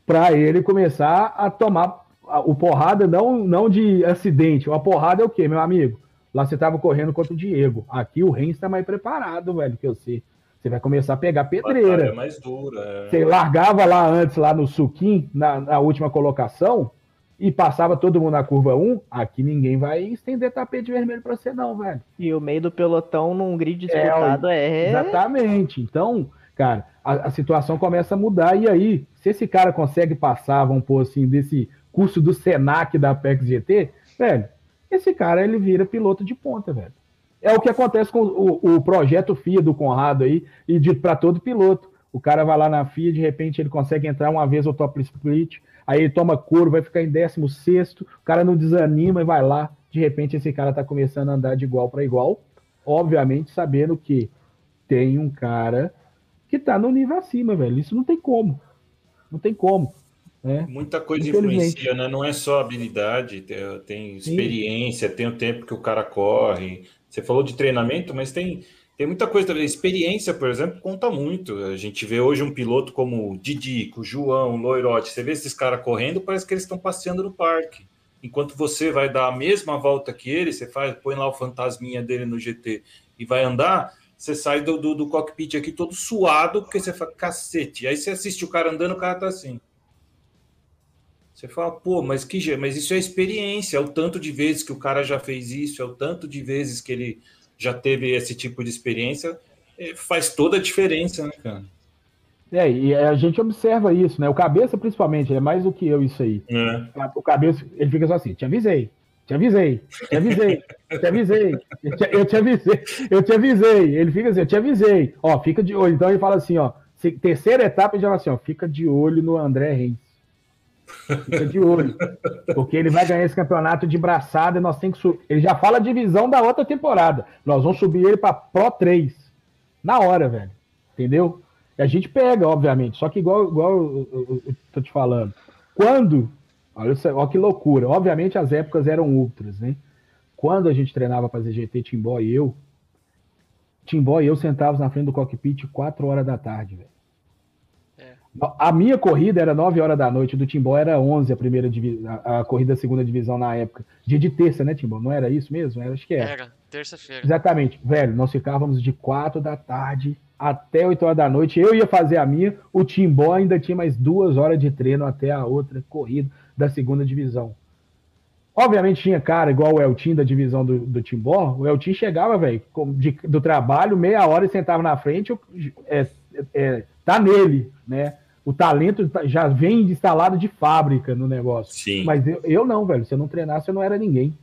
para ele começar a tomar o porrada, não, não de acidente. A porrada é o quê, meu amigo? Lá você tava correndo contra o Diego. Aqui o Renz tá mais preparado, velho, que eu sei. Você vai começar a pegar pedreira. Batalha mais dura. é. Você largava lá antes, lá no Suquim, na, na última colocação, e passava todo mundo na curva 1, aqui ninguém vai estender tapete vermelho pra você, não, velho. E o meio do pelotão num grid É, disputado é. Exatamente. Então, cara, a, a situação começa a mudar. E aí, se esse cara consegue passar, vamos pôr assim, desse curso do Senac da Apex GT, velho, esse cara ele vira piloto de ponta, velho. É o que acontece com o, o projeto FIA do Conrado aí, e para todo piloto. O cara vai lá na FIA, de repente ele consegue entrar uma vez no top split, aí ele toma couro, vai ficar em 16, o cara não desanima e vai lá. De repente esse cara tá começando a andar de igual para igual, obviamente sabendo que tem um cara que tá no nível acima, velho. Isso não tem como. Não tem como. Né? Muita coisa influencia, né? Não é só habilidade, tem, tem experiência, tem o tempo que o cara corre. Você falou de treinamento, mas tem, tem muita coisa também. Experiência, por exemplo, conta muito. A gente vê hoje um piloto como Didico, João, o Loirotti. Você vê esses caras correndo, parece que eles estão passeando no parque. Enquanto você vai dar a mesma volta que ele, você faz, põe lá o fantasminha dele no GT e vai andar, você sai do, do, do cockpit aqui todo suado, porque você fala, cacete. Aí você assiste o cara andando, o cara tá assim. Você fala, pô, mas que mas isso é experiência, é o tanto de vezes que o cara já fez isso, é o tanto de vezes que ele já teve esse tipo de experiência, é, faz toda a diferença, né, cara? É, e a gente observa isso, né? O cabeça, principalmente, ele é mais do que eu isso aí. É. O cabeça, ele fica só assim, te avisei, te avisei, te avisei, te avisei, eu te, eu te avisei, eu te avisei. Ele fica assim, eu te avisei. Ó, fica de olho. Então ele fala assim, ó, terceira etapa, ele já fala assim, ó, fica de olho no André Reis. Fica de olho. Porque ele vai ganhar esse campeonato de braçada e nós temos que subir. Ele já fala a divisão da outra temporada. Nós vamos subir ele para Pro 3. Na hora, velho. Entendeu? E a gente pega, obviamente. Só que igual, igual eu, eu- eu tô te falando. Quando. Olha, olha que loucura. Obviamente as épocas eram ultras, né? quando a gente treinava para GT, Timbó e eu, Timbó e eu sentávamos na frente do cockpit 4 horas da tarde, velho. É. A minha corrida era 9 horas da noite, do Timbó era 11 a primeira a, a corrida da segunda divisão na época. Dia de terça, né, Timbó? Não era isso mesmo? Era, acho que era. Era, terça-feira. Exatamente. Velho, nós ficávamos de 4 da tarde até 8 horas da noite. Eu ia fazer a minha, o Timbó ainda tinha mais duas horas de treino até a outra corrida da segunda divisão. Obviamente tinha cara igual o Eltin da divisão do, do Timbó. O Eltin chegava, velho, do trabalho, meia hora e sentava na frente. É, é, tá nele, né? O talento tá, já vem instalado de fábrica no negócio. Sim. Mas eu, eu não, velho. Se eu não treinasse, eu não era ninguém.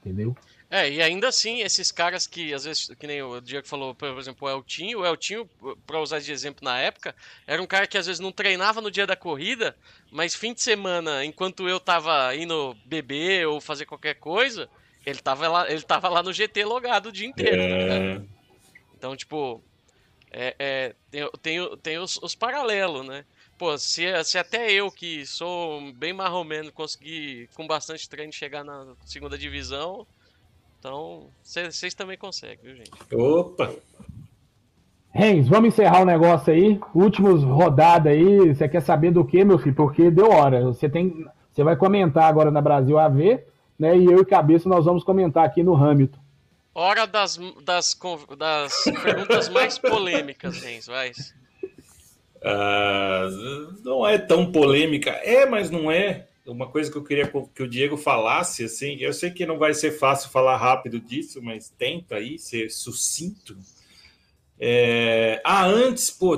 Entendeu? É, e ainda assim, esses caras que, às vezes, que nem o Diego falou, por exemplo, o Eltinho, o Eltinho, pra usar de exemplo na época, era um cara que às vezes não treinava no dia da corrida, mas fim de semana, enquanto eu tava indo beber ou fazer qualquer coisa, ele tava lá, ele tava lá no GT logado o dia inteiro, tá é... Então, tipo, é, é, tem, tem, tem os, os paralelos, né? Pô, se, se até eu, que sou bem marromeno, conseguir com bastante treino chegar na segunda divisão, então, vocês também conseguem, viu, gente? Opa! Renz, vamos encerrar o negócio aí. Últimos rodada aí. Você quer saber do que, meu filho? Porque deu hora. Você tem, você vai comentar agora na Brasil AV, né? E eu e Cabeça nós vamos comentar aqui no Hamilton. Hora das, das, das perguntas mais polêmicas, Renz, vai. Uh, não é tão polêmica. É, mas não é uma coisa que eu queria que o Diego falasse, assim, eu sei que não vai ser fácil falar rápido disso, mas tenta aí ser sucinto. É... Ah, antes, pô,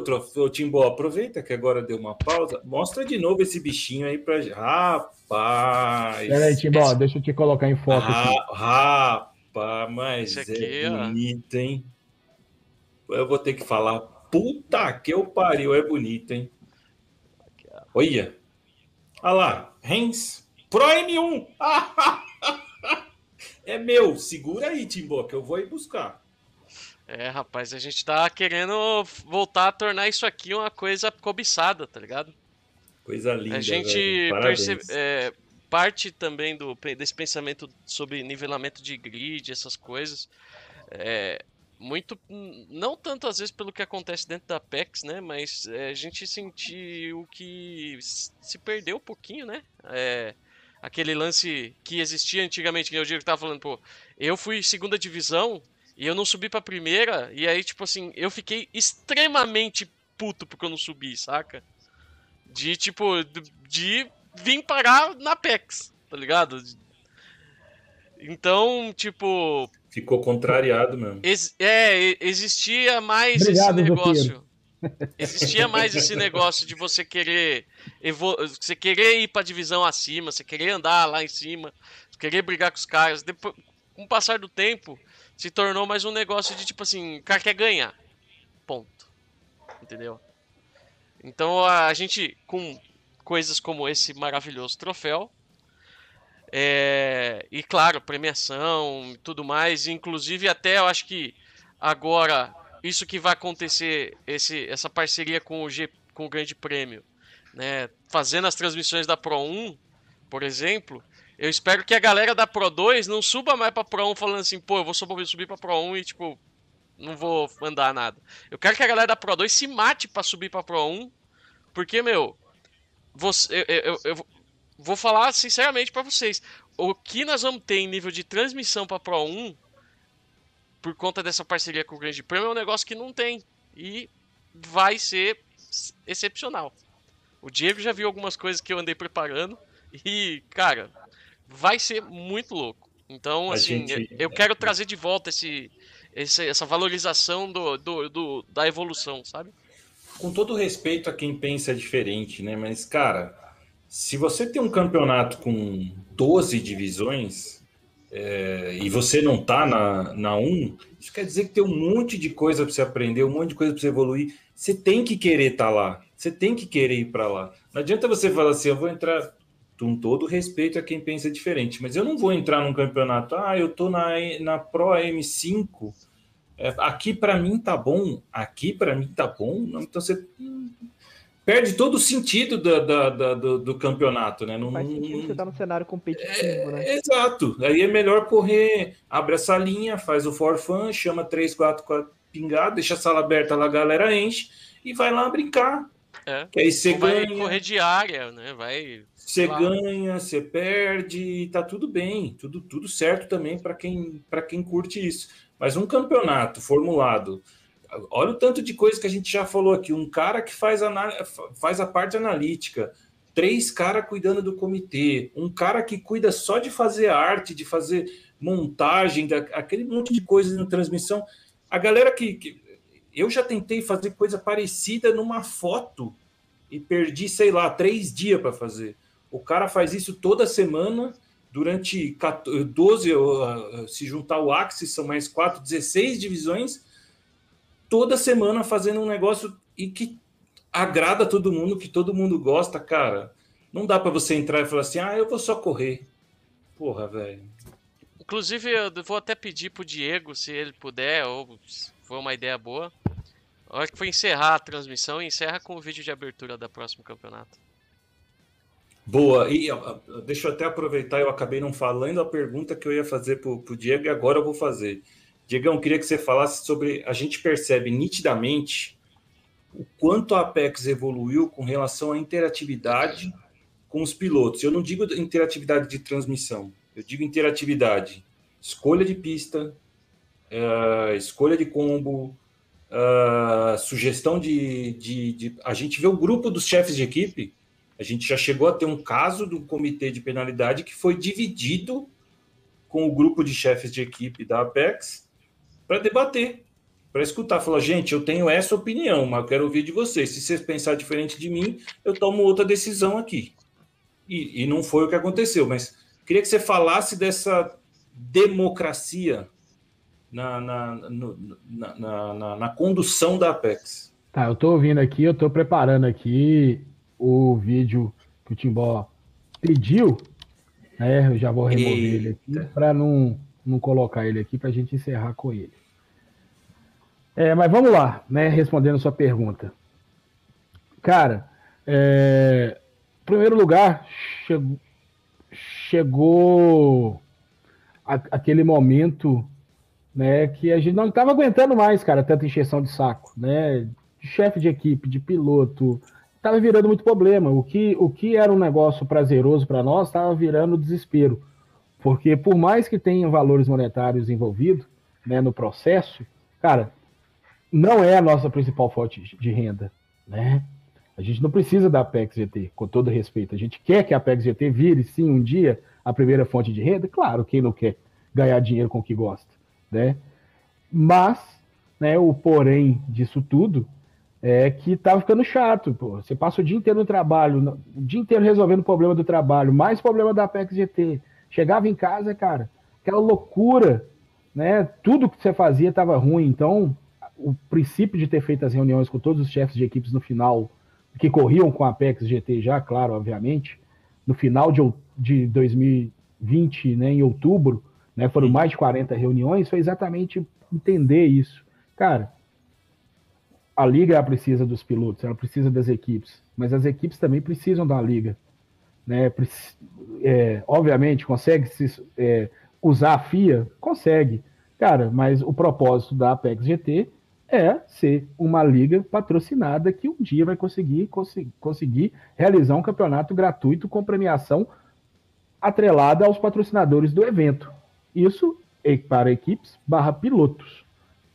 Timbó, aproveita que agora deu uma pausa, mostra de novo esse bichinho aí pra Rapaz! Peraí, Timbó, esse... deixa eu te colocar em foco ah, Rapaz, mas aqui, é bonito, ó. hein? Eu vou ter que falar, puta que eu pariu, é bonito, hein? Olha! Olha lá, Hens Pro M1. é meu, segura aí, Timbo, que eu vou ir buscar. É, rapaz, a gente tá querendo voltar a tornar isso aqui uma coisa cobiçada, tá ligado? Coisa linda. A gente percebe, é, parte também do, desse pensamento sobre nivelamento de grid, essas coisas. É, muito não tanto às vezes pelo que acontece dentro da PEX, né, mas é, a gente sentiu que se perdeu um pouquinho, né? É, aquele lance que existia antigamente, que eu digo que tava falando, pô, eu fui segunda divisão e eu não subi para primeira, e aí tipo assim, eu fiquei extremamente puto porque eu não subi, saca? De tipo de, vir parar na PEX, tá ligado? Então, tipo, Ficou contrariado mesmo. Ex é, existia mais Obrigado, esse negócio. Existia mais esse negócio de você querer você querer ir para divisão acima, você querer andar lá em cima, querer brigar com os caras. Depois, com o passar do tempo, se tornou mais um negócio de tipo assim, o cara quer ganhar. Ponto. Entendeu? Então a gente com coisas como esse maravilhoso troféu, é, e claro, premiação e tudo mais. Inclusive, até eu acho que agora, isso que vai acontecer, esse, essa parceria com o, G, com o Grande Prêmio, né, fazendo as transmissões da Pro 1, por exemplo, eu espero que a galera da Pro 2 não suba mais pra Pro 1 falando assim, pô, eu vou subir pra Pro 1 e tipo, não vou andar nada. Eu quero que a galera da Pro 2 se mate para subir pra Pro 1, porque, meu, você, eu, eu, eu, vou falar sinceramente para vocês. O que nós vamos ter em nível de transmissão para Pro 1 por conta dessa parceria com o Grande Prêmio é um negócio que não tem e vai ser excepcional. O Diego já viu algumas coisas que eu andei preparando e, cara, vai ser muito louco. Então, assim, gente... eu quero trazer de volta esse, esse essa valorização do, do, do, da evolução, sabe? Com todo respeito a quem pensa diferente, né? Mas, cara, se você tem um campeonato com 12 divisões é, e você não tá na, na 1, isso quer dizer que tem um monte de coisa para você aprender, um monte de coisa para você evoluir. Você tem que querer estar tá lá, você tem que querer ir para lá. Não adianta você falar assim, eu vou entrar com todo respeito a quem pensa diferente, mas eu não vou entrar num campeonato, ah, eu tô na, na Pro M5, é, aqui para mim tá bom, aqui para mim tá bom, então você perde todo o sentido da, da, da, do, do, campeonato, né? Não, Faz sentido você tá no cenário competitivo, é, né? Exato. Aí é melhor correr, abre a salinha, faz o for fun, chama 3, 4, 4 pingados, deixa a sala aberta lá, a galera enche e vai lá brincar. É. Que aí você ganha. Vai correr diária, né? Vai. Você ganha, você perde, tá tudo bem, tudo, tudo certo também para quem, quem curte isso. Mas um campeonato formulado Olha o tanto de coisa que a gente já falou aqui. Um cara que faz, faz a parte analítica, três caras cuidando do comitê, um cara que cuida só de fazer arte, de fazer montagem, da, aquele monte de coisas na transmissão. A galera que, que, Eu já tentei fazer coisa parecida numa foto e perdi, sei lá, três dias para fazer. O cara faz isso toda semana, durante 12, se juntar o Axis, são mais quatro, 16 divisões toda semana fazendo um negócio e que agrada todo mundo, que todo mundo gosta, cara. Não dá para você entrar e falar assim, ah, eu vou só correr. Porra, velho. Inclusive, eu vou até pedir pro Diego, se ele puder, ou se for uma ideia boa. A hora que for encerrar a transmissão, encerra com o vídeo de abertura da próximo campeonato. Boa, e deixa eu até aproveitar, eu acabei não falando a pergunta que eu ia fazer pro, pro Diego e agora eu vou fazer. Diegão, queria que você falasse sobre. A gente percebe nitidamente o quanto a Apex evoluiu com relação à interatividade com os pilotos. Eu não digo interatividade de transmissão, eu digo interatividade. Escolha de pista, uh, escolha de combo, uh, sugestão de, de, de, A gente vê o grupo dos chefes de equipe. A gente já chegou a ter um caso do comitê de penalidade que foi dividido com o grupo de chefes de equipe da Apex para debater, para escutar. Falar, gente, eu tenho essa opinião, mas eu quero ouvir de vocês. Se vocês pensar diferente de mim, eu tomo outra decisão aqui. E, e não foi o que aconteceu, mas queria que você falasse dessa democracia na, na, no, na, na, na, condução da Apex. Tá, eu estou ouvindo aqui, eu estou preparando aqui o vídeo que o Timbó pediu, né? Eu já vou remover Eita. ele aqui para não, não colocar ele aqui para a gente encerrar com ele. É, mas vamos lá, né? Respondendo a sua pergunta. Cara, é, em primeiro lugar, chegou, chegou a, aquele momento né, que a gente não estava aguentando mais, cara, tanta encheção de saco, né? De chefe de equipe, de piloto, estava virando muito problema. O que, o que era um negócio prazeroso para nós estava virando desespero. Porque por mais que tenha valores monetários envolvidos né, no processo, cara, não é a nossa principal fonte de renda, né? A gente não precisa da Apex GT, com todo respeito. A gente quer que a Apex GT vire, sim, um dia a primeira fonte de renda. Claro, quem não quer ganhar dinheiro com o que gosta, né? Mas, né, o porém disso tudo é que tá ficando chato, pô. Você passa o dia inteiro no trabalho, o dia inteiro resolvendo o problema do trabalho, mais problema da Apex GT. Chegava em casa, cara, aquela loucura, né? Tudo que você fazia estava ruim. Então, o princípio de ter feito as reuniões com todos os chefes de equipes no final, que corriam com a Apex GT já, claro, obviamente, no final de, de 2020, né, em outubro, né, foram mais de 40 reuniões, foi exatamente entender isso. Cara, a liga precisa dos pilotos, ela precisa das equipes, mas as equipes também precisam da liga. Né? É, obviamente, consegue se, é, usar a FIA? Consegue. Cara, mas o propósito da Apex GT é ser uma liga patrocinada que um dia vai conseguir, conseguir, realizar um campeonato gratuito com premiação atrelada aos patrocinadores do evento. Isso é para equipes barra pilotos.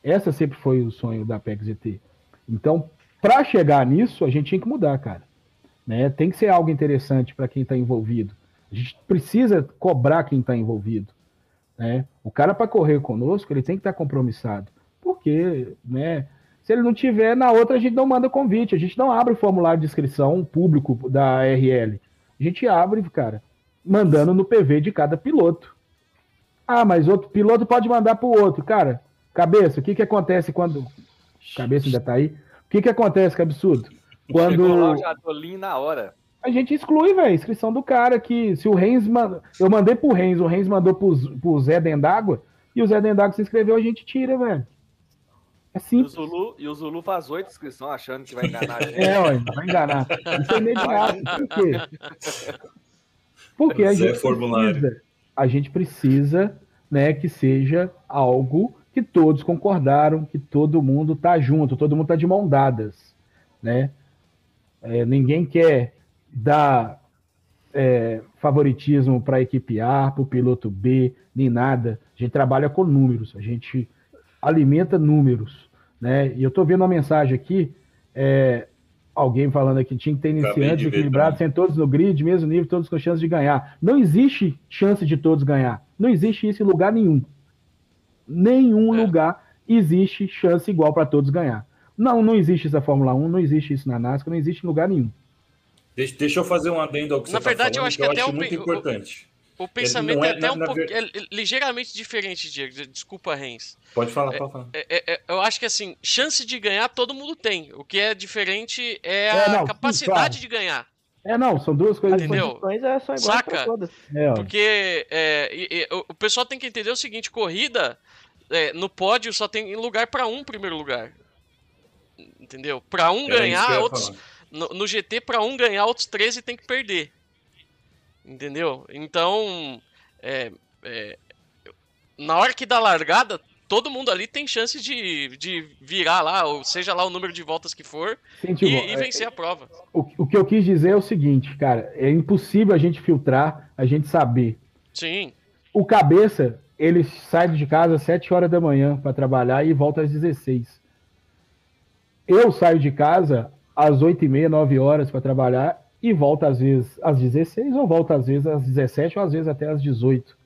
Essa sempre foi o sonho da Apex GT. Então, para chegar nisso, a gente tinha que mudar, cara. Né? Tem que ser algo interessante para quem está envolvido. A gente precisa cobrar quem está envolvido. Né? O cara, para correr conosco, ele tem que estar tá compromissado porque, né? Se ele não tiver, na outra a gente não manda convite, a gente não abre o formulário de inscrição público da RL. A gente abre, cara, mandando no PV de cada piloto. Ah, mas outro piloto pode mandar para o outro. Cara, cabeça, o que, que acontece quando. Cabeça ainda tá aí? O que, que acontece, que absurdo? Quando. Lá, já tô na hora. A gente exclui, velho, a inscrição do cara que se o Renz. Manda... Eu mandei pro Renz, o Renz mandou pro, pro Zé Dendágua, e o Zé Dendágua se inscreveu, a gente tira, velho. É E o simples. Zulu, e o Zulu faz oito inscrições achando que vai enganar a gente. É, ué, vai enganar. Isso é imediato. Por quê? Porque a Zé gente precisa, a gente precisa, né, que seja algo que todos concordaram, que todo mundo tá junto, todo mundo tá de mão dadas, né? É, ninguém quer dar é, favoritismo para a equipe A, para o piloto B, nem nada. A gente trabalha com números, a gente alimenta números, né? E eu estou vendo uma mensagem aqui, é, alguém falando aqui, tinha que ter iniciantes equilibrados, sem todos no grid, mesmo nível, todos com chance de ganhar. Não existe chance de todos ganhar. Não existe isso em lugar nenhum. Nenhum É. lugar existe chance igual para todos ganhar. Não, não existe isso na Fórmula 1, não existe isso na NASCAR, não existe em lugar nenhum. Deixa, deixa eu fazer um adendo ao que Na você tá verdade, eu falando, acho que até eu acho o muito o- importante. O pensamento é- é, até na- um pouco. ver- É ligeiramente diferente, Diego. Desculpa, Renz. Pode falar, pode falar. É- é- é- eu acho que assim, chance de ganhar todo mundo tem. O que é diferente é É, a não, sim, capacidade claro. de ganhar. É, não, são duas coisas. As Entendeu? condições é, são iguais Saca? todas. É. Porque é, e- e- o- o pessoal tem que entender o seguinte: corrida, é, no pódio só tem lugar pra um primeiro lugar. Entendeu? Um Era isso que eu ganhar, outros, no, no GT, pra um ganhar, outros 13 tem que perder. Entendeu? Então, é, é, na hora que dá largada, todo mundo ali tem chance de, de virar lá, ou seja lá o número de voltas que for, Sim, e, tipo, e é- vencer a prova. o, o que eu quis dizer é o seguinte, cara, é impossível a gente filtrar, a gente saber. Sim, O cabeça, ele sai de casa às 7 horas da manhã para trabalhar e volta às 16. Eu saio de casa às 8 e meia, 9 horas para trabalhar e volto às vezes às 16 ou volto às vezes às 17 ou às vezes até às 18.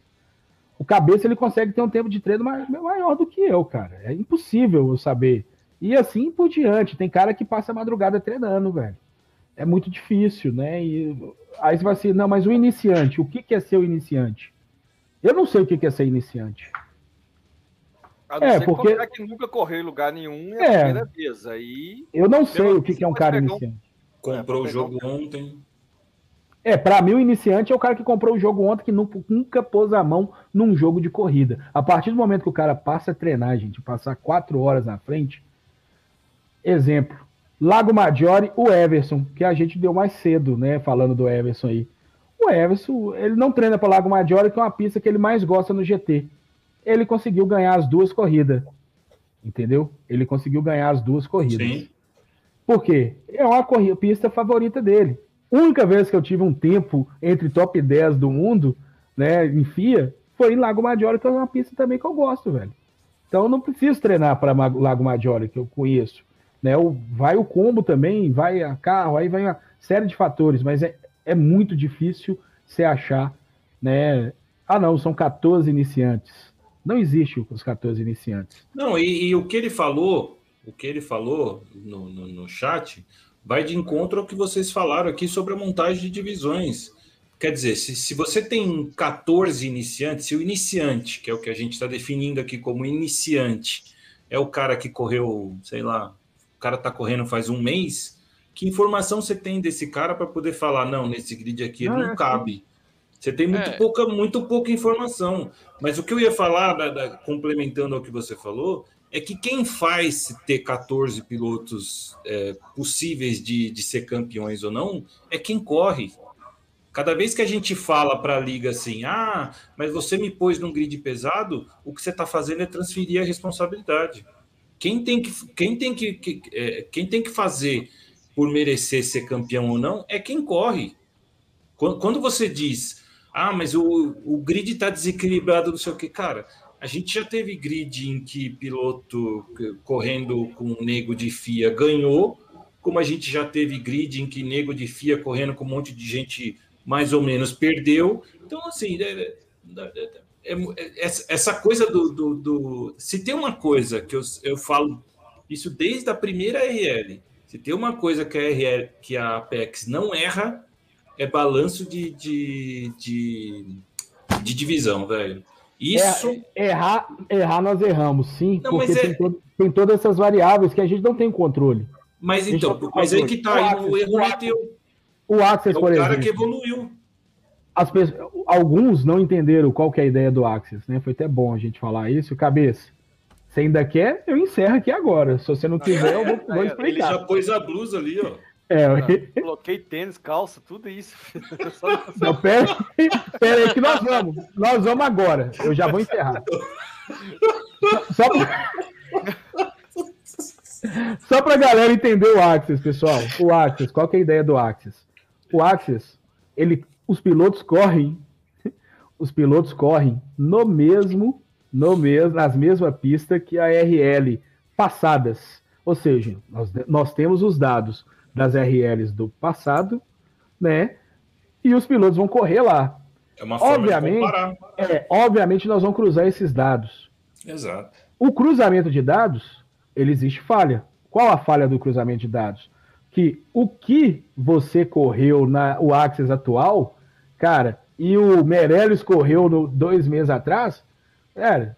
O cabeça ele consegue ter um tempo de treino mai- maior do que eu, cara. É impossível eu saber. E assim por diante. Tem cara que passa a madrugada treinando, velho. É muito difícil, né? E aí você vai assim, não, mas o iniciante, o que que é ser o iniciante? Eu não sei o que é ser iniciante. A não É, ser porque- que o cara que nunca correu em lugar nenhum é a É. primeira vez. Aí Eu não sei o que que é um cara um- iniciante. Comprou o pegar jogo ontem. É, pra mim o iniciante é o cara que comprou o jogo ontem que nu- nunca pôs a mão num jogo de corrida. A partir do momento que o cara passa a treinar, gente, passar quatro horas na frente, exemplo, Lago Maggiore, o Everson, que a gente deu mais cedo, né, falando do Everson aí. O Everson, ele não treina para Lago Maggiore, que é uma pista que ele mais gosta no GT. Ele conseguiu ganhar as duas corridas, entendeu? Ele conseguiu ganhar as duas corridas. Sim. Por quê? É uma corrida, pista favorita dele. Única vez que eu tive um tempo entre top 10 do mundo, né, em FIA, foi em Lago Maggiore, que é uma pista também que eu gosto, velho. Então eu não preciso treinar para Lago Maggiore, que eu conheço. Né? O, vai o combo também, vai a carro, aí vai uma série de fatores, mas é, é muito difícil você achar, né? Ah, não, são 14 iniciantes. Não existe os 14 iniciantes. Não, e, e o que ele falou, o que ele falou no, no, no chat, vai de encontro ao que vocês falaram aqui sobre a montagem de divisões. Quer dizer, se, se você tem 14 iniciantes, se o iniciante, que é o que a gente está definindo aqui como iniciante, é o cara que correu, sei lá, o cara está correndo faz um mês, que informação você tem desse cara para poder falar, não, nesse grid aqui ele Não, não é cabe. Você tem muito, É. pouca, muito pouca informação. Mas o que eu ia falar, da- da- complementando ao que você falou, é que quem faz ter 14 pilotos é, possíveis de, de ser campeões ou não é quem corre. Cada vez que a gente fala para a liga assim, ah, mas você me pôs num grid pesado, o que você está fazendo é transferir a responsabilidade. Quem tem que, quem tem que, que- é, quem tem que fazer por merecer ser campeão ou não é quem corre. Quando, você diz, ah, mas o, o grid está desequilibrado, não sei o que, cara, a gente já teve grid em que piloto correndo com nego de FIA ganhou, como a gente já teve grid em que nego de FIA correndo com um monte de gente mais ou menos perdeu. Então, assim, é- é- é- é- essa essa coisa do, do, do- Se tem uma coisa que eu, eu falo isso desde a primeira RL, se tem uma coisa que a RL, que a Apex não erra, é balanço de, de, de, de divisão, velho. Isso. É, errar, errar nós erramos, sim, Não, porque é- tem, todo- tem todas essas variáveis que a gente não tem controle. Mas então, eu- mas aí que tá, aí o o erro é teu. O Axis, É o por cara exemplo, que evoluiu. as pessoas, alguns não entenderam qual que é a ideia do Axis, né? Foi até bom a gente falar isso. Cabeça, Você ainda quer? Eu encerro aqui agora. Se você não quiser, eu vou, vou Ele explicar. já pôs a blusa ali, ó. É, eu- Coloquei tênis, calça, tudo isso. Só- Não, pera, pera aí que nós vamos. Nós vamos agora. Eu já vou encerrar. Só, só, pra... só pra galera entender o Axis, pessoal. O Axis, qual que é a ideia do Axis? O Axis, ele, os pilotos correm, os pilotos correm no mesmo, no mesmo, nas mesma pista que a RL passadas. Ou seja, nós, nós temos os dados das RLs do passado, né? E os pilotos vão correr lá. É uma forma Obviamente. de comparar. É, obviamente nós vamos cruzar esses dados. Exato. O cruzamento de dados, ele existe falha. Qual a falha do cruzamento de dados? Que o que você correu na o Axis atual, cara, e o Meirelles correu no, dois meses atrás, cara,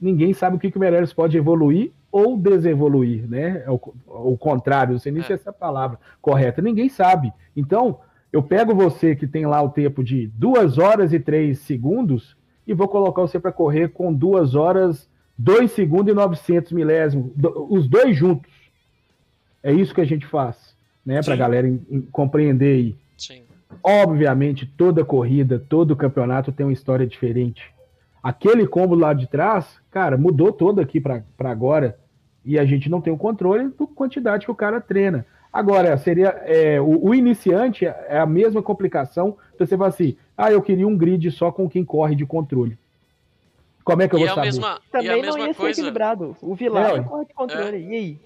ninguém sabe o que, que o Meirelles pode evoluir ou desevoluir, né? É o, o contrário, não sei nem se é essa palavra correta, ninguém sabe. Então, eu pego você que tem lá o tempo de 2 horas e 3 segundos e vou colocar você para correr com 2 horas, 2 segundos e 900 milésimos, os dois juntos. É isso que a gente faz, né? Para a galera em- em compreender aí. Sim. Obviamente, toda corrida, todo campeonato tem uma história diferente. Aquele combo lá de trás, cara, mudou todo aqui para agora. E a gente não tem o controle da quantidade que o cara treina. Agora, seria é, o, o iniciante é a mesma complicação. Então você fala assim: ah, eu queria um grid só com quem corre de controle. Como é que eu E vou a saber? mesma, e a Também não mesma ia ser coisa. equilibrado. O Vilar É, corre de controle. E aí?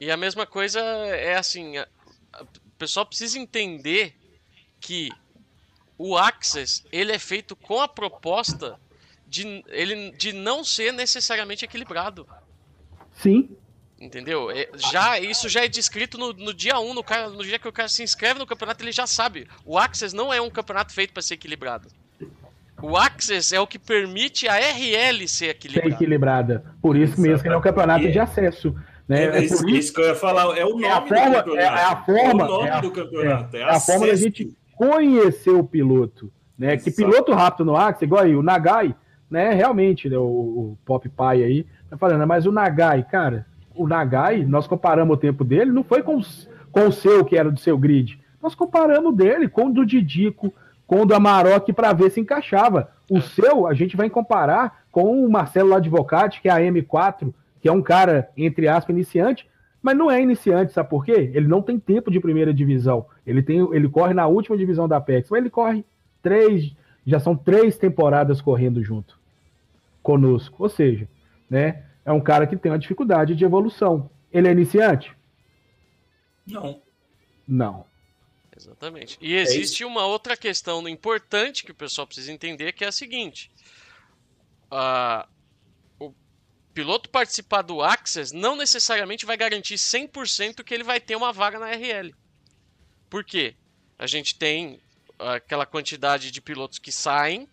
E a mesma coisa é assim, a- a- o pessoal precisa entender que o Access, ele é feito com a proposta de, ele, de não ser necessariamente equilibrado. Sim, Entendeu? É, já, isso já é descrito no, no dia 1, no, cara, no dia que o cara se inscreve no campeonato, ele já sabe. O Access não é um campeonato feito para ser equilibrado. O Access é o que permite a RL ser ser equilibrada. equilibrada. Por isso mesmo que ele é um campeonato de acesso. Né? É, É isso, por isso isso que eu ia falar. É o nome É a do forma- campeonato. é a forma- É o nome é a- do campeonato. É, é a forma da gente conhecer o piloto, né? Que piloto rápido no Axis, igual aí, o Nagai, né? Realmente, né, o, o Pop Pai aí tá falando, mas o Nagai, cara, o Nagai, nós comparamos o tempo dele, não foi com, com o seu, que era do seu grid. Nós comparamos dele com o do Didico, com o do Amarok para ver se encaixava. O seu, a gente vai comparar com o Marcelo Ladvocati, que é a M4, que é um cara, entre aspas, iniciante, mas não é iniciante, sabe por quê? Ele não tem tempo de primeira divisão. Ele, tem, ele corre na última divisão da Apex, mas ele corre três, já são três temporadas correndo junto conosco. Ou seja, né, é um cara que tem uma dificuldade de evolução. Ele é iniciante? Não. Não. Exatamente. E existe uma outra questão importante que o pessoal precisa entender, que é a seguinte. Ah, o piloto participar do Access não necessariamente vai garantir 100% que ele vai ter uma vaga na RL. Por quê? A gente tem aquela quantidade de pilotos que saem,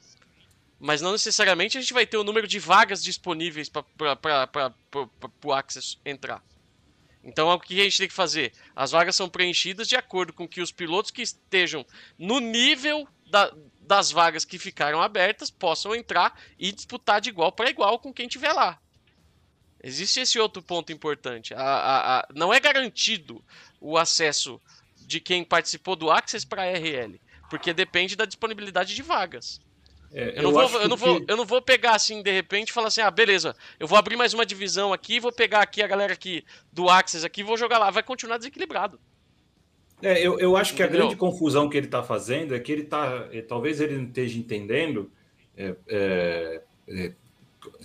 mas não necessariamente a gente vai ter o número de vagas disponíveis para o Access entrar. Então o que a gente tem que fazer? As vagas são preenchidas de acordo com que os pilotos que estejam no nível da- das vagas que ficaram abertas possam entrar e disputar de igual para igual com quem tiver lá. Existe esse outro ponto importante. A- a- a- não é garantido o acesso de quem participou do Access para a RL, porque depende da disponibilidade de vagas. É, Eu não, vou, eu, não que- vou, eu não vou pegar assim, de repente, e falar assim, ah, beleza, eu vou abrir mais uma divisão aqui, vou pegar aqui a galera aqui do Axis aqui, e vou jogar lá. Vai continuar desequilibrado. É, eu, eu acho que a Entendeu? grande confusão que ele está fazendo é que ele está. Talvez ele não esteja entendendo é, é, é,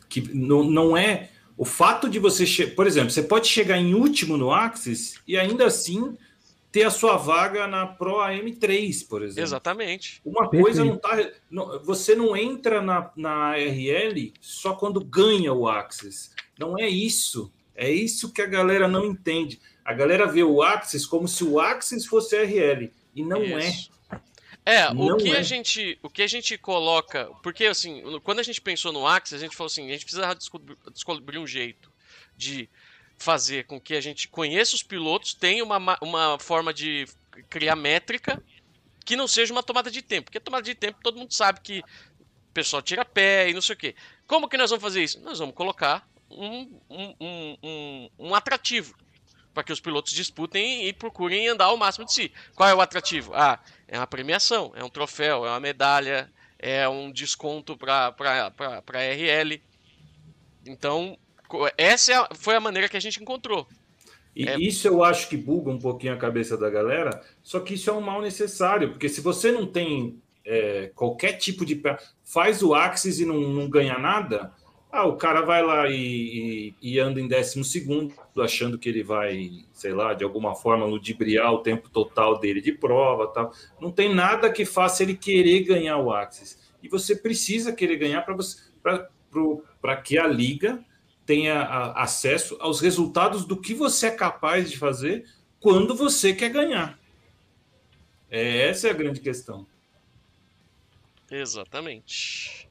que não, não é. O fato de você. Por exemplo, você pode chegar em último no Axis e ainda assim ter a sua vaga na Pro AM3, por exemplo. Exatamente. Uma Perfeito. coisa não tá. não- você não entra na, na RL só quando ganha o Axis. Não é isso. É isso que a galera não entende. A galera vê o Axis como se o Axis fosse RL. E não Isso. É, o Não que é. a gente, o que a gente coloca, porque assim, quando a gente pensou no Axis, a gente falou assim, a gente precisa descobrir, descobrir um jeito de fazer com que a gente conheça os pilotos, tenha uma, ma- uma forma de criar métrica que não seja uma tomada de tempo, porque tomada de tempo todo mundo sabe que o pessoal tira pé e não sei o quê. Como que nós vamos fazer isso? Nós vamos colocar um, um, um, um, atrativo para que os pilotos disputem e procurem andar ao máximo de si. Qual é o atrativo? Ah, é uma premiação, é um troféu, é uma medalha, é um desconto para RL. Então, essa é foi a maneira que a gente encontrou. E é... isso eu acho que buga um pouquinho a cabeça da galera, só que isso é um mal necessário, porque se você não tem é, qualquer tipo de. faz o Axis e não, não ganha nada, ah, o cara vai lá e, e, e, anda em décimo segundo, achando que ele vai, sei lá, de alguma forma ludibriar o tempo total dele de prova tal. Não tem nada que faça ele querer ganhar o Axis. E você precisa querer ganhar para que a liga tenha acesso aos resultados do que você é capaz de fazer quando você quer ganhar. É, essa é a grande questão. Exatamente.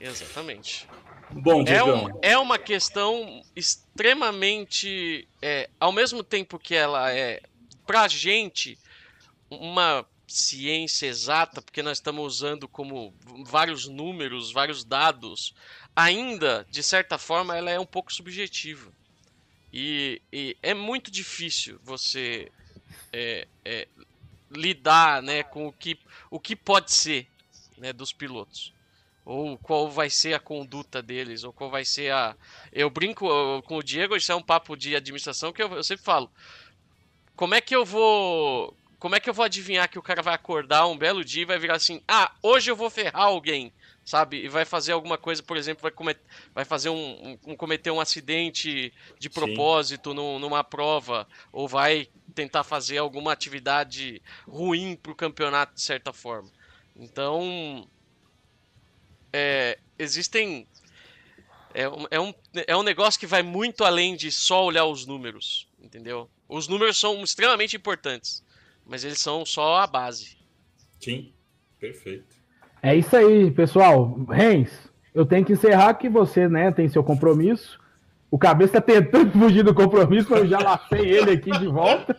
Exatamente. Bom, é, um, é uma questão extremamente. É, ao mesmo tempo que ela é, pra gente, uma ciência exata, porque nós estamos usando como vários números, vários dados, ainda, de certa forma, ela é um pouco subjetiva. E, e é muito difícil você é, é, lidar né, com o que, o que pode ser né, dos pilotos ou qual vai ser a conduta deles, ou qual vai ser a. Eu brinco com o Diego, isso é um papo de administração que eu, eu, sempre falo. Como é que eu vou. Como é que eu vou adivinhar que o cara vai acordar um belo dia e vai virar assim: ah, hoje eu vou ferrar alguém, sabe? E vai fazer alguma coisa, por exemplo, vai, comet... vai fazer um, um, um cometer um acidente de propósito num, numa prova, ou vai tentar fazer alguma atividade ruim para o campeonato de certa forma. Então, é, existem. É é, um, é um negócio que vai muito além de só olhar os números, entendeu? Os números são extremamente importantes, mas eles são só a base. Sim, perfeito. É isso aí, pessoal. Rens, eu tenho que encerrar que você né, tem seu compromisso. O cabeça tá tentando fugir do compromisso, mas eu já lacei ele aqui de volta.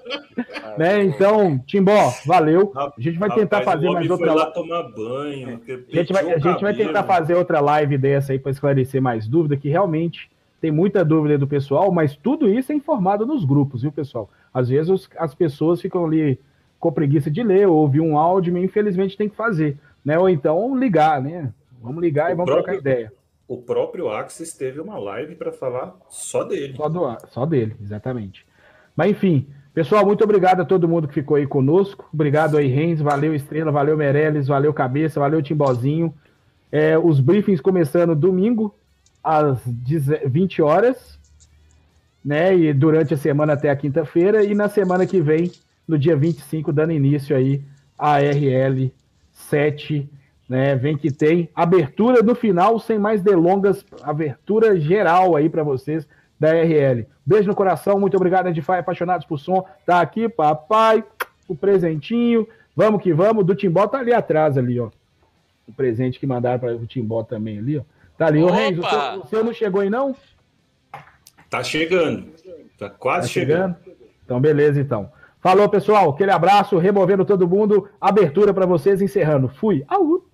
Ah, né? Então, Timbó, valeu. A gente vai tentar Rapaz, fazer mais outra live. tomar banho. A gente vai, a gente vai tentar fazer outra live dessa aí para esclarecer mais dúvida, que realmente tem muita dúvida do pessoal, mas tudo isso é informado nos grupos, viu, pessoal? Às vezes os, as pessoas ficam ali com preguiça de ler, ou ouvir um áudio, e infelizmente tem que fazer, né? Ou então ligar, né? Vamos ligar o e vamos próprio... trocar ideia o próprio Axis teve uma live para falar só dele. Só, do, só dele, exatamente. Mas enfim, pessoal, muito obrigado a todo mundo que ficou aí conosco. Obrigado aí, Renz, valeu Estrela, valeu Meirelles, valeu Cabeça, valeu Timbozinho. É, os briefings começando domingo às 20 horas, né? E durante a semana até a quinta-feira, e na semana que vem, no dia 25, dando início aí a RL 7 né? Vem que tem abertura no final, sem mais delongas, abertura geral aí para vocês da RL. Beijo no coração, muito obrigado, Edify, apaixonados por som. Tá aqui, papai, o presentinho. Vamos que vamos. Do Timbó tá ali atrás, ali, ó. O presente que mandaram para o Timbó também ali, ó. Tá ali. Ô, Renzo, o seu, o seu não chegou aí, não? Tá chegando. Tá quase tá chegando. chegando. Então, beleza, então. Falou, pessoal. Aquele abraço, removendo todo mundo. Abertura para vocês, encerrando. Fui. Au!